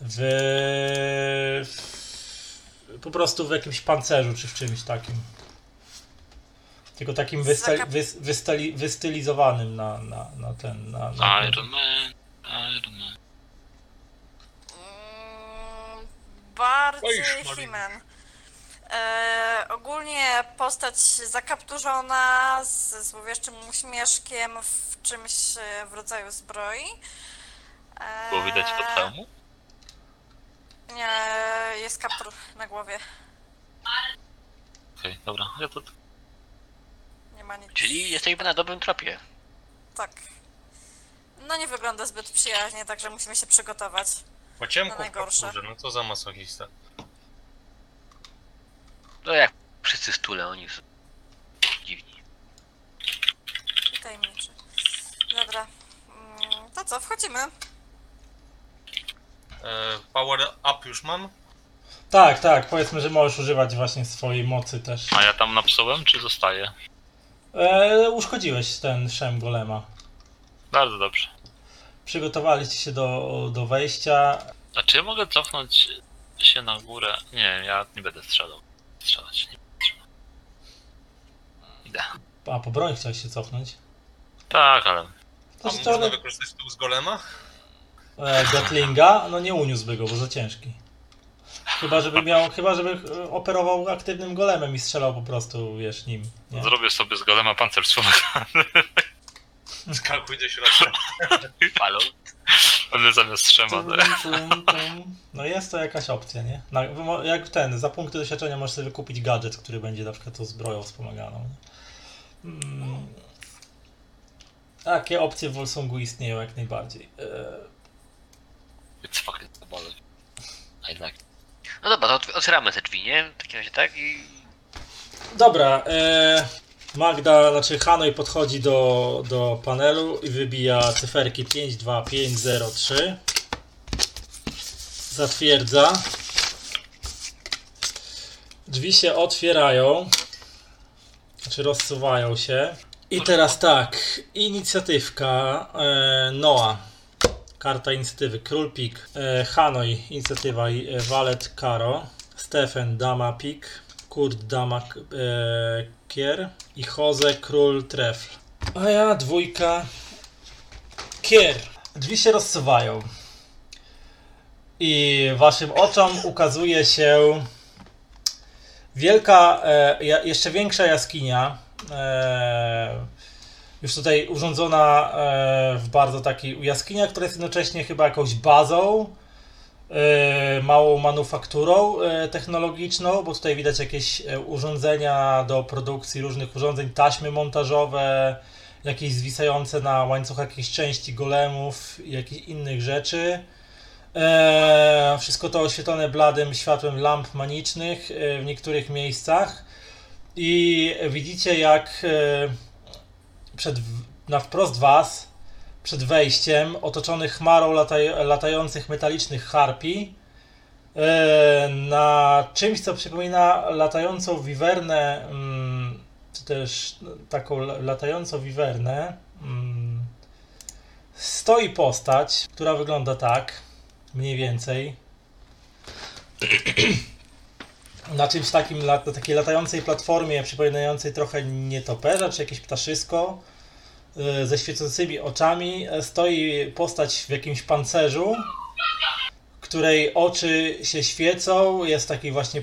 W, w po prostu w jakimś pancerzu czy w czymś takim. Tylko takim wysta, wy, wystylizowanym na, na, na ten. Na, na Iron Man. Iron Man. Mm, bardziej Man. E, ogólnie postać zakapturzona z złowieszczym uśmieszkiem w czymś e, w rodzaju zbroi. E, Było widać pod hełmu? Nie, jest kaptur na głowie. Okej, dobra. Ja to Nie ma nic. Czyli jesteśmy na dobrym tropie. Tak. No nie wygląda zbyt przyjaźnie, także musimy się przygotować. Po ciemku w najgorsze. kapturze, no co za masochista. No jak wszyscy stule, oni są dziwni. I tajemniczy. Dobra. Mm, To co, wchodzimy? E, power up już mam. Tak, tak, powiedzmy, że możesz używać właśnie swojej mocy też. A ja tam napsułem, czy zostaję? E, uszkodziłeś ten szem golema. Bardzo dobrze. Przygotowaliście się do, do wejścia. A czy ja mogę cofnąć się na górę? Nie, ja nie będę strzelał. Strzelać, nie. Idę. A po broń chciałeś się cofnąć. Tak, ale To A z można wykorzystać tu z golema? e, Gatlinga, no nie uniósłby go, bo za ciężki. Chyba żeby miał, chyba żeby e, operował aktywnym golemem i strzelał po prostu, wiesz, nim. Nie? zrobię sobie z golema pancerz wspomagany. Skakuj do środka. Halo? One zamiast trzema. Tum. No jest to jakaś opcja, nie? Jak ten, za punkty doświadczenia możesz sobie kupić gadżet, który będzie na przykład tą zbroją wspomaganą. nie? Mm. Takie opcje w Volsungu istnieją jak najbardziej. It's fucking ballet. I like. No dobra, to otw- otwieramy te drzwi, nie? W takim razie tak i... Dobra, e, Magda, znaczy Hanoi podchodzi do, do panelu i wybija cyferki 5, 2, 5, 0, 3. Zatwierdza. Drzwi się otwierają. Znaczy rozsuwają się. I teraz tak, inicjatywka e, Noa. Karta inicjatywy Król Pik, e, Hanoi inicjatywa e, Walet Karo, Stefan Dama Pik, Kurt Dama K- e, Kier i Jose Król Trefl. A ja dwójka Kier. Drzwi się rozsuwają. I waszym oczom ukazuje się wielka, e, jeszcze większa jaskinia. E, już tutaj urządzona e, w bardzo takiej jaskinia, która jest jednocześnie chyba jakąś bazą, małą manufakturą e, technologiczną, bo tutaj widać jakieś e, urządzenia do produkcji różnych urządzeń, taśmy montażowe, jakieś zwisające na łańcuchach jakieś części golemów i jakichś innych rzeczy. E, wszystko to oświetlone bladym światłem lamp manicznych e, w niektórych miejscach. I widzicie, jak e, przed, na wprost was, przed wejściem, otoczony chmarą lataj, latających metalicznych harpi, e, na czymś, co przypomina latającą wiwernę, mm, czy też taką la- latającą wiwernę, mm, stoi postać, która wygląda tak, mniej więcej. [clears throat] Na czymś takim, na takiej latającej platformie, przypominającej trochę nietoperza, czy jakieś ptaszysko, ze świecącymi oczami, e, stoi postać w jakimś pancerzu, której oczy się świecą, jest w takiej właśnie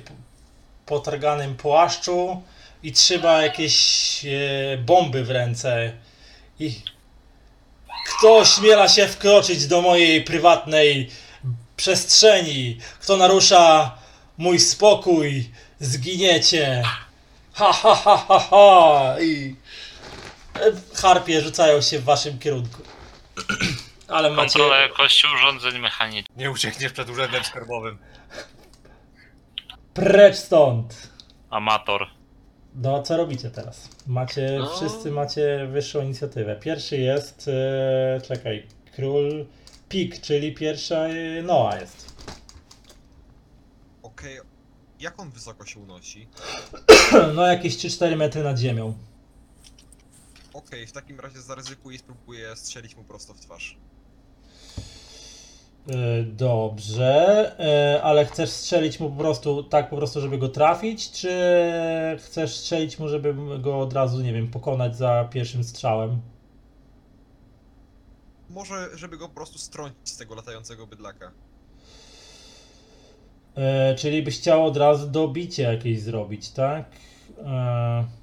potarganym płaszczu i trzyma jakieś e, bomby w ręce. I kto ośmiela się wkroczyć do mojej prywatnej przestrzeni? Kto narusza mój spokój? Zginiecie! Ha ha ha ha ha! I e, harpie rzucają się w waszym kierunku. [clears throat] Ale macie... Kontrola jakości urządzeń mechanicznych. Nie uciekniesz przed urzędem skarbowym. Precz stąd! Amator. No, co robicie teraz? Macie, No. wszyscy macie wyższą inicjatywę. Pierwszy jest, e, czekaj, król Pik, czyli pierwsza e, Noa jest. Okej, jak on wysoko się unosi? [clears throat] No, jakieś 3-4 metry nad ziemią. Okej, w takim razie zaryzykuję i spróbuję strzelić mu prosto w twarz. E, Dobrze, e, ale chcesz strzelić mu po prostu tak po prostu, żeby go trafić, czy chcesz strzelić mu, żeby go od razu, nie wiem, pokonać za pierwszym strzałem? Może, żeby go po prostu strącić z tego latającego bydlaka. E, czyli byś chciał od razu dobicie jakieś zrobić, tak? E,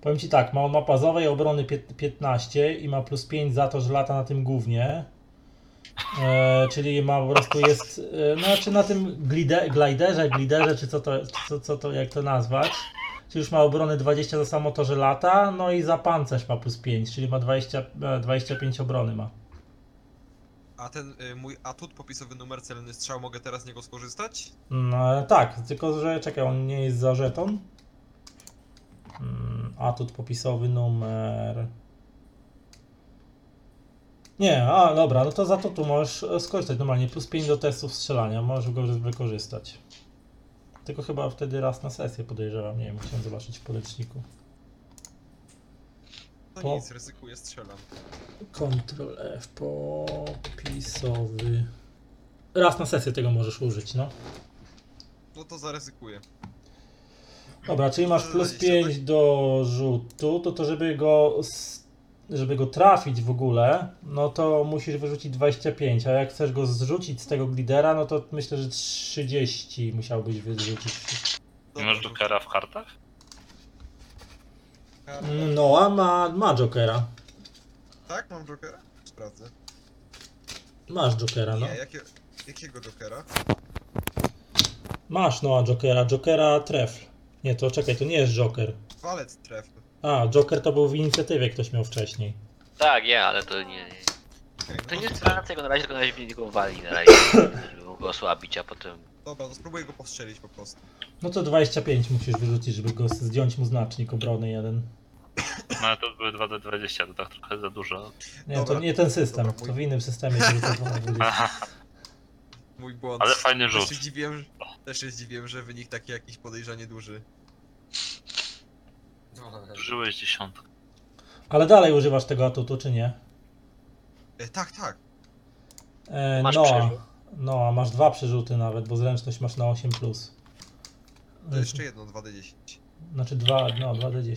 powiem ci tak, ma on ma bazowej obrony pię- 15 i ma plus 5 za to, że lata na tym głównie. E, czyli ma po prostu jest, e, no czy na tym glide, gliderze, gliderze, czy co to, co, co to, jak to nazwać. Czyli już ma obrony 20 za samo to, że lata, no i za pancerz ma plus 5, czyli ma 20, e, 25 obrony ma. A ten y, mój atut, popisowy numer celny strzał, mogę teraz z niego skorzystać? No tak, tylko że czekaj, on nie jest za żeton. Mm, atut popisowy numer. Nie, a dobra, no to za to tu możesz e, skorzystać normalnie. Plus 5 do testów strzelania, możesz go wykorzystać. Tylko chyba wtedy raz na sesję podejrzewam, nie wiem, musiałem zobaczyć w podręczniku. No Po- nic, ryzykuję, strzelam. Ctrl F, popisowy. Raz na sesję tego możesz użyć, no. No to zaryzykuję. Dobra, czyli masz plus 20, 5 do rzutu, to to żeby go żeby go trafić w ogóle, no to musisz wyrzucić 25, a jak chcesz go zrzucić z tego glidera, no to myślę, że 30 musiałbyś wyrzucić. Nie masz Jokera w kartach? Karta. No, a ma, ma Jokera. Tak, mam Jokera? Sprawdzę. Masz Jokera, no. Nie, jakie, jakiego Jokera? Masz, no, a Jokera. Jokera trefl. Nie, to czekaj, to nie jest Joker. Walec trefl. A, Joker to był w inicjatywie, ktoś miał wcześniej. Tak, ja, ale to nie. nie. To nie to- sprawdza tego na razie, tylko na razie mnie go wali na razie, żeby mógł go osłabić, a potem. Dobra, to spróbuję go postrzelić po prostu. No to 25 musisz wyrzucić, żeby go zdjąć mu znacznik obrony jeden. No ale to były 2D20, to tak trochę za dużo. Nie, Dobra. to nie ten system, Dobra, mój- to w innym systemie to rzuca 20. Aha, Mój błąd. ale fajny Też rzut. się zdziwiłem, też się zdziwiłem, że wynik taki jakiś podejrzanie duży. Żyłeś dziesiątkę. Ale dalej używasz tego atutu, czy nie? E, tak, tak. E, Masz no, przerzut. no, a masz dwa przerzuty nawet, bo zręczność masz na 8+. Plus. To jeszcze jedno 2D10. Znaczy 2, no 2d10.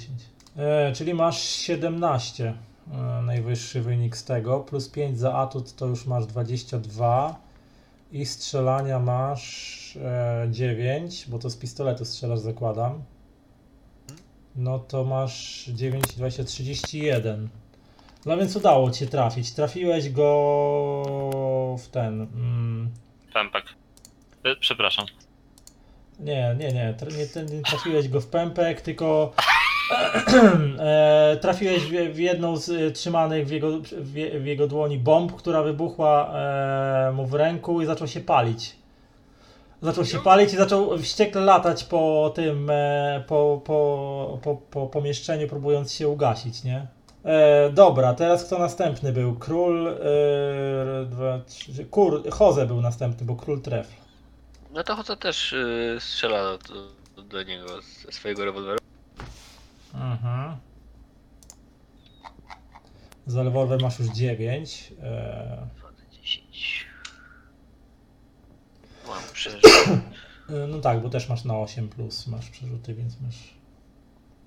E, czyli masz 17. E, najwyższy wynik z tego. Plus 5 za atut to już masz 22. I strzelania masz e, 9, bo to z pistoletu strzelasz, zakładam. No to masz 9, 20, 31. No więc udało ci się trafić. Trafiłeś go w ten. Mm, Pępek. E, Przepraszam. nie, nie, nie, tra- nie, ten- nie trafiłeś go w pępek, tylko trafiłeś w, jedną z e, trzymanych w jego, w, je- w jego dłoni bomb, która wybuchła e, mu w ręku i zaczął się palić. Zaczął się palić i zaczął wściekle latać po tym, e, po, po, po, po pomieszczeniu, próbując się ugasić, nie? E, dobra, teraz kto następny był? Król, e, dwa, trzy, kur, Jose był następny, bo król trefl. No to Hoca też yy, strzela do, do niego ze swojego rewolweru. Mhm. Za rewolwer masz już 9. E, 10. Mam przerzut. e, no tak, bo też masz na 8 plus masz przerzuty, więc masz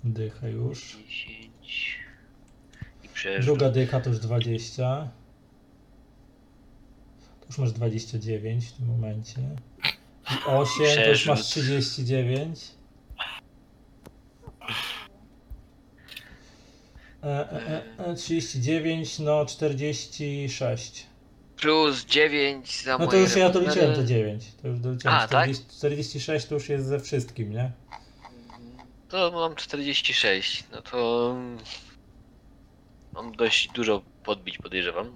dychę już. 10. I przerzut. Druga dycha to już 20. To już masz 29 w tym momencie. I 8 to już masz Przerzut. 39. E, e, e, e, 39, no 46. Plus 9 za No to moje już ja to rewolwery. liczyłem te 9. To już doliczyłem. A, tak? 40, 46 to już jest ze wszystkim, nie? To mam 46. No to. Mam dość dużo podbić, podejrzewam.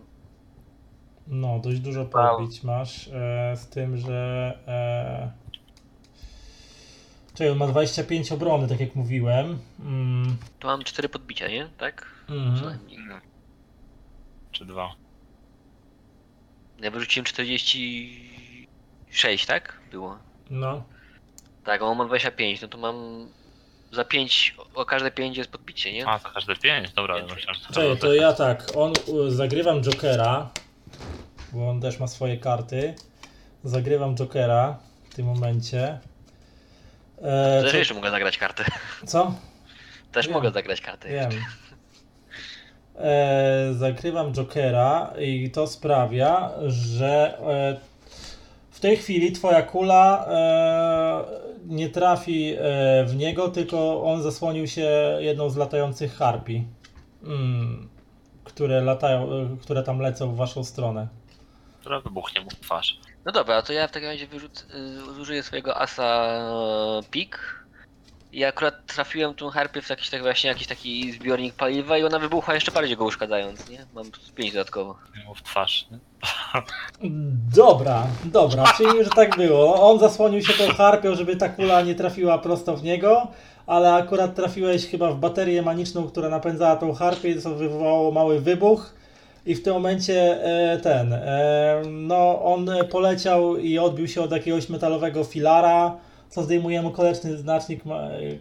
No, dość dużo podbić masz. E, z tym, że. Czekaj, on ma 25 obrony, tak jak mówiłem. Mm, To mam 4 podbicia, nie? Tak? mhm. Przynajmniej. Czy dwa. Ja wyrzuciłem 46, tak? Było. No, Tak, on ma 25, no to mam. Za 5, o każde 5 jest podbicie, nie? A, to każde pięć, dobra, Czekaj, to ja tak. On zagrywam Jokera, bo on też ma swoje karty. Zagrywam Jokera w tym momencie. E, Też jeszcze mogę zagrać kartę. co? Też Wiem. mogę zagrać kartę. Wiem. E, zagrywam Jokera i to sprawia, że e, W tej chwili twoja kula e, nie trafi e, w niego, tylko on zasłonił się jedną z latających harpi, mm, które latają, e, które tam lecą w waszą stronę. Która wybuchnie mu w twarz. No dobra, to ja w takim razie wyrzuc- y, użyję swojego asa e, pik. I akurat trafiłem tą harpię w jakiś tak właśnie jakiś taki zbiornik paliwa i ona wybuchła jeszcze bardziej go uszkadzając, nie? Mam 5 dodatkowo. W twarz. Nie? [laughs] Dobra, dobra, czyli że tak było. On zasłonił się tą harpią, żeby ta kula nie trafiła prosto w niego, ale akurat trafiłeś chyba w baterię maniczną, która napędzała tą harpię, co wywołało mały wybuch. I w tym momencie e, ten, e, no on poleciał i odbił się od jakiegoś metalowego filara, co zdejmuje mu kolejny znacznik,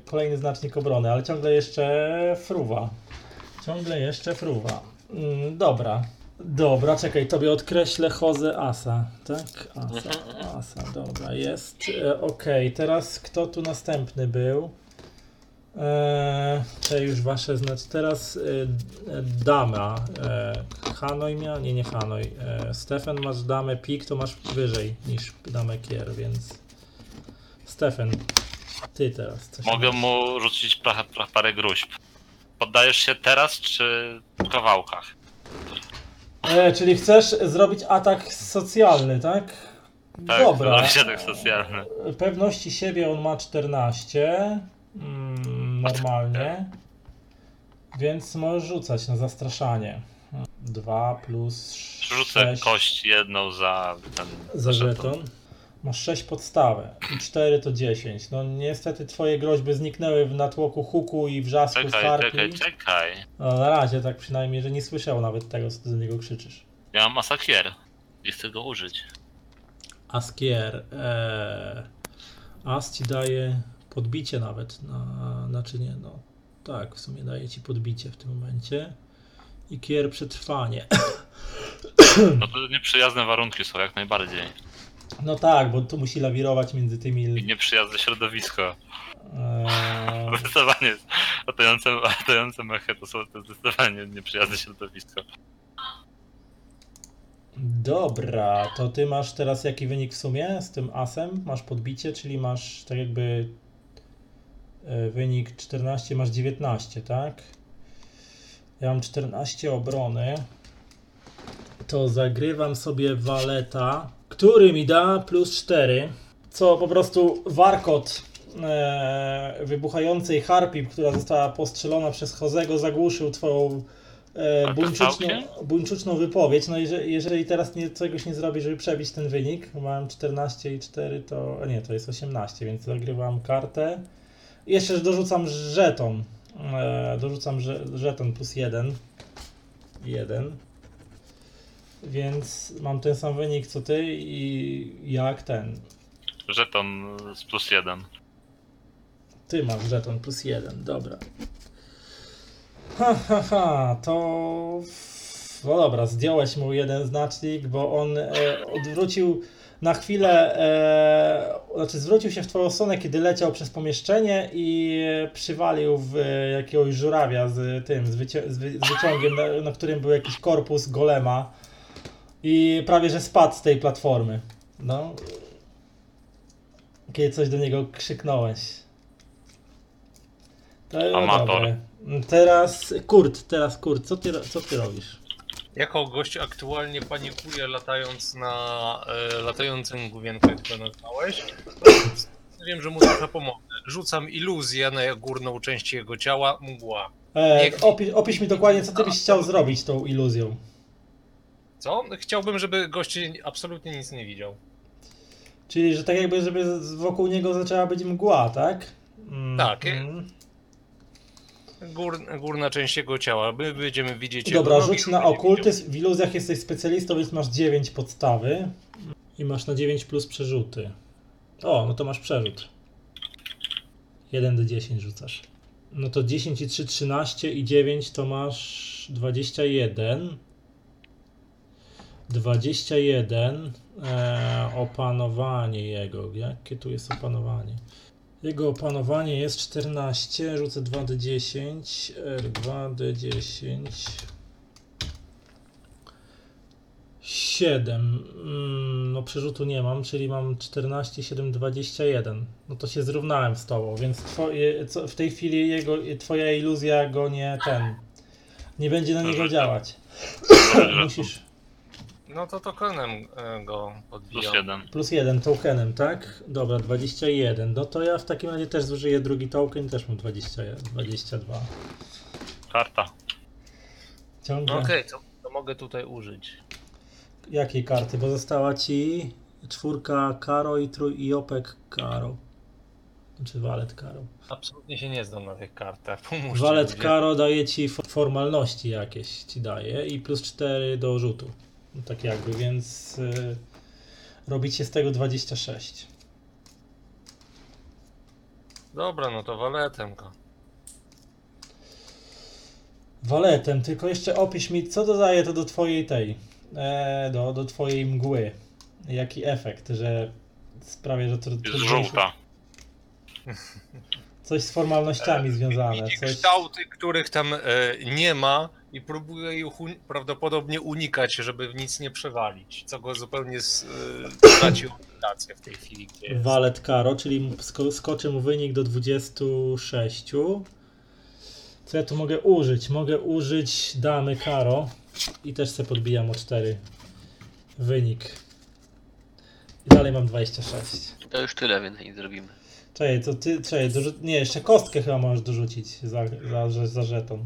kolejny znacznik obrony, ale ciągle jeszcze fruwa. Ciągle jeszcze fruwa. Mm, dobra. Dobra, czekaj, tobie odkreślę Jose Asa, tak? Asa, [laughs] Asa, dobra, jest. E, Okej, teraz kto tu następny był? E, te już wasze, znaczy teraz e, dama. E, Hanoi miał? Nie, nie Hanoi. Stefan masz damę pik, to masz wyżej niż damę kier, więc Stefan, ty teraz. Coś Mogę masz. mu rzucić pra- parę gruźb. Poddajesz się teraz, czy w kawałkach? E, czyli chcesz zrobić atak socjalny, tak? Tak, Dobra. atak socjalny. Pewności siebie on ma 14. Mm, normalnie. Więc możesz rzucać na zastraszanie. 2 plus Rzucę 6 kość jedną za ten za żeton. Masz 6 podstawę i 4 to 10. No niestety twoje groźby zniknęły w natłoku huku i wrzasku Czekaj, harpi. czekaj, czekaj. No na razie tak przynajmniej, że nie słyszał nawet tego, co ty do niego krzyczysz. Ja mam masakier. I chcę go użyć. Askier. Eee, As ci daje podbicie nawet na, znaczy nie, no tak, w sumie daje ci podbicie w tym momencie. I kier przetrwanie. No to nieprzyjazne warunki są jak najbardziej. No tak, bo tu musi lawirować między I tymi. nieprzyjazne środowisko. Eee, Zdecydowanie latające, latające mechy to są to zdecydowanie nieprzyjazne środowisko. dobra, to ty masz teraz jaki wynik w sumie z tym asem? Masz podbicie, czyli masz tak jakby wynik 14, masz 19, tak? Ja mam 14 obrony. To zagrywam sobie waleta, który mi da plus 4. Co po prostu warkot e, wybuchającej harpi, która została postrzelona przez Hozego, zagłuszył twoją e, buńczuczną, buńczuczną wypowiedź. No jeżeli, jeżeli teraz nie, czegoś nie zrobię, żeby przebić ten wynik, bo mam 14 i 4, to a nie, to jest 18, więc zagrywam kartę. Jeszcze dorzucam żeton. E, dorzucam że, żeton plus 1. 1. Więc mam ten sam wynik co ty i jak ten. Żeton z plus jeden. Ty masz żeton plus jeden, dobra. Ha, ha, ha, to... No dobra, zdjąłeś mu jeden znacznik, bo on e, odwrócił na chwilę, e, znaczy zwrócił się w twoją stronę, kiedy leciał przez pomieszczenie i przywalił w jakiegoś żurawia z tym, z, z, wy- z wyciągiem, na, na którym był jakiś korpus golema i prawie, że spadł z tej platformy. No. Kiedy coś do niego krzyknąłeś. To no Amator. dobre. Teraz Kurt, teraz Kurt, co ty, co ty robisz? Jako gość aktualnie panikuje latając na e, latającym główienku, jak to nazwałeś. Wiem, że mu trochę pomogę. Rzucam iluzję na górną część jego ciała, mgła. E, Niech- opisz, opisz mi dokładnie, co ty byś chciał zrobić tą iluzją. Co? Chciałbym, żeby gość absolutnie nic nie widział. Czyli, że tak jakby, żeby z- wokół niego zaczęła być mgła, tak? Mm, Tak. mm. Gór, górna część jego ciała. My będziemy widzieć Dobra, jego nogi, rzuć na będzie okultyzm. W iluzjach jesteś specjalistą, więc masz 9 podstawy. I masz na 9 plus przerzuty. O, no to masz przerzut. 1 do 10 rzucasz. No to 10 i 3, 13 i 9 to masz 21. 21. E, opanowanie jego. Jakie tu jest opanowanie? Jego opanowanie jest 14. Rzucę 2d10. R2d10. 7. Mm, no przerzutu nie mam, czyli mam 14, 7, 21. No to się zrównałem z tobą, więc twoje, co, w tej chwili jego, twoja iluzja go nie ten. Nie będzie na niego działać. [coughs] Musisz No to tokenem e, go Plus podbijam. jeden. plus jeden tokenem, tak? Dobra, 21. No to ja w takim razie też zużyję drugi token, też mam 20, 22. Karta. Ciągle. No okej, to, to mogę tutaj użyć. Jakiej karty? Bo została ci czwórka Karo i trój i opek Karo. Czy walet Karo? Absolutnie się nie znam na tych kartach. Pomóżcie Walet ludzie. Karo daje ci fo- formalności jakieś ci daje i plus 4 do rzutu. Tak jakby, więc y, robicie z tego 26. Dobra, no to waletem go. Waletem, tylko jeszcze opisz mi, co dodaje to do twojej tej, e, do, do twojej mgły. Jaki efekt, że sprawia, że to Jest żółta. Coś z formalnościami związane. Widzi Coś... kształty, których tam e, nie ma i próbuje ich un- prawdopodobnie unikać, żeby w nic nie przewalić, co go zupełnie e, stracił orientację w tej chwili, gdzie jest. Walet Karo, czyli sko- skoczy mu wynik do 26. Co ja tu mogę użyć? Mogę użyć damy Karo i też sobie podbijam o 4 wynik. I dalej mam 26. To już tyle, więc nie zrobimy. Czekaj, to ty, czekaj, dorzu- nie, jeszcze kostkę chyba możesz dorzucić za, za, za żeton.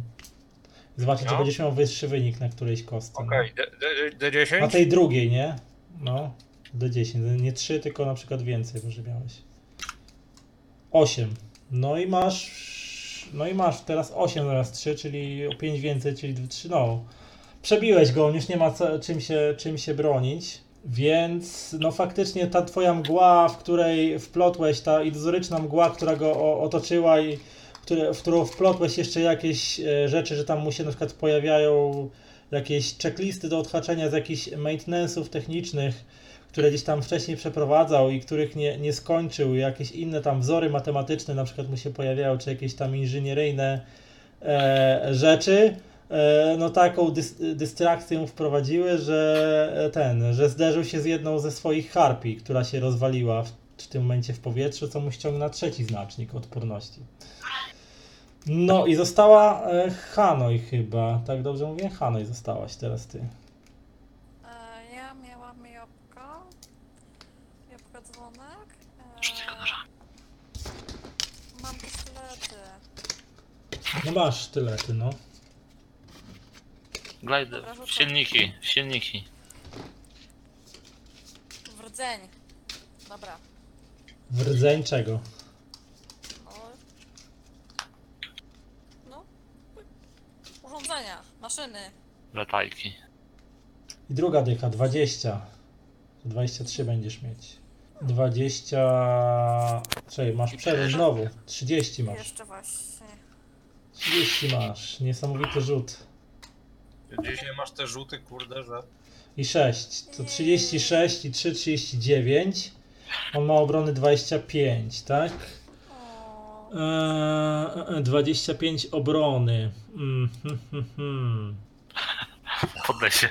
Zobaczyć, czy No. będziesz miał wyższy wynik na którejś kostce. no. Okej, D- D10? Na tej drugiej, nie? No, D10. Nie 3, tylko na przykład więcej może miałeś. 8. No i masz. No i masz teraz 8 zamiast 3, czyli o 5 więcej, czyli 3. No. Przebiłeś go, on już nie ma co, czym, się, czym się bronić. Więc no faktycznie ta twoja mgła, w której wplotłeś, ta iluzoryczna mgła, która go o, otoczyła i które, w którą wplotłeś jeszcze jakieś e, rzeczy, że tam mu się na przykład pojawiają jakieś checklisty do odhaczenia z jakichś maintenance'ów technicznych, które gdzieś tam wcześniej przeprowadzał i których nie, nie skończył, jakieś inne tam wzory matematyczne na przykład mu się pojawiają, czy jakieś tam inżynieryjne e, rzeczy, e, no taką dys, dystrakcję wprowadziły, że e, ten, że zderzył się z jedną ze swoich harpii, która się rozwaliła w, w tym momencie w powietrzu, co mu ściągna trzeci znacznik odporności. No i została e, Hanoi chyba, tak dobrze mówię? Hanoi zostałaś teraz ty. E, ja miałam jabłka. Jabłka dzwonek. E, mam pistolety. No masz sztylety, no. Glide. Dobra, rzucam. Silniki, silniki. W rdzeń. Dobra. W rdzeń czego? No. No. Urządzenia, maszyny. Latajki. I druga dycha, 20. 23 będziesz mieć. 20... Czekaj, masz przerwę znowu. 30 masz. Jeszcze właśnie. 30 masz. Niesamowity rzut. Dzisiaj masz te rzuty, kurde, że... I 6. To 36 i 3, 39. On ma obrony 25, tak? Eee, 25 obrony. Mm, hmm, hmm, hmm. Poddaj się.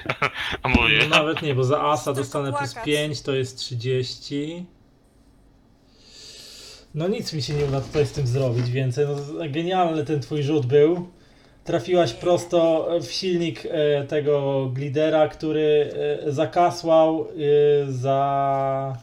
A [laughs] mówię. No nawet nie, bo za asa dostanę plus płakać. 5, to jest 30. No nic mi się nie uda tutaj z tym zrobić więcej. No, genialny ten twój rzut był. Trafiłaś prosto w silnik e, tego glidera, który e, zakasłał e, za...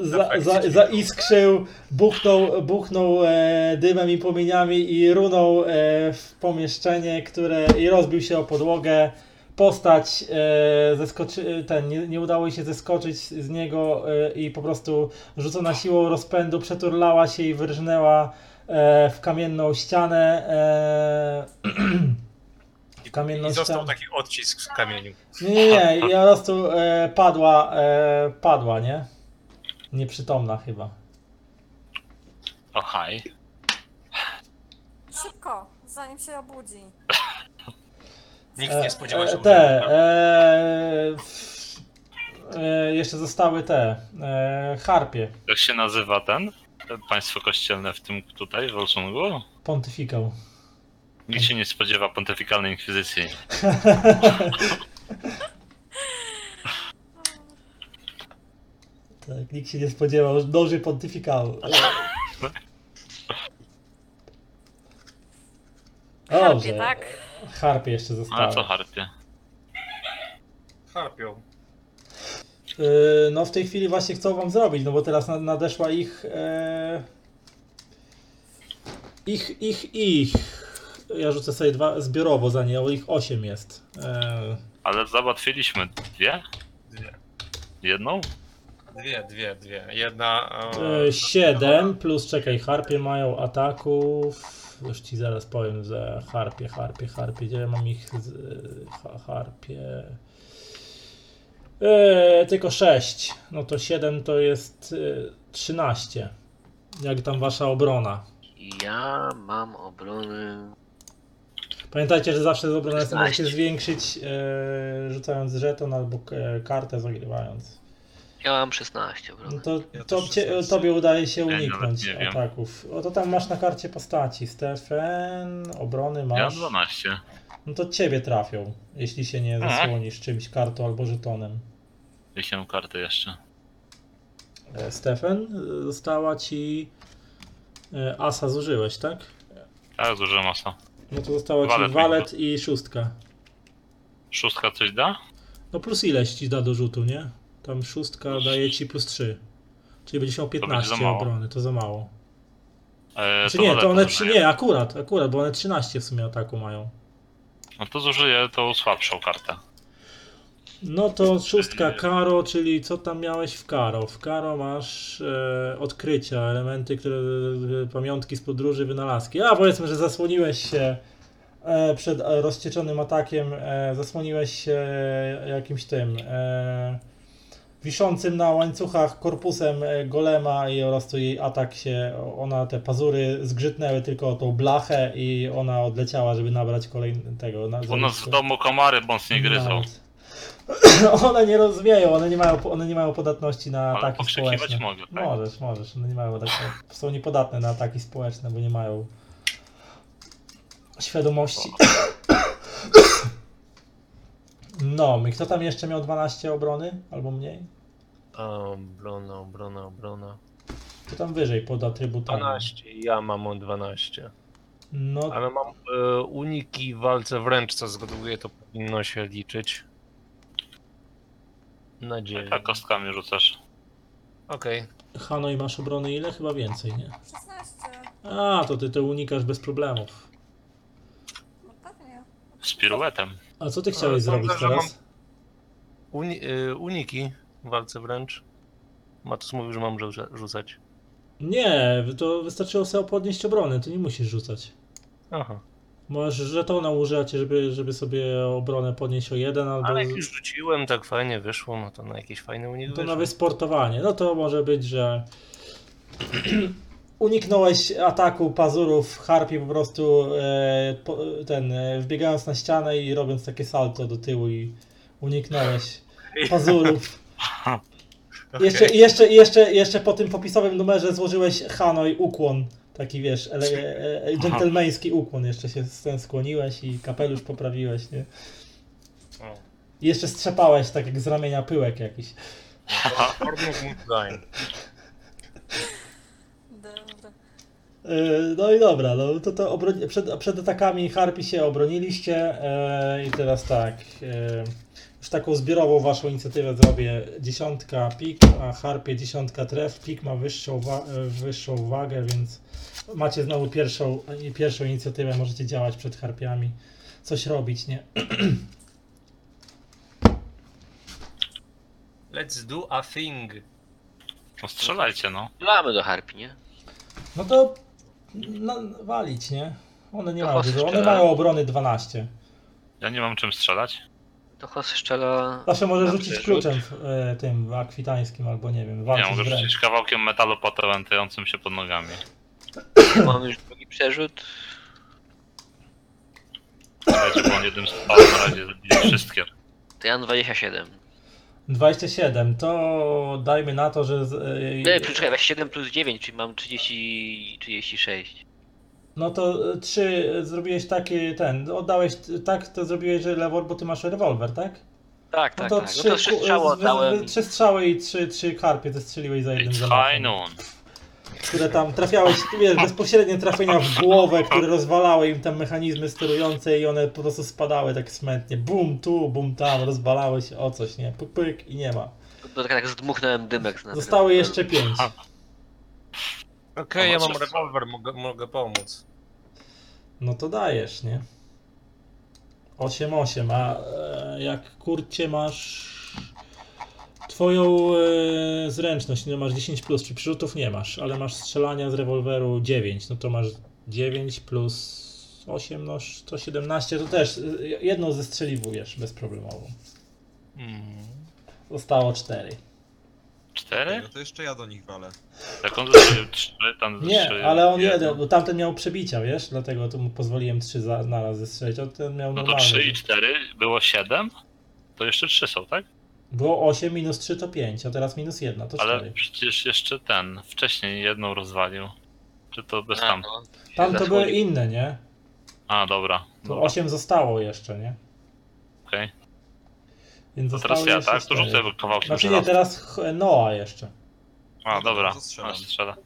za, za, zaiskrzył, buchnął, buchnął e, dymem i płomieniami i runął e, w pomieszczenie, które i rozbił się o podłogę. Postać e, zeskoczy, ten, nie, nie udało jej się zeskoczyć z niego e, i po prostu rzucona siłą rozpędu przeturlała się i wyrżnęła e, w kamienną ścianę. [clears throat] E, I został taki odcisk w kamieniu. Nie, nie, nie, i po prostu e, padła, e, padła, nie? Nieprzytomna chyba. O, haj. Szybko, zanim się obudzi. Nikt E, nie spodziewał e, się, Te, e, w, e, jeszcze zostały te, e, harpie, Jak się nazywa ten? Państwo kościelne w tym tutaj, w Olsungu? pontyfikał. Nikt się nie spodziewa pontyfikalnej inkwizycji. Tak, nikt się nie spodziewał, że dąży pontyfikału. Harpie, Dobrze. tak? Harpie jeszcze zostały. Ale co harpie? Harpią. Yy, no w tej chwili właśnie chcą wam zrobić, no bo teraz na- nadeszła ich... E... Ich, ich, ich. Ja rzucę sobie dwa zbiorowo za nie, bo ich osiem jest. E... Ale załatwiliśmy dwie? Dwie. Jedną? Dwie, dwie, dwie. Jedna. E, E, 7 plus czekaj, harpie mają ataków. Już ci zaraz powiem, że harpie, harpie, harpie. Gdzie mam ich? Z, ha, harpie. E, tylko 6. No to 7 to jest e, 13. Jak tam wasza obrona? Ja mam obrony. Pamiętajcie, że zawsze z obrony sobie możecie 16. zwiększyć e, rzucając żeton albo e, kartę zagrywając. Ja mam 16 obrony. No to, Ja to też cie, 16. tobie udaje się Ja uniknąć wiem. ataków. O to tam masz na karcie postaci. Stefan, obrony Ja mam masz. 12. No to ciebie trafią, jeśli się nie zasłonisz czymś kartą albo żetonem. Jeśli mam kartę jeszcze. E, Stefan, została ci e, asa zużyłeś, tak? Ja zużyłem masa. No to została ci Walet walet i szóstka. Szóstka coś da? No plus ileś ci da do rzutu, nie? Tam szóstka daje ci plus 3. Czyli będziesz miał będzie 15 za mało. obrony, to za mało. E, Znaczy to nie, to one. 3, nie, akurat, akurat, bo one 13 w sumie ataku mają. No to zużyję tą słabszą kartę. No to szóstka Karo, czyli co tam miałeś w Karo? W Karo masz e, odkrycia, elementy, które e, pamiątki z podróży, wynalazki. A powiedzmy, że zasłoniłeś się e, przed e, rozcieczonym atakiem, e, zasłoniłeś się jakimś tym e, wiszącym na łańcuchach korpusem e, golema i oraz tu jej atak się, ona te pazury zgrzytnęły tylko o tą blachę i ona odleciała, żeby nabrać kolejnego. Na, U nas w domu komary nie gryzą. Nice. One nie rozumieją, one nie mają, one nie mają podatności na Ale ataki społeczne. mogę, tak? Możesz, możesz, one nie mają podatności. Są niepodatne na ataki społeczne, bo nie mają świadomości. [coughs] No, i kto tam jeszcze miał 12 obrony? Albo mniej? obrona, obrona, obrona. Kto tam wyżej pod atrybutami? 12, ja mam o 12. No, Ale mam e, uniki w walce wręcz, co zgaduję, to powinno się liczyć. Nadzieję. Tak kostkami rzucasz. Okej. Hanoi masz obrony ile? Chyba więcej, nie? 16. A, to ty to unikasz bez problemów. No pewnie. Z piruetem. A co ty chciałeś sądzę, zrobić że teraz? Uni e, uniki w walce wręcz. Matus mówił, że mam rzu- rzucać. Nie, to wystarczyło sobie podnieść obronę, ty nie musisz rzucać. Aha. Możesz żetona użyć, żeby, żeby sobie obronę podnieść o jeden, albo Ale jak już rzuciłem, tak fajnie wyszło, no to na jakiś fajny unik to na wysportowanie. No to może być, że [clears throat] uniknąłeś ataku pazurów harpi po prostu e, po, ten, e, wbiegając na ścianę i robiąc takie salto do tyłu i uniknąłeś [laughs] pazurów. Okej. Jeszcze, jeszcze, jeszcze, jeszcze po tym popisowym numerze złożyłeś Hanoi ukłon. Taki wiesz, ele, e, e, dżentelmeński ukłon. Jeszcze się skłoniłeś i kapelusz poprawiłeś, nie? O. I jeszcze strzepałeś tak jak z ramienia pyłek jakiś. Yy, No i dobra, no to, to przed, przed atakami Harpi się obroniliście yy, i teraz tak, yy, już taką zbiorową waszą inicjatywę zrobię dziesiątka pik, a Harpie dziesiątka tref, pik ma wyższą, wa- yy, wyższą wagę, więc macie znowu pierwszą, pierwszą inicjatywę, możecie działać przed Harpiami, coś robić, nie? [clears throat] Let's do a thing. No strzelajcie no. Strzelamy do harpi, nie? No to no, walić, nie? One nie mają dużo, one mają obrony 12. Ja nie mam czym strzelać. To Hos strzela... Zawsze możesz na rzucić kluczem e, tym akwitańskim albo nie wiem, Ja walczyć mogę wręcz. rzucić kawałkiem metalu potępiającym się pod nogami. [coughs] Mam już drugi przerzut. Słuchajcie, bo on jednym strzałem na razie zabije wszystkie. To ja mam 27. 27, to dajmy na to, że. Z, e, Nie, czekaj, weź 7 plus 9, czyli mam 30... 36. No to y, trzy y, zrobiłeś taki ten, oddałeś tak, to zrobiłeś, że lewor, bo ty masz rewolwer, tak? Tak, No tak, to tak. trzy, No to trzy strzały oddałem. trzy strzały i trzy, trzy karpie to strzeliłeś za jednym zamachem. Które tam trafiałeś, wiesz, bezpośrednie trafienia w głowę, które rozwalały im tam mechanizmy sterujące i one po prostu spadały tak smętnie. Bum tu, bum tam, rozwalały się o coś, nie? Pyk, pyk i nie ma. To tak, tak zdmuchnąłem dymek. na- Zostały jeszcze pięć. [laughs] Okej, ja mam rewolwer, mogę, mogę pomóc. No to dajesz, nie? 8-8, a e, jak kurcie masz twoją e, zręczność, no masz 10 plus, czy przyrzutów nie masz, ale masz strzelania z rewolweru 9, no to masz 9 plus 8, no to 17, to też e, jedną zestrzeliwujesz bezproblemowo. Mm. Zostało 4. Cztery? No to jeszcze ja do nich walę. Jak on zestrzelił trzy, tam Nie, zestrzelił ale on jeden, bo tamten miał przebicia, wiesz, dlatego to mu pozwoliłem 3 za, naraz zestrzelić, a ten miał No to normalnie. trzy i cztery, było siedem. To jeszcze trzy są, tak? Było 8 minus 3 to 5, a teraz minus 1 to 4. Ale przecież jeszcze ten, wcześniej jedną rozwalił. Czy to bez tam? no. Tam to były inne, nie? A, dobra. To dobra 8 zostało jeszcze, nie? Okej. Więc To teraz ja, tak? To rzucę kawałkiem Znaczy nie, teraz Noa jeszcze. A, dobra. Strzela.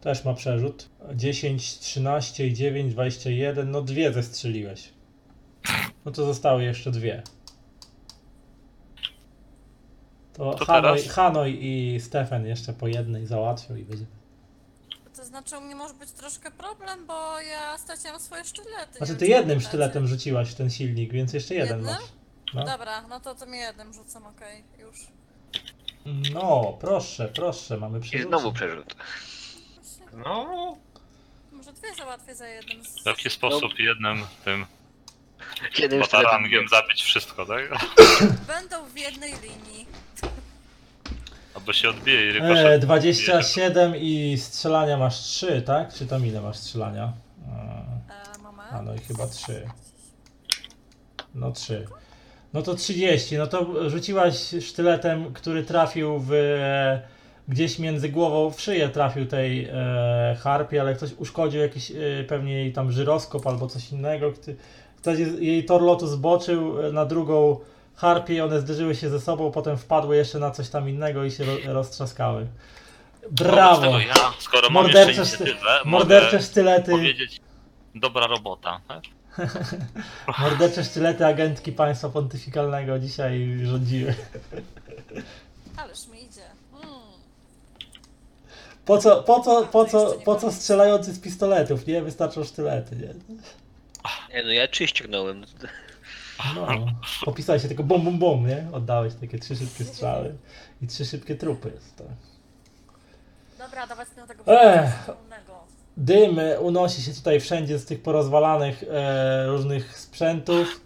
Też ma przerzut. 10, 13 i 9, 21. No dwie zestrzeliłeś. No to zostały jeszcze dwie. To, To Hanoi, teraz? Hanoi i Stefan jeszcze po jednej załatwią i będzie. To znaczy u mnie może być troszkę problem, bo ja straciłam swoje sztylety. Znaczy ty jednym sztyletem rzuciłaś w ten silnik, więc jeszcze jeden Jednym? masz. No. Dobra, no to to mi jednym rzucam, okej, już. no, proszę, proszę, mamy I przerzut. znowu przerzut. Właśnie, No, może dwie załatwię za jednym. Z... W jaki sposób jednym tym Jednym batarangiem zabić wszystko, tak? [coughs] Będą w jednej linii. Albo się odbije i E, rykoszet. 27 i strzelania masz 3, tak? Czy tam ile masz strzelania? E, E, moment. A no i chyba 3. No 3. No to 30. No to rzuciłaś sztyletem, który trafił w. E, gdzieś między głową w szyję trafił tej e, harpie, ale ktoś uszkodził jakiś e, pewnie jej tam żyroskop albo coś innego. Ktoś jej tor lotu zboczył e, na drugą harpię i one zderzyły się ze sobą, potem wpadły jeszcze na coś tam innego i się ro, roztrzaskały. Brawo! ja, skoro mam Mordercze jeszcze szty- inicjatywę, Mordercze sztylety. powiedzieć dobra robota. Tak? [laughs] Mordercze sztylety agentki państwa pontyfikalnego dzisiaj rządziły. Ależ mi idzie. Mm. Po co, po co, po co, po co strzelający z pistoletów, nie? Wystarczą sztylety, nie? Nie no, ja trzy ściągnąłem. No. Popisałeś się tylko bum bum bum, nie? Oddałeś takie trzy szybkie strzały i trzy szybkie trupy. To. Dobra, dawać na tego Ech. Dym unosi się tutaj wszędzie z tych porozwalanych e, różnych sprzętów.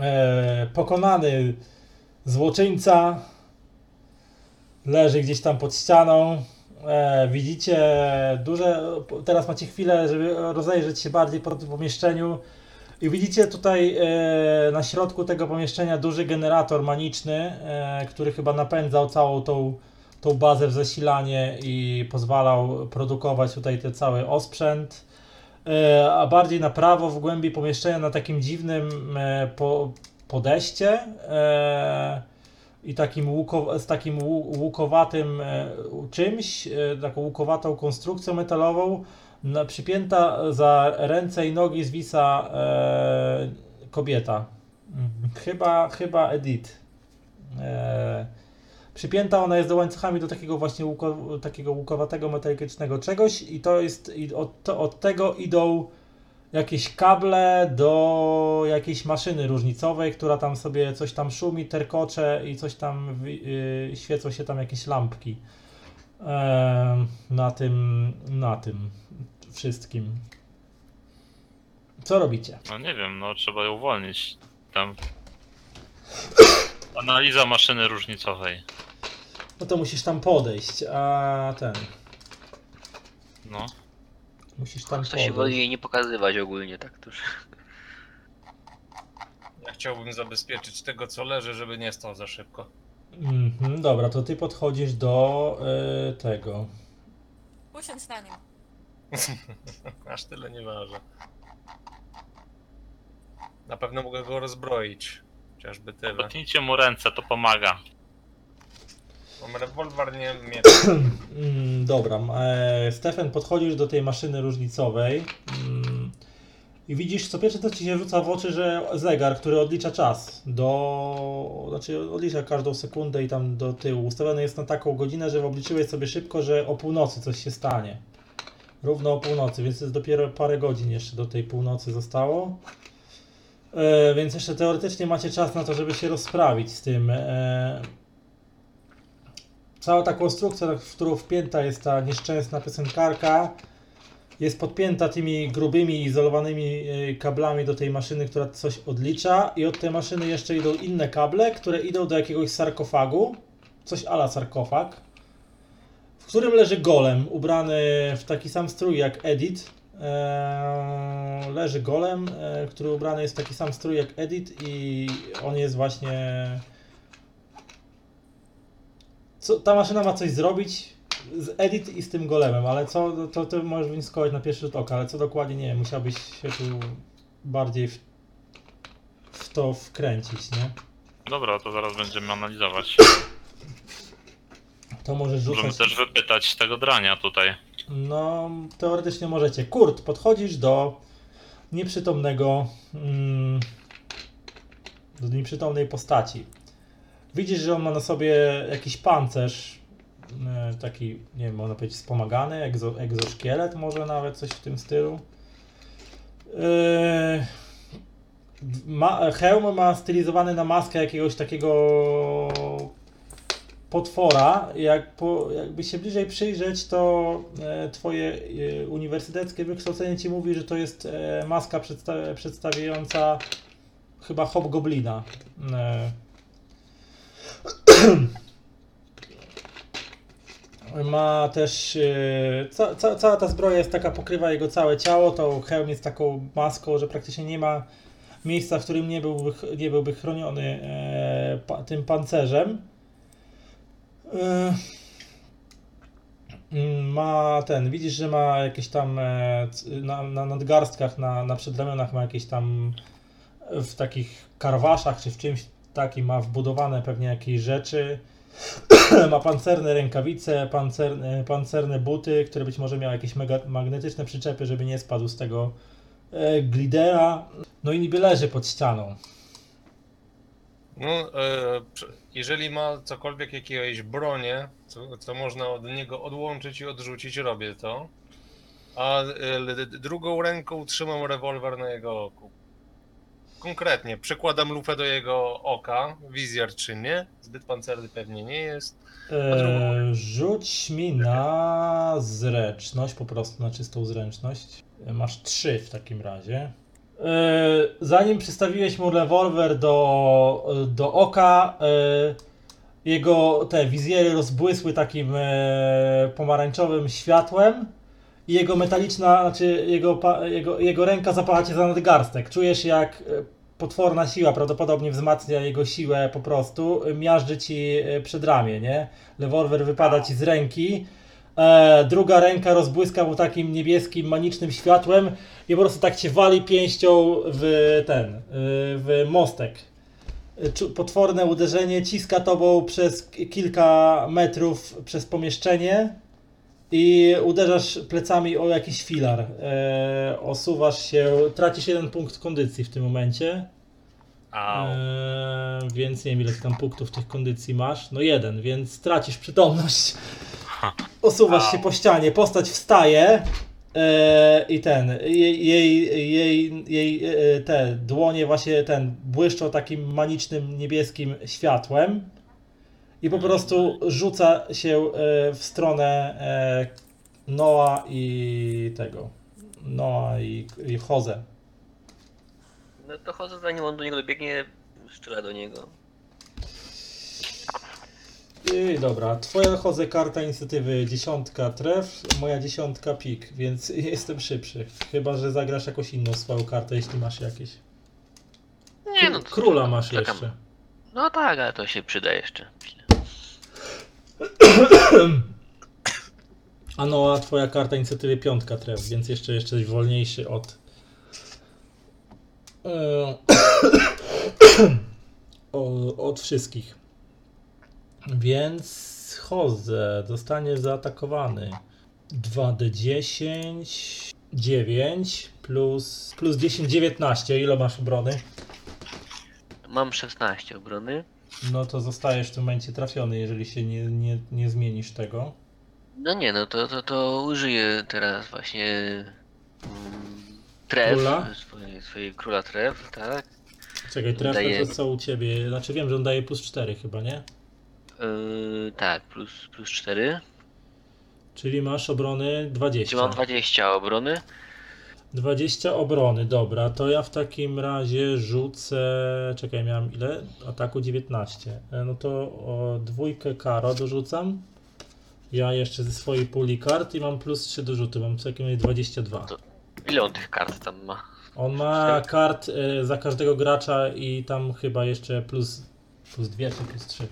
E, pokonany złoczyńca leży gdzieś tam pod ścianą. E, widzicie duże. Teraz macie chwilę, żeby rozejrzeć się bardziej po tym pomieszczeniu. I widzicie tutaj e, na środku tego pomieszczenia duży generator maniczny, e, który chyba napędzał całą tą tą bazę w zasilanie i pozwalał produkować tutaj ten cały osprzęt. E, A bardziej na prawo, w głębi pomieszczenia, na takim dziwnym e, po, podejście e, i takim łuko, z takim łu- łukowatym czymś, taką łukowatą konstrukcją metalową, przypięta za ręce i nogi zwisa kobieta. Mhm. Chyba, chyba Edith. Przypięta ona jest do łańcuchami do takiego właśnie łuko, takiego łukowatego metalycznego czegoś i to jest i od, to, od tego idą jakieś kable do jakiejś maszyny różnicowej, która tam sobie coś tam szumi, terkocze i coś tam yy, świecą się tam jakieś lampki. Na tym na tym wszystkim. Co robicie? No nie wiem, no trzeba ją uwolnić. Tam. [coughs] Analiza maszyny różnicowej. No to musisz tam podejść, a ten No. musisz tam To się woli podejść. jej nie pokazywać ogólnie, tak to już. ja chciałbym zabezpieczyć tego, co leży, żeby nie stał za szybko. Mhm, dobra, to ty podchodzisz do e, tego. usiądź na nim. [laughs] Aż tyle nie ważę. Na pewno mogę go rozbroić. Chociażby tyle. Potnijcie mu ręce, to pomaga. Mam rewolwer, nie. [clears throat] Mm, dobra, e, Stefan, podchodzisz do tej maszyny różnicowej mm, i widzisz, co pierwsze co ci się rzuca w oczy, że zegar, który odlicza czas do... Znaczy odlicza każdą sekundę i tam do tyłu. Ustawiony jest na taką godzinę, że obliczyłeś sobie szybko, że o północy coś się stanie. Równo o północy, więc jest dopiero parę godzin jeszcze do tej północy zostało. E, więc jeszcze teoretycznie macie czas na to, żeby się rozprawić z tym. E, cała ta konstrukcja, w którą wpięta jest ta nieszczęsna piosenkarka, jest podpięta tymi grubymi, izolowanymi e, kablami do tej maszyny, która coś odlicza i od tej maszyny jeszcze idą inne kable, które idą do jakiegoś sarkofagu, coś ala sarkofag, w którym leży golem, ubrany w taki sam strój jak Edit. Eee, leży golem, e, który ubrany jest w taki sam strój jak Edit i on jest właśnie co, ta maszyna ma coś zrobić z Edit i z tym golemem, ale co, to, to możesz wnioskować na pierwszy rzut oka, ale co dokładnie nie wiem, musiałbyś się tu bardziej w, w to wkręcić, nie? Dobra, to zaraz będziemy analizować. To możesz Możemy rzucać... też wypytać tego drania tutaj. No, teoretycznie możecie. Kurt, podchodzisz do nieprzytomnego, mm, do nieprzytomnej postaci. Widzisz, że on ma na sobie jakiś pancerz, e, taki, nie wiem, można powiedzieć wspomagany, egzo, egzoszkielet może nawet, coś w tym stylu. Yy, ma, hełm ma stylizowany na maskę jakiegoś takiego potwora, jak po, jakby się bliżej przyjrzeć, to e, twoje uniwersyteckie wykształcenie ci mówi, że to jest maska przedsta przedstawiająca chyba hobgoblina. [clears throat] Ma też. E, ca ca cała ta zbroja jest taka, pokrywa jego całe ciało. To hełm jest taką maską, że praktycznie nie ma miejsca, w którym nie byłby, nie byłby chroniony e, pa tym pancerzem. E, mm, Ma ten, widzisz, że ma jakieś tam e, na, na nadgarstkach, na, na przedramionach ma jakieś tam w takich karwaszach czy w czymś takim ma wbudowane pewnie jakieś rzeczy. [clears throat] ma pancerne rękawice, pancerne, pancerne buty, które być może miały jakieś mega, magnetyczne przyczepy, żeby nie spadł z tego e, glidera. No i niby leży pod ścianą. No, e, jeżeli ma cokolwiek jakieś bronie, co, co można od niego odłączyć i odrzucić, robię to. A e, drugą ręką trzymam rewolwer na jego oku. Konkretnie, przykładam lufę do jego oka, wizjer czy nie, zbyt pancerny pewnie nie jest. E, rzuć mi na zręczność, po prostu na czystą zręczność. Masz trzy w takim razie. E, zanim przystawiłeś mu rewolwer do, do oka, e, jego te wizjery rozbłysły takim e, pomarańczowym światłem i jego metaliczna, znaczy jego, jego, jego ręka zapala cię za nadgarstek. Czujesz jak e, potworna siła prawdopodobnie wzmacnia jego siłę po prostu, e, miażdży ci e, przed ramię, nie? Rewolwer wypada ci z ręki, e, druga ręka rozbłyska mu takim niebieskim, manicznym światłem i po prostu tak cię wali pięścią w ten, w mostek. Potworne uderzenie ciska tobą przez kilka metrów przez pomieszczenie i uderzasz plecami o jakiś filar. E, osuwasz się, tracisz jeden punkt kondycji w tym momencie. Au. E, więc nie wiem ile tam punktów tych kondycji masz. No jeden, więc tracisz przytomność. Osuwasz się po ścianie, postać wstaje e, i ten, jej, jej, jej, jej e, te dłonie właśnie ten błyszczą takim manicznym niebieskim światłem i po prostu rzuca się e, w stronę e, Noa i tego. Noa i, i Jose. No to chodzę zanim on do niego dobiegnie, strzela do niego. I dobra, twoja chodzę karta inicjatywy dziesiątka tref, moja dziesiątka pik, więc [laughs] jestem szybszy. Chyba, że zagrasz jakąś inną swoją kartę, jeśli masz jakieś. Nie no, to- Króla masz czekam. jeszcze. No tak, ale to się przyda jeszcze. A no, a twoja karta inicjatywy piątka tref, więc jeszcze jesteś wolniejszy od. e, [coughs] o- od wszystkich. Więc chodzę, zostanie zaatakowany. 2d10, 9 plus, plus 10, 19. Ile masz obrony? Mam 16 obrony. No to zostajesz w tym momencie trafiony, jeżeli się nie, nie, nie zmienisz tego. No nie, no to, to, to użyję teraz właśnie mm, tref, Króla? swojej króla tref, tak? Czekaj, trefę Daje- to co u ciebie? Znaczy wiem, że on daje plus 4 chyba, nie? Yy, tak, plus, plus 4. Czyli masz obrony 20. Czyli mam 20 obrony. 20 obrony, dobra, to ja w takim razie rzucę. Czekaj, miałem ile? Ataku 19. E, No to o dwójkę karo dorzucam. Ja jeszcze ze swojej puli kart i mam plus 3 do rzutu, mam takim razie 22. To- Ile on tych kart tam ma? On ma kart e, za każdego gracza i tam chyba jeszcze plus, plus 2 czy plus 3.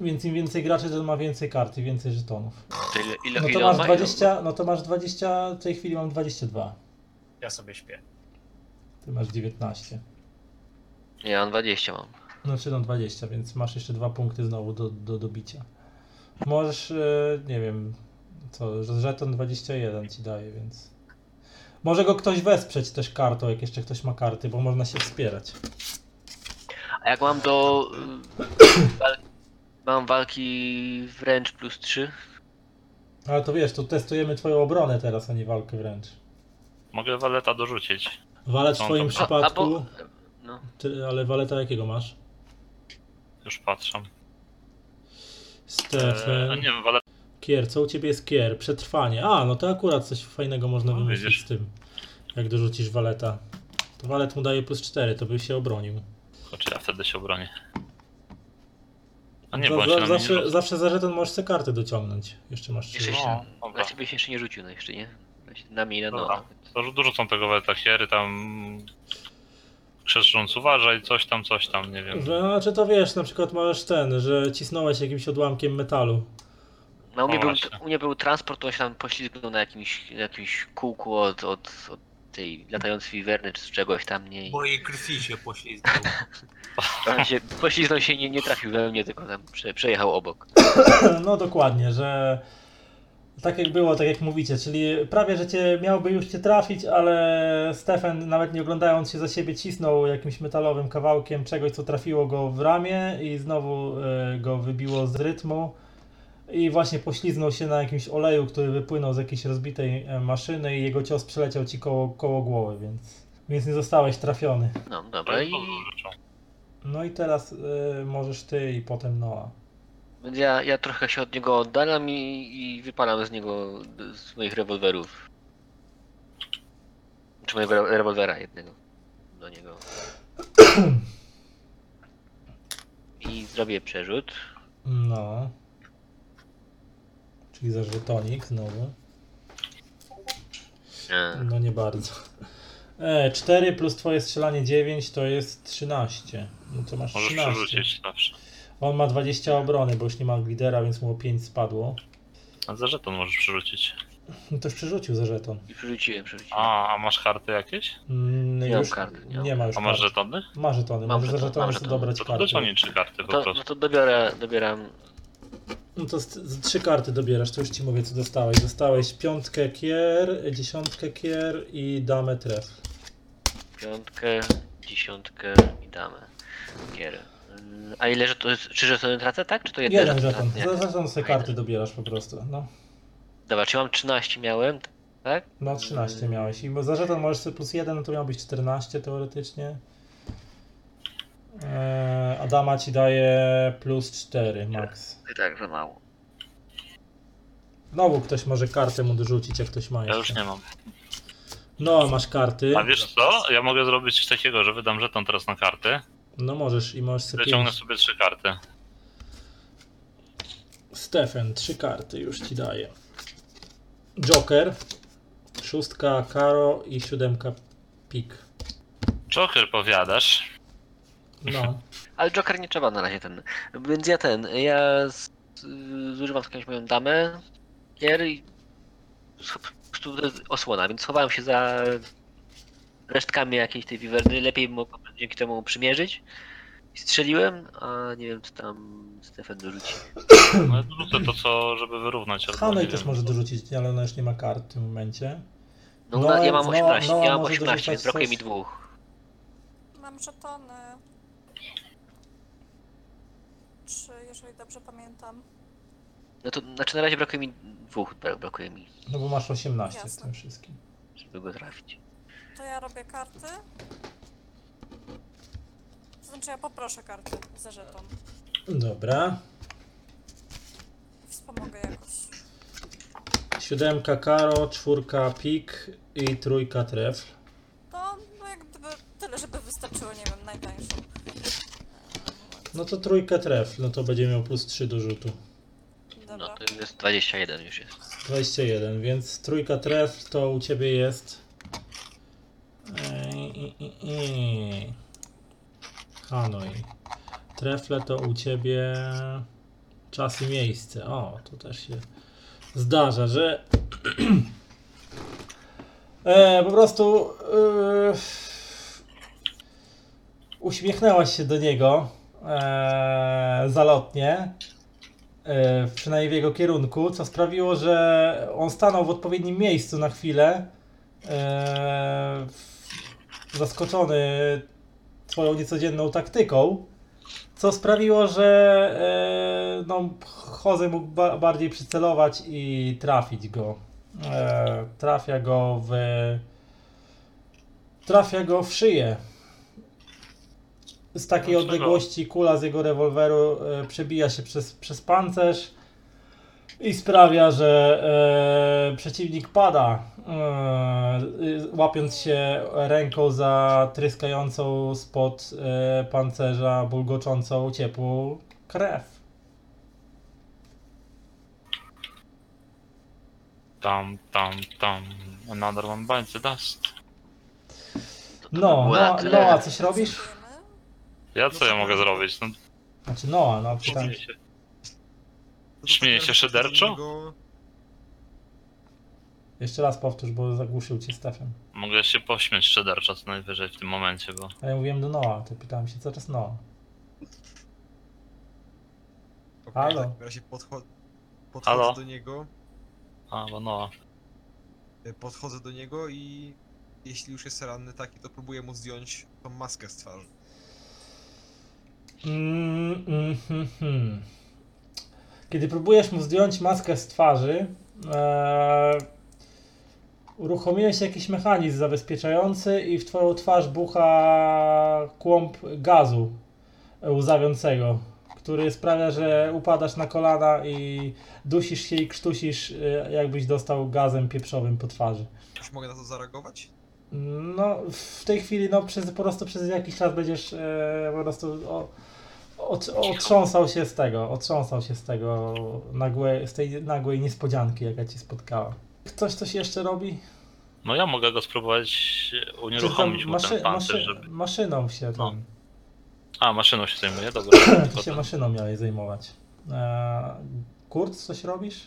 Więc im więcej graczy, to ma więcej kart i więcej żetonów. To ile, ile, No to ile masz ma? 20, no to masz 20, w tej chwili mam 22. Ja sobie śpię. Ty masz 19. Nie, ja mam 20 mam. Znaczy no 20, więc masz jeszcze dwa punkty znowu do, do dobicia. Możesz, e, nie wiem, co, że żeton 21 ci daje, więc... Może go ktoś wesprzeć też kartą, jak jeszcze ktoś ma karty, bo można się wspierać. A jak mam do... [coughs] mam walki wręcz plus 3. Ale to wiesz, to testujemy twoją obronę teraz, a nie walkę wręcz. Mogę waleta dorzucić. Walet w twoim to- przypadku, Albo... No. ty, ale waleta jakiego masz? Już patrzę. Stefan, E, nie wiem, walet kier, co u ciebie jest kier? Przetrwanie. A, no to akurat coś fajnego można No, wymyślić widzisz. z tym, jak dorzucisz waleta. To walet mu daje plus 4, to by się obronił. czy ja wtedy się obronię. A nie, Za- bo on za- się na mnie nie zawsze, zawsze za żeton możesz sobie kartę dociągnąć. Jeszcze masz trzy. Jeszcze się, No, ciebie się jeszcze nie rzucił, no jeszcze nie? Na mnie i na Dobra. no. To dorzucą tego waleta hiery, tam... Krzestrząc uważaj, coś tam, coś tam, nie wiem. Znaczy to wiesz, na przykład masz ten, że cisnąłeś jakimś odłamkiem metalu. No u mnie, O, był, u mnie był transport, to on się tam poślizgnął na jakimś, jakimś kółku od, od, od tej latającej wiwerny czy z czegoś tam, nie? Mojej krwi się poślizgnął. [laughs] on się, poślizgnął się i nie, nie trafił we mnie, tylko tam prze, przejechał obok. [clears throat] No dokładnie, że tak jak było, tak jak mówicie, czyli prawie, że cię miałby już cię trafić, ale Stefan nawet nie oglądając się za siebie cisnął jakimś metalowym kawałkiem czegoś, co trafiło go w ramię i znowu e, go wybiło z rytmu i właśnie pośliznął się na jakimś oleju, który wypłynął z jakiejś rozbitej e, maszyny i jego cios przeleciał ci koło, koło głowy, więc, więc nie zostałeś trafiony. No dobra i. No i teraz e, możesz ty i potem Noah. więc ja, ja trochę się od niego oddalam i, i wypalam z niego z moich rewolwerów. Czy mojego re- rewolwera jednego do niego. [clears throat] I zrobię przerzut. No. Czyli za żetonik znowu. No nie bardzo. E, 4 plus twoje strzelanie 9 to jest 13. No to masz Możesz 13. przerzucić zawsze. On ma 20 obrony, bo już nie ma glidera, więc mu o 5 spadło. A za żeton możesz przerzucić. No to już przerzucił za żeton. I przerzuciłem, przerzuciłem. A, a masz karty jakieś? Mm, Nie mam już kart, nie nie, ma już A masz kart. żetony? Ma żetony, Mam możesz za żeton, żetony mam sobie żeton. dobrać To karty. dociągnij trzy karty po To, prostu. no to dobiorę, dobieram No to z, z trzy karty dobierasz, to już ci mówię co dostałeś. Dostałeś piątkę kier, dziesiątkę kier i damę tref. piątkę, dziesiątkę i damę. Gier. Mm, A ile że to jest? Trzy żetony tracę, tak? Czy to jeden, Jeden żeton żeton. tracę? Żeton sobie Fajne. karty dobierasz po prostu. No. Dobra, czy mam 13 miałem, tak? No 13 miałeś. I za żeton możesz sobie plus 1, no to miał być 14 teoretycznie. Eee, Adama ci daje plus 4 max. I tak, za mało. Znowu ktoś może kartę mu dorzucić, jak ktoś ma Ja jeszcze. już nie mam. No, masz karty. A wiesz co? Ja mogę zrobić coś takiego, że wydam żeton teraz na karty. No możesz i możesz sobie Wyciągnę pięć. sobie trzy karty. Stefan, trzy karty już ci daję. Joker, szóstka Karo i siódemka Pik. Joker powiadasz. No. [laughs] Ale Joker nie trzeba na razie ten. Więc ja ten, ja z, zużywam jakąś moją damę gier i sch- po prostu to jest osłona, więc schowałem się za resztkami jakiejś tej wiwerny. Lepiej mogłem dzięki temu przymierzyć. I strzeliłem, a nie wiem co tam Stefan dorzuci. No, rzucę to, co, żeby wyrównać. Hanej też wiem. może dorzucić, ale ona już nie ma kart w tym momencie. No, Noa- ja mam Noa- 18, Noa ja mam może 18, dorzucać więc brakuje coś- mi dwóch. Mam żetony. Trzy, jeżeli dobrze pamiętam. No to znaczy na razie brakuje mi dwóch, bra- brakuje mi, No bo masz 18 w Jasne. tym wszystkim. żeby go trafić. To ja robię karty. To znaczy ja poproszę karty za żeton. Dobra. Wspomogę jakoś. Siódemka karo, czwórka pik i trójka trefl. To no jak gdyby tyle, żeby wystarczyło, nie wiem, najtańszą. No to trójkę trefl, no to będzie miał plus 3 do rzutu. No Dobra. to jest 21 już jest. 21, więc trójka trefl to u ciebie jest. Ej, i, i, i. Hanoi. Trefle to u ciebie czas i miejsce. O, to też się zdarza, że [clears throat] e, po prostu e, uśmiechnęłaś się do niego e, zalotnie e, przynajmniej w jego kierunku, co sprawiło, że on stanął w odpowiednim miejscu na chwilę, e, zaskoczony twoją niecodzienną taktyką, co sprawiło, że e, no, Jose mógł ba- bardziej przycelować i trafić go. E, trafia go w trafia go w szyję. Z takiej odległości kula z jego rewolweru e, przebija się przez, przez pancerz i sprawia, że e, przeciwnik pada, e, łapiąc się ręką za tryskającą spod e, pancerza, bulgoczącą ciepłą krew. Tam, tam, tam. Another one bites the dust. No, no, no, a coś robisz? Ja co ja mogę zrobić? No, Znaczy, no, no, pytam. śmieję się. No to Śmieje tak się jak szyderczo? niego- Jeszcze raz powtórz, bo zagłuszył cię Stefan. Mogę się pośmiać szyderczo co najwyżej w tym momencie, bo... A ja mówiłem do Noa, to pytałem się cały czas Noa. Okej, Halo? W takim razie podcho- podchodzę Halo? do niego, A, bo no. podchodzę do niego i jeśli już jest ranny taki, to próbuję mu zdjąć tą maskę z twarzy. Mm, mm, hmm, hmm. Kiedy próbujesz mu zdjąć maskę z twarzy, e, uruchomiłeś jakiś mechanizm zabezpieczający i w twoją twarz bucha kłąb gazu łzawiącego, który sprawia, że upadasz na kolana i dusisz się i krztusisz, e, jakbyś dostał gazem pieprzowym po twarzy. Już mogę na to zareagować? No, w tej chwili, no, przez, po prostu przez jakiś czas będziesz e, po prostu o, od, otrząsał się z tego, otrząsał się z tego nagłe, z tej nagłej niespodzianki, jaka cię spotkała. Ktoś coś jeszcze robi? No ja mogę go spróbować unieruchomić mu ten pancerz, maszy, żeby... maszyną się No. A, maszyną się zajmuje, dobra. ty się maszyną miałeś zajmować. E, Kurt, coś robisz?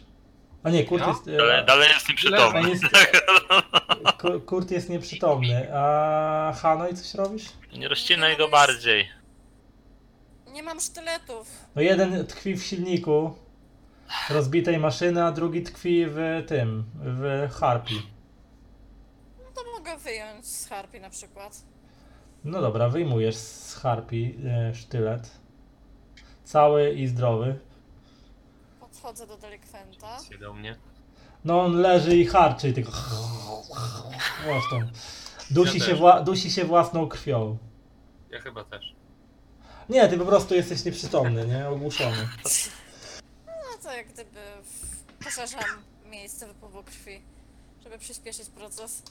A nie, Kurt Ja? jest... E, Dalej, dalej jest nieprzytomny. jest [laughs] Ku- Kurt jest nieprzytomny, a Hanoi coś robisz? Nie rozcinaj go bardziej. Nie mam sztyletów. No jeden tkwi w silniku rozbitej maszyny, a drugi tkwi w tym, w harpi. No to mogę wyjąć z harpy na przykład. No dobra, wyjmujesz z harpi e, sztylet. Cały i zdrowy. Podchodzę do delikwenta. Idźcie do mnie. No on leży i harczy i tylko... Zresztą. Dusi, Ja się też. wła- dusi się własną krwią. Ja chyba też. Nie, ty po prostu jesteś nieprzytomny, nie? Ogłuszony. No to jak gdyby w- poszerzam miejsce wypływu krwi, żeby przyspieszyć proces.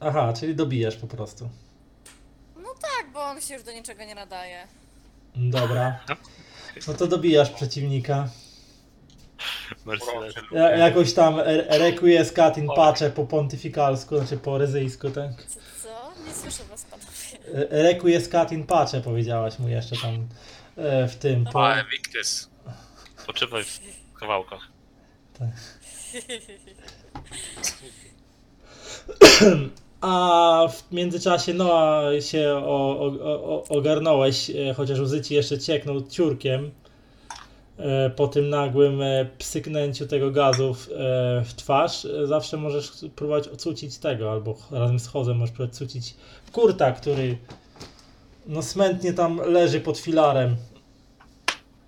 Aha, czyli dobijasz po prostu. No tak, bo on się już do niczego nie nadaje. Dobra. No to dobijasz przeciwnika. Ja, jakoś tam e- requiescat in pace po pontyfikalsku, znaczy po rezyjsku, tak? Co? co? Nie słyszę was panowie. E, Requiescat in pace powiedziałaś mu jeszcze tam e, w tym. Po, A, Evictus. Poczywaj w kawałkach. jasne. [coughs] A w międzyczasie Noa się o, o, o, ogarnąłeś, e, chociaż łzy ci jeszcze ciekną ciurkiem po tym nagłym e, psyknięciu tego gazu w, e, w twarz. E, Zawsze możesz próbować ocucić tego, albo razem z Chozem możesz próbować cucić kurta, który no smętnie tam leży pod filarem.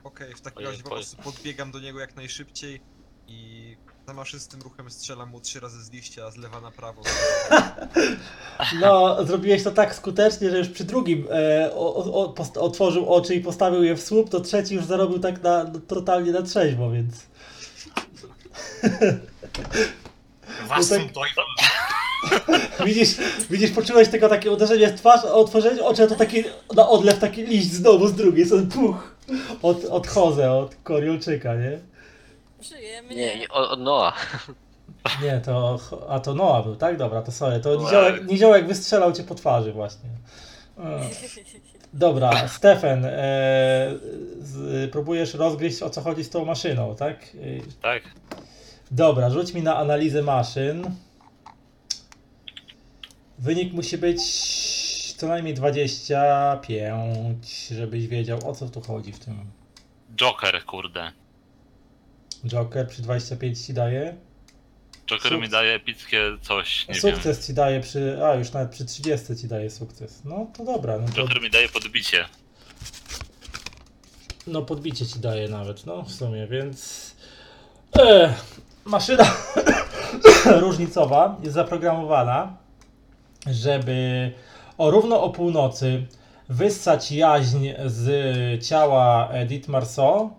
Okej, w takim razie po prostu podbiegam do niego jak najszybciej i zamaszystym ruchem strzelam mu trzy razy z liścia, z lewa na prawo. [laughs] No, zrobiłeś to tak skutecznie, że już przy drugim e, o, o, post- otworzył oczy i postawił je w słup, to trzeci już zarobił tak na, totalnie na trzeźwo, więc... [laughs] Was tak- to [laughs] Widzisz, widzisz, poczułeś tylko takie uderzenie w twarz, a otworzenie oczy, a to taki na odlew taki liść znowu z drugiej, co puch, od, od Choze, od Koriolczyka, nie? Przyjemnie. Nie, od, Noa. Nie, to, a to Noa był, tak? Dobra, to sorry, to Tak. Niziołek, Niziołek wystrzelał cię po twarzy właśnie. E. Dobra, [laughs] Stefan, e, z, próbujesz rozgryźć o co chodzi z tą maszyną, tak? E, Tak? Dobra, rzuć mi na analizę maszyn. Wynik musi być co najmniej 25, żebyś wiedział o co tu chodzi w tym. Joker, kurde. Joker przy 25 ci daje. Joker Suk- mi daje epickie coś, nie wiem. sukces ci daje przy. A, już nawet przy 30 ci daje sukces. No to dobra, no to. Joker mi daje podbicie. No podbicie ci daje nawet, no w sumie, więc e, maszyna [coughs] różnicowa jest zaprogramowana, żeby o równo o północy wyssać jaźń z ciała Edith Marceau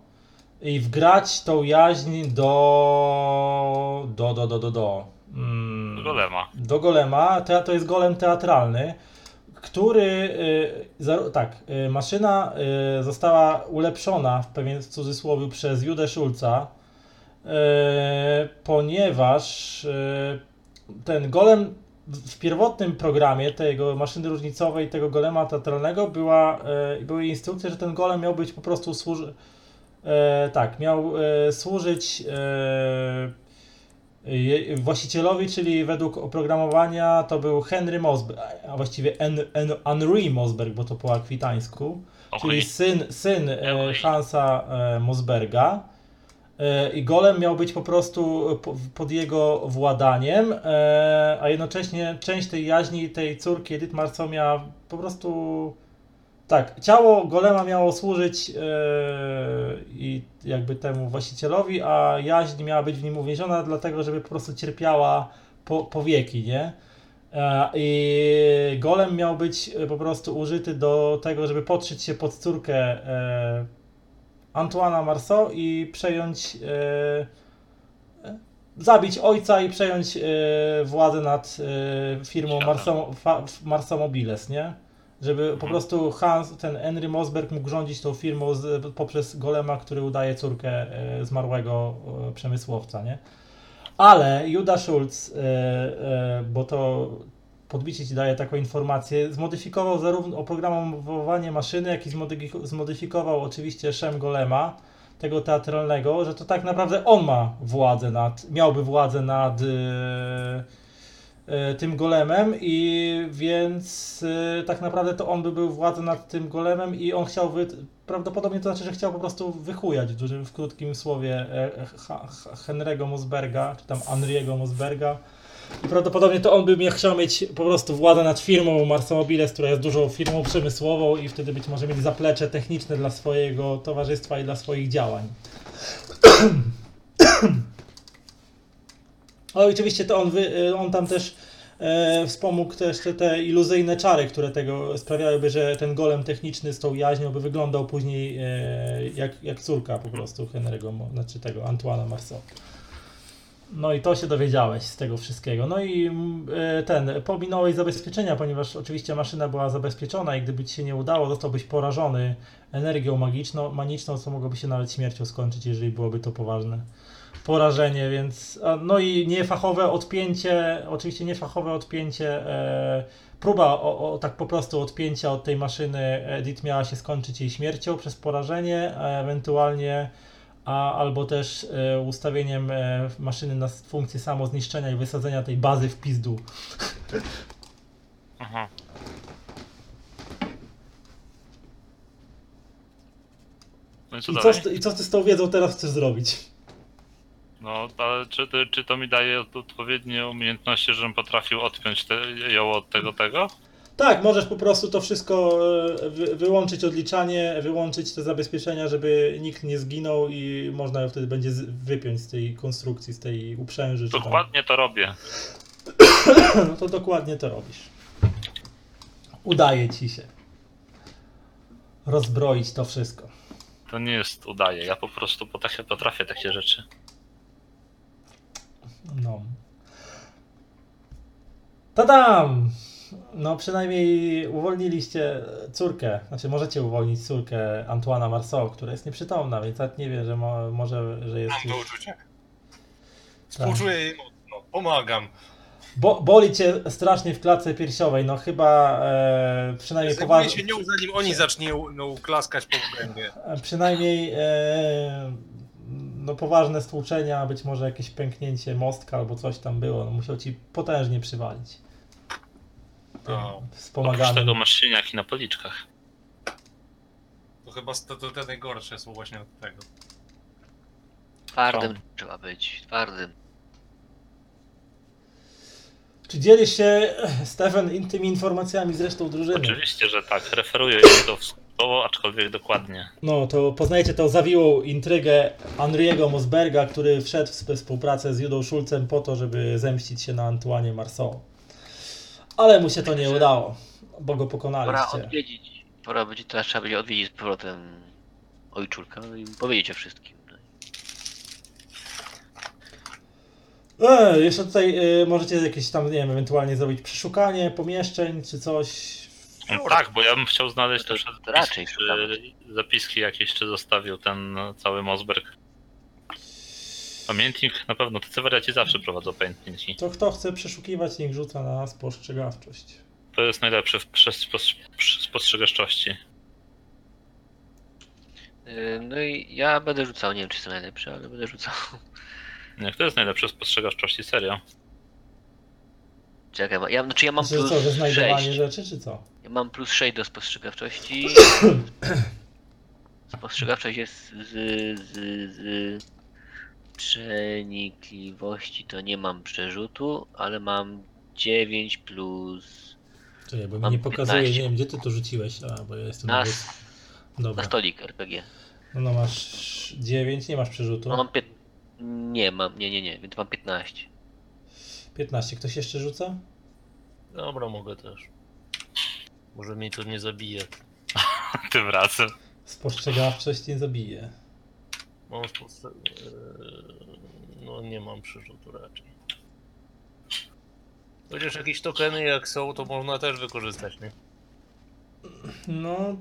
i wgrać tą jaźń do do do do do do mm, Golema. do golema. Te, to jest golem teatralny, który, y, za, tak, y, maszyna y, została ulepszona w pewien cudzysłowie przez Judę Schulza, y, ponieważ y, ten golem w pierwotnym programie tego maszyny różnicowej, tego golema teatralnego była, y, były instrukcje, że ten golem miał być po prostu służy, tak, miał e, służyć e, właścicielowi, czyli według oprogramowania to był Henry Mosberg, a właściwie en, en, Henry Mosberg, bo to po akwitańsku, czyli Oj, syn, syn e. Hansa e, Mosberga. E, I golem miał być po prostu po, pod jego władaniem, e, a jednocześnie część tej jaźni tej córki Edith Marceau miała po prostu tak, ciało golema miało służyć e, i jakby temu właścicielowi, a jaźń miała być w nim uwięziona, dlatego żeby po prostu cierpiała po, po wieki, nie? E, I golem miał być e, po prostu użyty do tego, żeby podszyć się pod córkę Antoana Marceau i przejąć zabić ojca i przejąć władzę nad firmą. Marceau, Marceau Mobiles, nie? Żeby po Mhm. prostu Hans, ten Henry Mosberg mógł rządzić tą firmą z, poprzez golema, który udaje córkę e, zmarłego e, przemysłowca, nie? Ale Juda Schulz, e, e, bo to podbicie ci daje taką informację, zmodyfikował zarówno oprogramowanie maszyny, jak i zmodyfi- zmodyfikował oczywiście Shem Golema, tego teatralnego, że to tak naprawdę on ma władzę nad, miałby władzę nad e, tym golemem i więc e, tak naprawdę to on by był władzą nad tym golemem i on chciał, wy, prawdopodobnie to znaczy, że chciał po prostu wychujać w dużym, w krótkim słowie e, Henry'ego Mosberga, czy tam Henry'ego Mosberga. I prawdopodobnie to on by miał, chciał mieć po prostu władzę nad firmą Marceau Mobiles, która jest dużą firmą przemysłową i wtedy być może mieć zaplecze techniczne dla swojego towarzystwa i dla swoich działań. [clears throat] Ale oczywiście to on, wy, on tam też e, wspomógł też te, te iluzyjne czary, które tego sprawiałyby, że ten golem techniczny z tą jaźnią by wyglądał później e, jak, jak córka po prostu Henry'ego, znaczy tego Antoana Marceau. No i to się dowiedziałeś z tego wszystkiego. No i mm, e, ten, pominąłeś zabezpieczenia, ponieważ oczywiście maszyna była zabezpieczona i gdyby ci się nie udało, zostałbyś porażony energią magiczną, maniczną, co mogłoby się nawet śmiercią skończyć, jeżeli byłoby to poważne porażenie, więc no i niefachowe odpięcie, oczywiście niefachowe odpięcie, e, próba o, o, tak po prostu odpięcia od tej maszyny Edith miała się skończyć jej śmiercią przez porażenie, a ewentualnie a albo też e, ustawieniem e, maszyny na funkcję samozniszczenia i wysadzenia tej bazy w pizdu. [laughs] Aha. No i co I co, z, I co ty z tą wiedzą teraz chcesz zrobić? No, ale czy, to- czy to mi daje odpowiednie umiejętności, żebym potrafił odpiąć te, ją od tego tego? Tak, możesz po prostu to wszystko e, wy, wyłączyć odliczanie, wyłączyć te zabezpieczenia, żeby nikt nie zginął i można ją wtedy będzie wypiąć z tej konstrukcji, z tej uprzęży. Dokładnie to robię. [coughs] No to dokładnie to robisz. Udaje ci się rozbroić to wszystko. To nie jest udaje, ja po prostu potrafię, potrafię takie rzeczy. No. Tadam! No przynajmniej uwolniliście córkę, znaczy możecie uwolnić córkę Antoana Marceau, która jest nieprzytomna, więc nawet nie wie, że mo, może, że jest Mam to już... uczucie. Współczuję jej mocno. Pomagam. Bo, boli cię strasznie w klatce piersiowej, no chyba e, przynajmniej poważnie... się nią, zanim oni zaczną no, klaskać po gębie. E, Przynajmniej e, no, poważne stłuczenia, być może jakieś pęknięcie mostka albo coś tam było. No, musiał ci potężnie przywalić. No. Oprócz wspomaganym. tego masz siniaki na policzkach. To chyba to, to te najgorsze są właśnie od tego. Twardym trzeba być, twardym. Czy dzielisz się, Stefan, tymi informacjami z resztą drużyny? Oczywiście, że tak, referuję jej to w słowo, aczkolwiek dokładnie. No, to poznajecie tą zawiłą intrygę Henriego Mosberga, który wszedł w współpracę z Judą Schulzem po to, żeby zemścić się na Antoine Marceau. Ale mu się to nie udało, bo go Pora pokonaliście. odwiedzić. Pora będzie, teraz trzeba będzie odwiedzić z powrotem ojczulka no i powiedzieć o wszystkim. No. E, jeszcze tutaj e, możecie jakieś tam, nie wiem, ewentualnie zrobić przeszukanie pomieszczeń czy coś. No, tak, bo ja bym chciał znaleźć też raczej zapiski, zapiski jakieś, czy zostawił ten no, cały Mosberg. Pamiętnik na pewno, te wariaci zawsze prowadzą pamiętniki. To kto chce przeszukiwać, niech rzuca na spostrzegawczość. To jest najlepsze w spostrzegawczości. Yy, No i ja będę rzucał, nie wiem czy to najlepsze, ale będę rzucał. Nie, to jest najlepsze w spostrzegawczości, serio. Czekaj, ja, znaczy ja mam Znaczy plus co, że znajdowanie 6. rzeczy czy co? Ja mam plus 6 do spostrzegawczości. [coughs] Spostrzegawczość jest z, z, z przenikliwości, to nie mam przerzutu, ale mam 9 plus Czekaj, bo mi nie pokazuje, 15. nie wiem gdzie ty to rzuciłeś, a bo ja jestem na, s- na Dobra, stolik RPG. no, no masz 9, nie masz przerzutu. No mam pię... Nie mam, nie, nie, nie, więc mam 15. 15, ktoś jeszcze rzuca? Dobra, mogę też. Może mnie to nie zabije. [laughs] Tym razem. Spostrzegawczość nie zabije. Mam eee, No nie mam przerzutu raczej. Chociaż jakieś tokeny jak są, to można też wykorzystać, nie? No.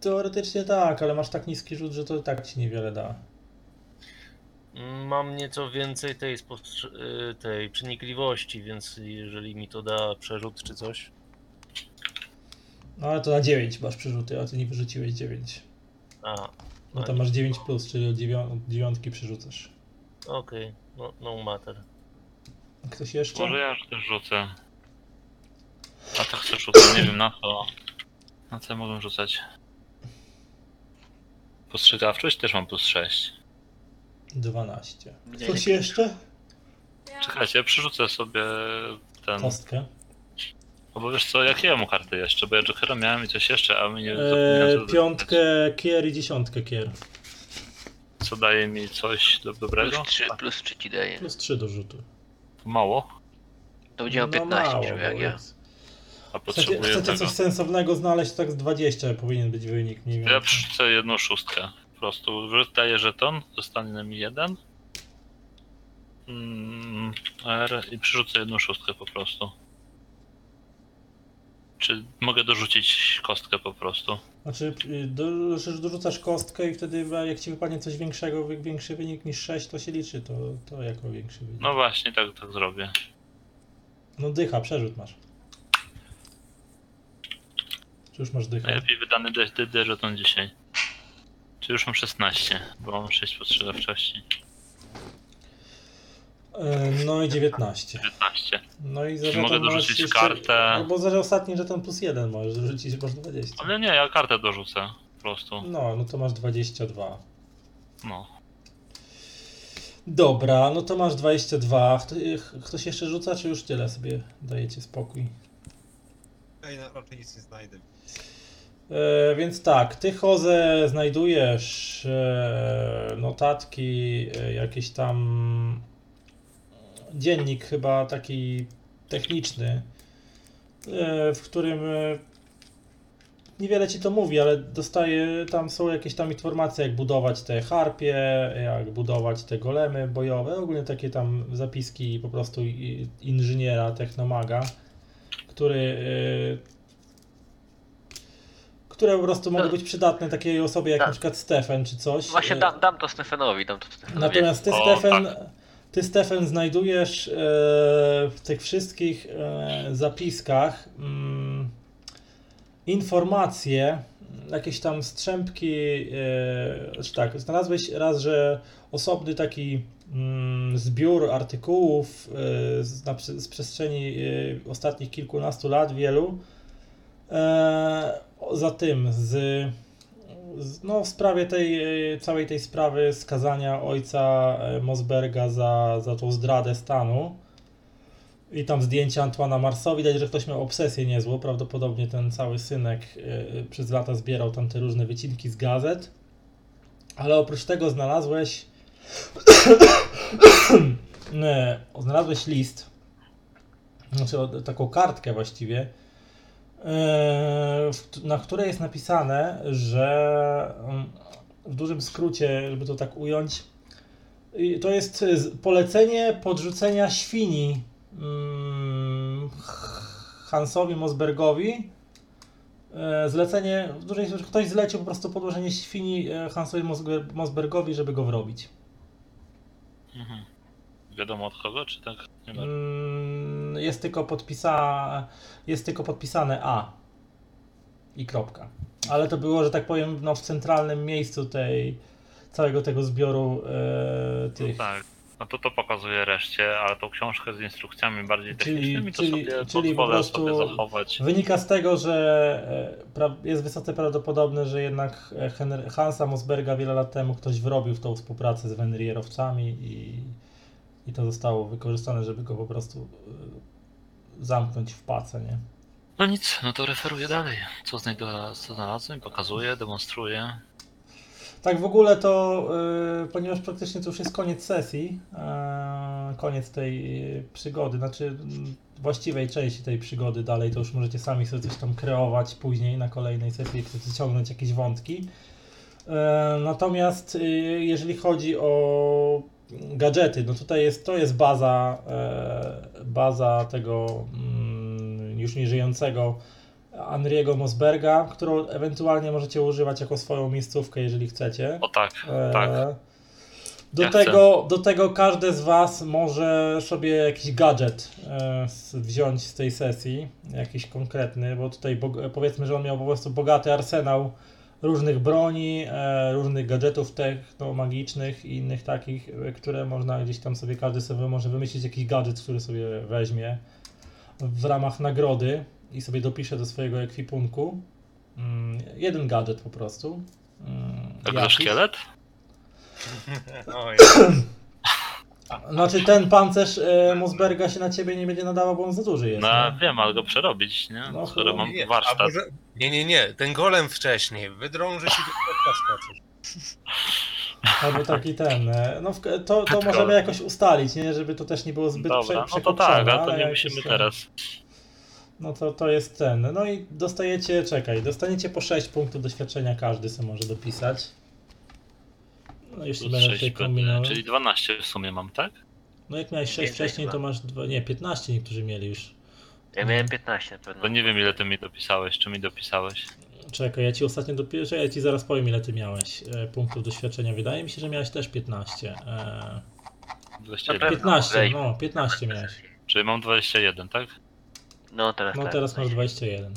Teoretycznie tak, ale masz tak niski rzut, że to i tak ci niewiele da. Mam nieco więcej tej, y, tej przenikliwości, więc jeżeli mi to da przerzut czy coś. No ale to na 9 masz przerzuty, a ty nie wyrzuciłeś 9. A, No tam masz 9 plus, czyli od dziewią- od dziewiątki przerzucasz. okej, no, no matter. Ktoś jeszcze? Może ja też rzucę. A tak chcę rzucę, nie wiem na co. Na co mogę rzucać? Postrzegawczość też mam plus 6. 12. Mnie Ktoś nie- jeszcze? Czekajcie, ja przerzucę sobie ten. Kostkę. No bo wiesz co, jakie ja mu karty jeszcze? Bo ja Jokera miałem i coś jeszcze, a my nie Eee, zapomniałem, co- piątkę kier i dziesiątkę kier. Co daje mi coś do, dobrego? Plus 3, plus 3 ci daje. Plus 3 do rzutu. Mało, To będzie miał No 15 mało, jak ja. jest. a Chcecie, potrzebuję chcecie tego. coś sensownego znaleźć, tak z 20 powinien być wynik mniej To ja więcej. przerzucę jedną szóstkę. Po prostu daję żeton, zostanie mi jeden. Mm, R i przerzucę jedną szóstkę po prostu. Czy mogę dorzucić kostkę po prostu? Znaczy, y, do, że dorzucasz kostkę i wtedy jak ci wypadnie coś większego, większy wynik niż 6, to się liczy to, to jako większy wynik. No właśnie, tak, tak zrobię. No dycha, przerzut masz. Czy już masz dycha? Najlepiej wydany D, D, D żeton dzisiaj. Czy już mam 16, bo mam 6 postrzegawczości. E, No i 19. 19. No i za Czy mogę masz dorzucić jeszcze- kartę? Albo za ostatni żeton plus 1 możesz dorzucić, masz 20. Ale nie, ja kartę dorzucę. Po prostu. No, no to masz 22. No. Dobra, no to masz 22. Kto, ktoś jeszcze rzuca, czy już tyle sobie dajecie spokój? Ja na- raczej nic nie znajdę. E, więc tak, ty Jose znajdujesz e, notatki, e, jakieś tam dziennik chyba taki techniczny, w którym niewiele ci to mówi, ale dostaje, tam są jakieś tam informacje, jak budować te harpie, jak budować te golemy bojowe, ogólnie takie tam zapiski po prostu inżyniera, technomaga, który które po prostu mogą być przydatne takiej osobie jak Tak. na przykład Stefan czy coś. Właśnie E, dam, dam to Stefanowi, dam to Stefanowi. Natomiast ty, O, Stefan, ty, Stefan, znajdujesz e, w tych wszystkich e, zapiskach mm, informacje, jakieś tam strzępki, e, czy tak, znalazłeś raz, że osobny taki mm, zbiór artykułów z, na, z przestrzeni ostatnich kilkunastu lat, wielu, za tym, z z- no, w sprawie tej, e, całej tej sprawy skazania ojca e, Mosberga za, za tą zdradę stanu. I tam zdjęcia Antoana Marceau, widać, że ktoś miał obsesję niezłą, prawdopodobnie ten cały synek e, przez lata zbierał tam te różne wycinki z gazet, ale oprócz tego znalazłeś [coughs] znalazłeś list, znaczy taką kartkę właściwie, na której jest napisane, że mm, w dużym skrócie, żeby to tak ująć, to jest polecenie podrzucenia świni mm, Hansowi Mosbergowi. E, Zlecenie, w dużej skrócie, ktoś zlecił po prostu podłożenie świni e, Hansowi Mosbergowi, żeby go wrobić. Mhm. Wiadomo od kogo, czy tak? Nie ma. Jest tylko, podpisa, jest tylko podpisane A i kropka. Ale to było, że tak powiem, no, w centralnym miejscu tej całego tego zbioru e, No tych. tak. No to to pokazuje reszcie, ale tą książkę z instrukcjami bardziej Czyli- technicznymi to czyli- sobie czyli po prostu- sobie zachować. Wynika z tego, że e, jest wysoce prawdopodobne, że jednak e, Hansa Mosberga wiele lat temu ktoś wrobił w tą współpracę z Wenrierowcami i, i to zostało wykorzystane, żeby go po prostu e, zamknąć w pace, nie? No nic, no to referuję dalej. Co, co znalazłem, pokazuję, demonstruję. Tak w ogóle to, y, ponieważ praktycznie to już jest koniec sesji, y, koniec tej y, przygody, znaczy mm, właściwej części tej przygody dalej, to już możecie sami sobie coś tam kreować później na kolejnej sesji, chcecie ciągnąć jakieś wątki. Y, natomiast y, jeżeli chodzi o gadżety, no tutaj jest, to jest baza, e, baza tego mm, już nieżyjącego Andriego Mosberga, którą ewentualnie możecie używać jako swoją miejscówkę, jeżeli chcecie. O tak, E, tak. Do, Ja chcę. tego, do tego każde z Was może sobie jakiś gadżet e, wziąć z tej sesji, jakiś konkretny, bo tutaj powiedzmy, że on miał po prostu bogaty arsenał różnych broni, e, różnych gadżetów techno-magicznych i innych takich, e, które można gdzieś tam sobie, każdy sobie może wymyślić jakiś gadżet, który sobie weźmie w ramach nagrody i sobie dopisze do swojego ekwipunku. Mm, jeden gadżet po prostu. Mm, jakiś. Egzoszkielet? [laughs] Oj, Znaczy ten pancerz e, Mosberga się na ciebie nie będzie nadawał, bo on za duży jest. No nie? wiem, ale go przerobić, nie? No, Skoro mam nie, warsztat. może... nie, nie, nie, ten golem wcześniej, wydrąży ci do. [laughs] Albo taki ten. e, No to, to możemy jakoś ustalić, nie? Żeby to też nie było zbyt Dobra, prze, no to tak, a to ale nie musimy ten- teraz. No to, to jest ten. No i dostajecie, czekaj, dostaniecie po 6 punktów doświadczenia każdy sobie może dopisać. No jeśli będę 6 tutaj kombinował. czyli 12 w sumie mam, tak? No jak miałeś 6 Więcej wcześniej, to masz dwa, nie, 15 niektórzy mieli już. Ja miałem 15 na pewno. To nie wiem ile ty mi dopisałeś, czy mi dopisałeś. Czekaj, ja ci ostatnio dopiero, ja ci zaraz powiem ile ty miałeś e, punktów doświadczenia. Wydaje mi się, że miałeś też 15. E, 21. pewno. 15, Wej. no 15 miałeś. Czyli mam 21, tak? No teraz No tak. teraz masz 21.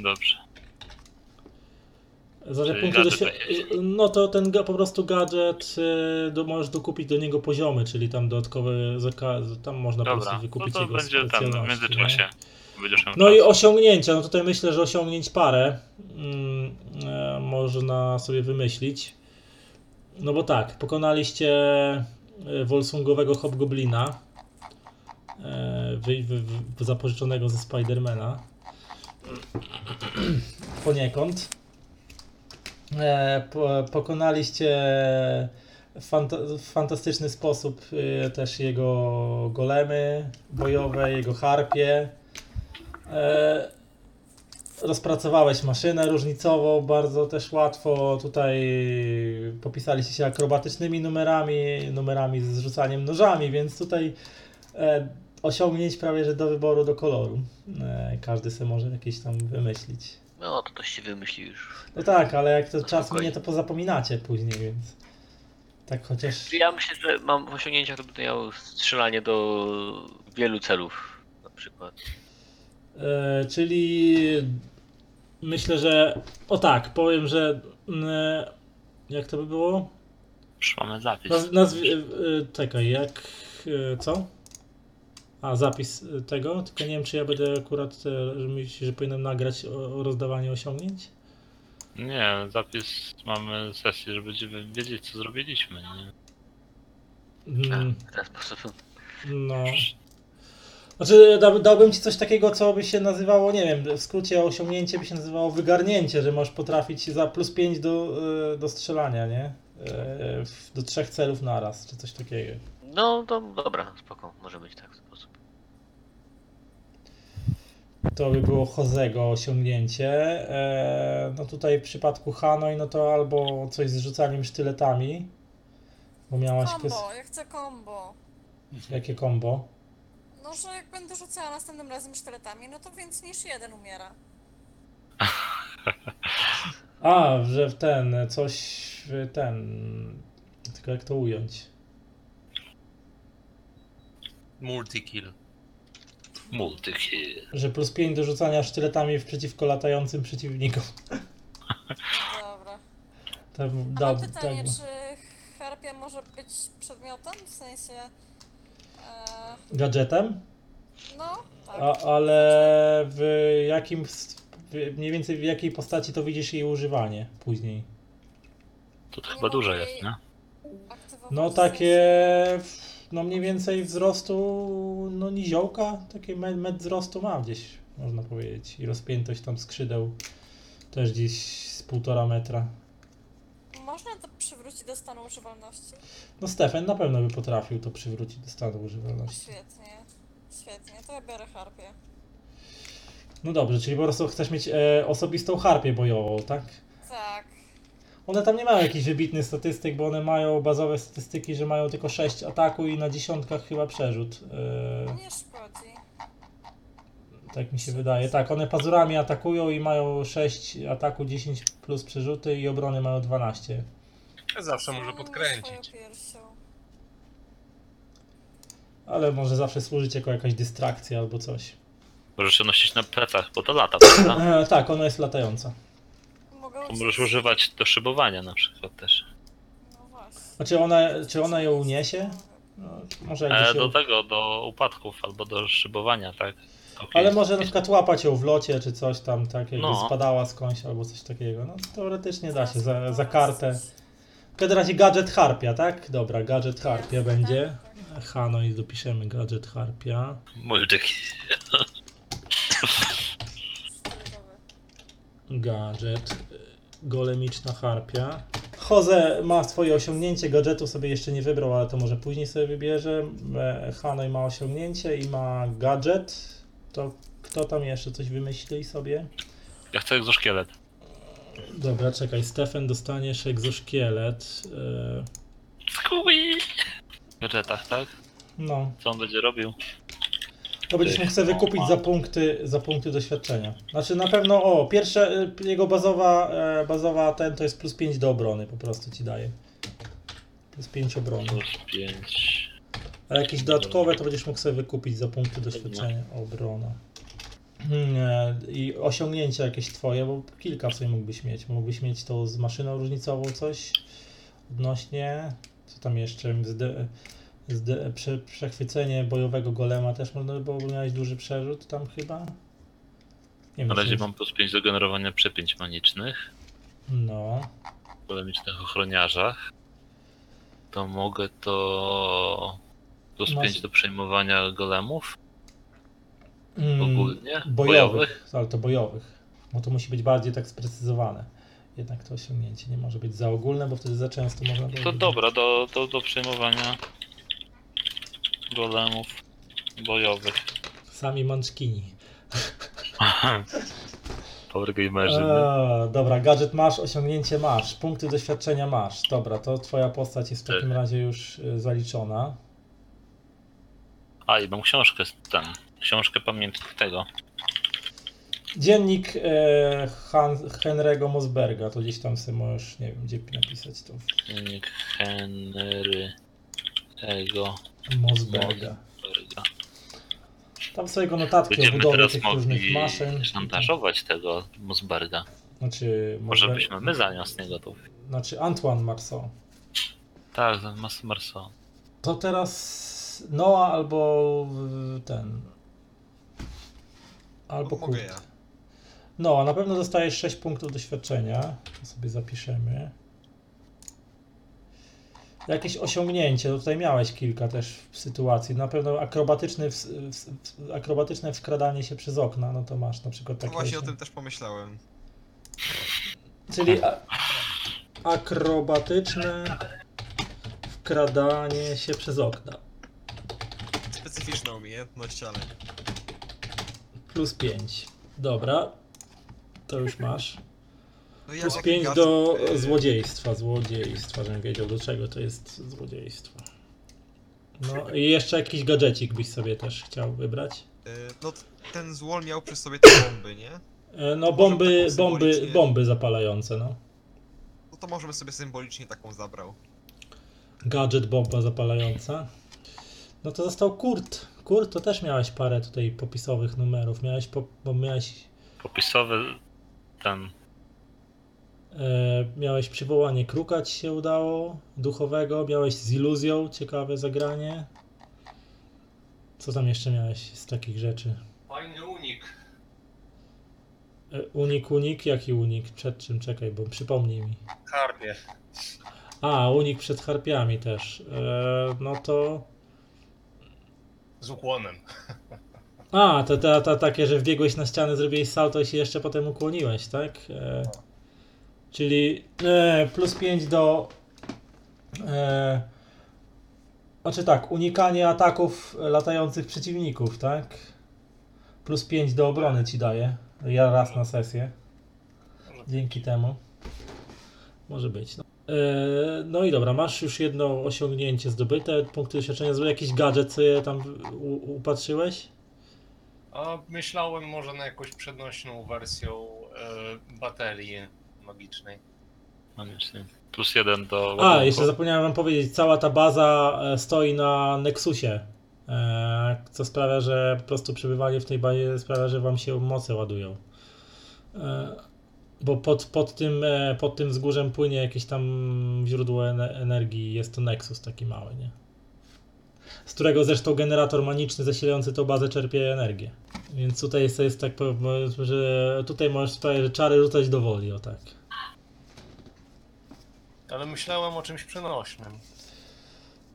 Dobrze. Za te Czyli punkty gadżet doświ- jakiś. No to ten po prostu gadżet y, do, możesz dokupić do niego poziomy, czyli tam dodatkowe tam można po Dobra, prostu no wykupić to jego będzie ten w międzyczasie. No i osiągnięcia, no tutaj myślę, że osiągnięć parę mm, e, można sobie wymyślić. No bo tak, pokonaliście e, Wolsungowego Hobgoblina, e, wy, wy, wy, zapożyczonego ze Spidermana. [clears throat] Poniekąd. E, po, pokonaliście w fanta- w fantastyczny sposób e, też jego golemy bojowe, jego harpie. E, rozpracowałeś maszynę różnicową, bardzo też łatwo. Tutaj popisaliście się akrobatycznymi numerami, numerami z zrzucaniem nożami, więc tutaj osiągnięć prawie że do wyboru, do koloru. Każdy sobie może jakieś tam wymyślić. No to ktoś się wymyśli już. No tak, ale jak to czas Spokojnie. minie, to pozapominacie później, więc tak chociaż... Ja myślę, że mam w osiągnięciach, to będę miał strzelanie do wielu celów. Na przykład. E, czyli myślę, że. O tak, powiem, że. mm, Jak to by było? Już mamy zapis. Naz, nazw, e, e, czekaj, jak. e, Co? A, zapis e, tego, tylko nie wiem, czy ja będę akurat, e, że myślisz, że powinienem nagrać o, o rozdawanie osiągnięć? Nie, zapis mamy sesję, żeby będziemy wiedzieć co zrobiliśmy. Nie? Mm, W ten sposób. no. Znaczy, da, dałbym ci coś takiego, co by się nazywało, nie wiem, w skrócie osiągnięcie by się nazywało wygarnięcie, że możesz potrafić za plus 5 do, e, do strzelania, nie? Do trzech celów naraz, czy coś takiego. No to dobra, spoko, może być tak w ten sposób. To by było Jozego osiągnięcie. E, no tutaj w przypadku Hanoi, no to albo coś z rzucaniem sztyletami, bo miałaś Kombo, ja chcę kombo. jakie combo. No, że jak będę rzucała następnym razem sztyletami, no to więcej niż jeden umiera. [laughs] A, że w ten, coś w ten, tylko jak to ująć? Multi-kill. Multi-kill. Że plus 5 do rzucania sztyletami w przeciwko latającym przeciwnikom. Dobra. To da, mam pytanie, tak. czy harpia może być przedmiotem? W sensie... E, Gadżetem? no, tak. A, ale w jakim, w- mniej więcej w jakiej postaci to widzisz jej używanie później? To, to chyba duże jest, nie? No w takie, sensie- no mniej więcej wzrostu, no niziołka, takie med, med wzrostu ma gdzieś, można powiedzieć. I rozpiętość tam skrzydeł też gdzieś z półtora metra. Można to przywrócić do stanu używalności? No Stefan na pewno by potrafił to przywrócić do stanu używalności. Świetnie. Świetnie, to ja biorę harpię. No dobrze, czyli po prostu chcesz mieć e, osobistą harpię bojową, tak? Tak. One tam nie mają jakichś wybitnych statystyk, bo one mają bazowe statystyki, że mają tylko 6 ataku i na dziesiątkach chyba przerzut. E, Nie szkodzi. tak mi się wydaje. Tak, one pazurami atakują i mają 6 ataku, 10 plus przerzuty i obrony mają 12. Zawsze może podkręcić. swoją piersią. Ale może zawsze służyć jako jakaś dystrakcja albo coś. Możesz się nosić na plecach, bo to lata, [coughs] prawda? E, tak, ona jest latająca. Mogę uciec. możesz używać do szybowania na przykład też. No właśnie. A czy ona, czy ona ją uniesie? No, może jak E, się... do tego, do upadków albo do szybowania, tak? Okej. Ale może na przykład łapać ją w locie, czy coś tam, tak, jakby No. spadała skądś albo coś takiego. No teoretycznie da się za, za kartę. W każdym razie gadżet harpia, tak? Dobra, gadżet harpia Jasne, będzie. tak, Hano i dopiszemy gadżet harpia. Stylowy. Gadżet. Golemiczna harpia. Jose ma swoje osiągnięcie, gadżetu sobie jeszcze nie wybrał, ale to może później sobie wybierze. E, Hanoi ma osiągnięcie i ma gadżet. To kto tam jeszcze coś wymyśli sobie? Ja chcę egzoszkielet. Dobra, czekaj, Stefan dostaniesz egzoszkielet. E, Skui! W gadżetach, tak? No, Co on będzie robił? To będziesz mógł sobie wykupić za punkty, za punkty doświadczenia. Znaczy na pewno, o, pierwsze, e, jego bazowa, e, bazowa ten to jest plus 5 do obrony, po prostu ci daje. Plus 5 obrony. Plus 5. A jakieś dodatkowe to będziesz mógł sobie wykupić za punkty doświadczenia. Obrona. Hmm, I osiągnięcia jakieś twoje, bo kilka w sobie mógłbyś mieć. Mógłbyś mieć to z maszyną różnicową coś odnośnie, co tam jeszcze, zde, zde, prze, przechwycenie bojowego golema też można by było, miałeś duży przerzut tam chyba. Nie wiem, Na razie mam plus 5 do generowania przepięć manicznych No, w polemicznych ochroniarzach. To mogę to plus Masz- 5 do przejmowania golemów Mm, ogólnie. bojowych, ale to bojowych, bo to musi być bardziej tak sprecyzowane. Jednak to osiągnięcie nie może być za ogólne, bo wtedy za często można. To dobra, do, do, do przejmowania golemów bojowych. Sami mączkini. [laughs] Power gamerzy. Eee, dobra, gadżet masz, osiągnięcie masz, punkty doświadczenia masz. Dobra, to twoja postać jest w takim Tak. razie już y, zaliczona. A i mam książkę z ten. Książkę pamiętnik tego. Dziennik e, Han, Henry'ego Mosberga, to gdzieś tam sobie możesz, nie wiem, gdzie napisać to. Dziennik Henry tego Mosberga. Mosberga. Tam swojego notatki o Będziemy budowie teraz tych różnych maszyn. szantażować tego Mosberga. Znaczy, Może Mosberg- byśmy my zamiast niego to. Znaczy Antoine Marceau. Tak, Mas Marceau. To teraz Noah albo ten. Albo Mogę Kurt. ja. No, na pewno dostajesz 6 punktów doświadczenia. To sobie zapiszemy. Jakieś osiągnięcie, to tutaj miałeś kilka też sytuacji. Na pewno akrobatyczny, ws- ws- akrobatyczne wskradanie się przez okna, no to masz na przykład No takie. właśnie o tym też pomyślałem. Czyli a, akrobatyczne wkradanie się przez okna. Specyficzna umiejętność, ale... Plus 5. Dobra. To już masz. No ja Plus taki 5 gadżet, do złodziejstwa. Złodziejstwa, żebym wiedział do czego to jest złodziejstwo. No i jeszcze jakiś gadżecik byś sobie też chciał wybrać. e, No ten złol miał przy sobie te bomby, nie? E, No bomby, bomby, bomby zapalające, no. No to możemy sobie symbolicznie taką zabrał. Gadżet bomba zapalająca. No to został Kurt. Kurt to też miałeś parę tutaj popisowych numerów. Miałeś, po, bo miałeś Popisowy ten. E, miałeś przywołanie kruka, ci się udało, duchowego, miałeś z iluzją, ciekawe zagranie. Co tam jeszcze miałeś z takich rzeczy? Fajny unik. E, unik, unik, jaki unik? Przed czym? Czekaj, bo przypomnij mi. Karpie. A, unik przed harpiami też. E, no to... Z ukłonem. A, to, to, to takie, że wbiegłeś na ścianę, zrobiłeś salto i się jeszcze potem ukłoniłeś, tak? E, czyli e, plus 5 do. E, znaczy tak, unikanie ataków latających przeciwników, tak? Plus 5 do obrony ci daje. Ja raz na sesję. Dzięki temu. Może być. No. E, no i dobra, masz już jedno osiągnięcie zdobyte, punkty doświadczenia, zrobił jakiś gadżet, co je tam u, upatrzyłeś? A myślałem może na jakąś przenośną wersją e, baterii magicznej. Magiczny. Plus jeden do. A, jeszcze zapomniałem wam powiedzieć, cała ta baza e, stoi na Nexusie, e, co sprawia, że po prostu przebywanie w tej bazie sprawia, że wam się moce ładują. E, Bo pod, pod, tym, pod tym wzgórzem płynie jakieś tam źródło ene- energii, jest to Nexus taki mały, nie? Z którego zresztą generator maniczny zasilający tą bazę czerpie energię. Więc tutaj jest, jest tak, że tutaj możesz że czary rzucać do woli, o tak. Ale myślałem o czymś przenośnym.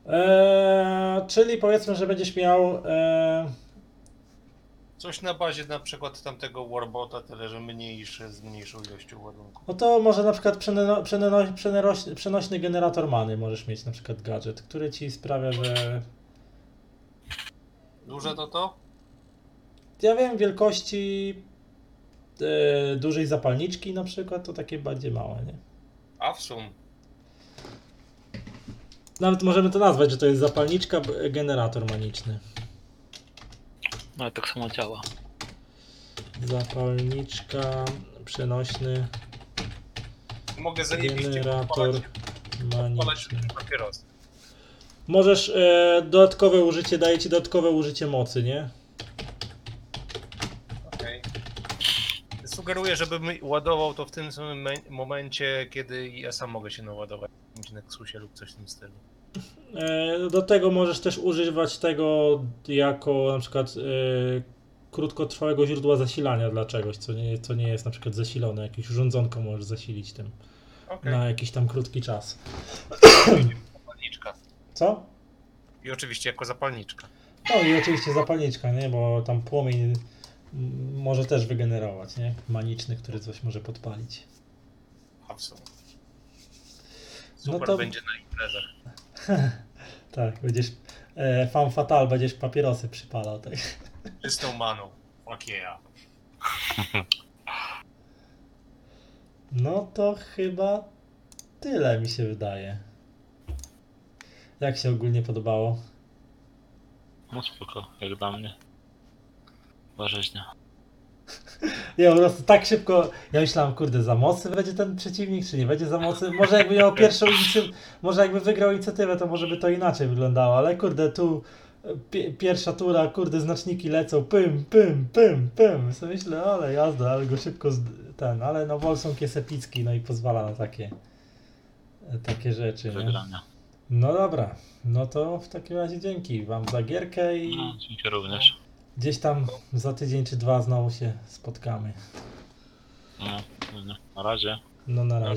Eee, czyli powiedzmy, że będziesz miał. Eee, Coś na bazie na przykład tamtego Warbota, tyle że mniejszy, z mniejszą ilością ładunku. no to może na przykład przeno, przeno, przenoś- przenośny generator many możesz mieć na przykład gadżet, który ci sprawia, że. Duże to to? Ja wiem, wielkości e, dużej zapalniczki na przykład, to takie bardziej małe, nie? A w sum. Nawet możemy to nazwać, że to jest zapalniczka, b- generator maniczny. No ale tak samo działa. Zapalniczka, przenośny Mogę zajebiście generator odpalać, odpalać maniczny. papierosy. Możesz e, dodatkowe użycie, daje ci dodatkowe użycie mocy, nie? Okej. sugeruję, żebym ładował to w tym samym me- momencie, kiedy ja sam mogę się naładować w jakimś Nexusie lub coś w tym stylu. E, Do tego możesz też używać tego jako na przykład e, krótkotrwałego źródła zasilania dla czegoś, co nie, co nie jest na przykład zasilone. Jakieś urządzonko możesz zasilić tym Okej. na jakiś tam krótki czas. [clears throat] Co? I oczywiście jako zapalniczka. No i oczywiście zapalniczka, nie? Bo tam płomień może też wygenerować, nie? Maniczny, który coś może podpalić. Absolutnie. No Super to- będzie na imprezach. [laughs] Tak, będziesz e, fan fatal, będziesz papierosy przypalał, tak. [laughs] Czystą maną. Fuck yeah. No to chyba tyle mi się wydaje. Jak się ogólnie podobało? No spoko, jak dla mnie. Warzeźnia. Ja [laughs] po prostu tak szybko, ja myślałem, kurde, za mocny będzie ten przeciwnik, czy nie będzie za mocny? Może jakby miał pierwszą inicjatywę, może jakby wygrał inicjatywę, to może by to inaczej wyglądało, ale kurde, tu pi- pierwsza tura, kurde, znaczniki lecą, pym, pym, pym, pym. So myślę, ale jazda, ale go szybko ten, ale no Wolsong jest epicki, no i pozwala na takie takie rzeczy, nie? No dobra, no to w takim razie dzięki wam za gierkę i No, dzięki również. gdzieś tam za tydzień czy dwa znowu się spotkamy. No, na razie. No na razie.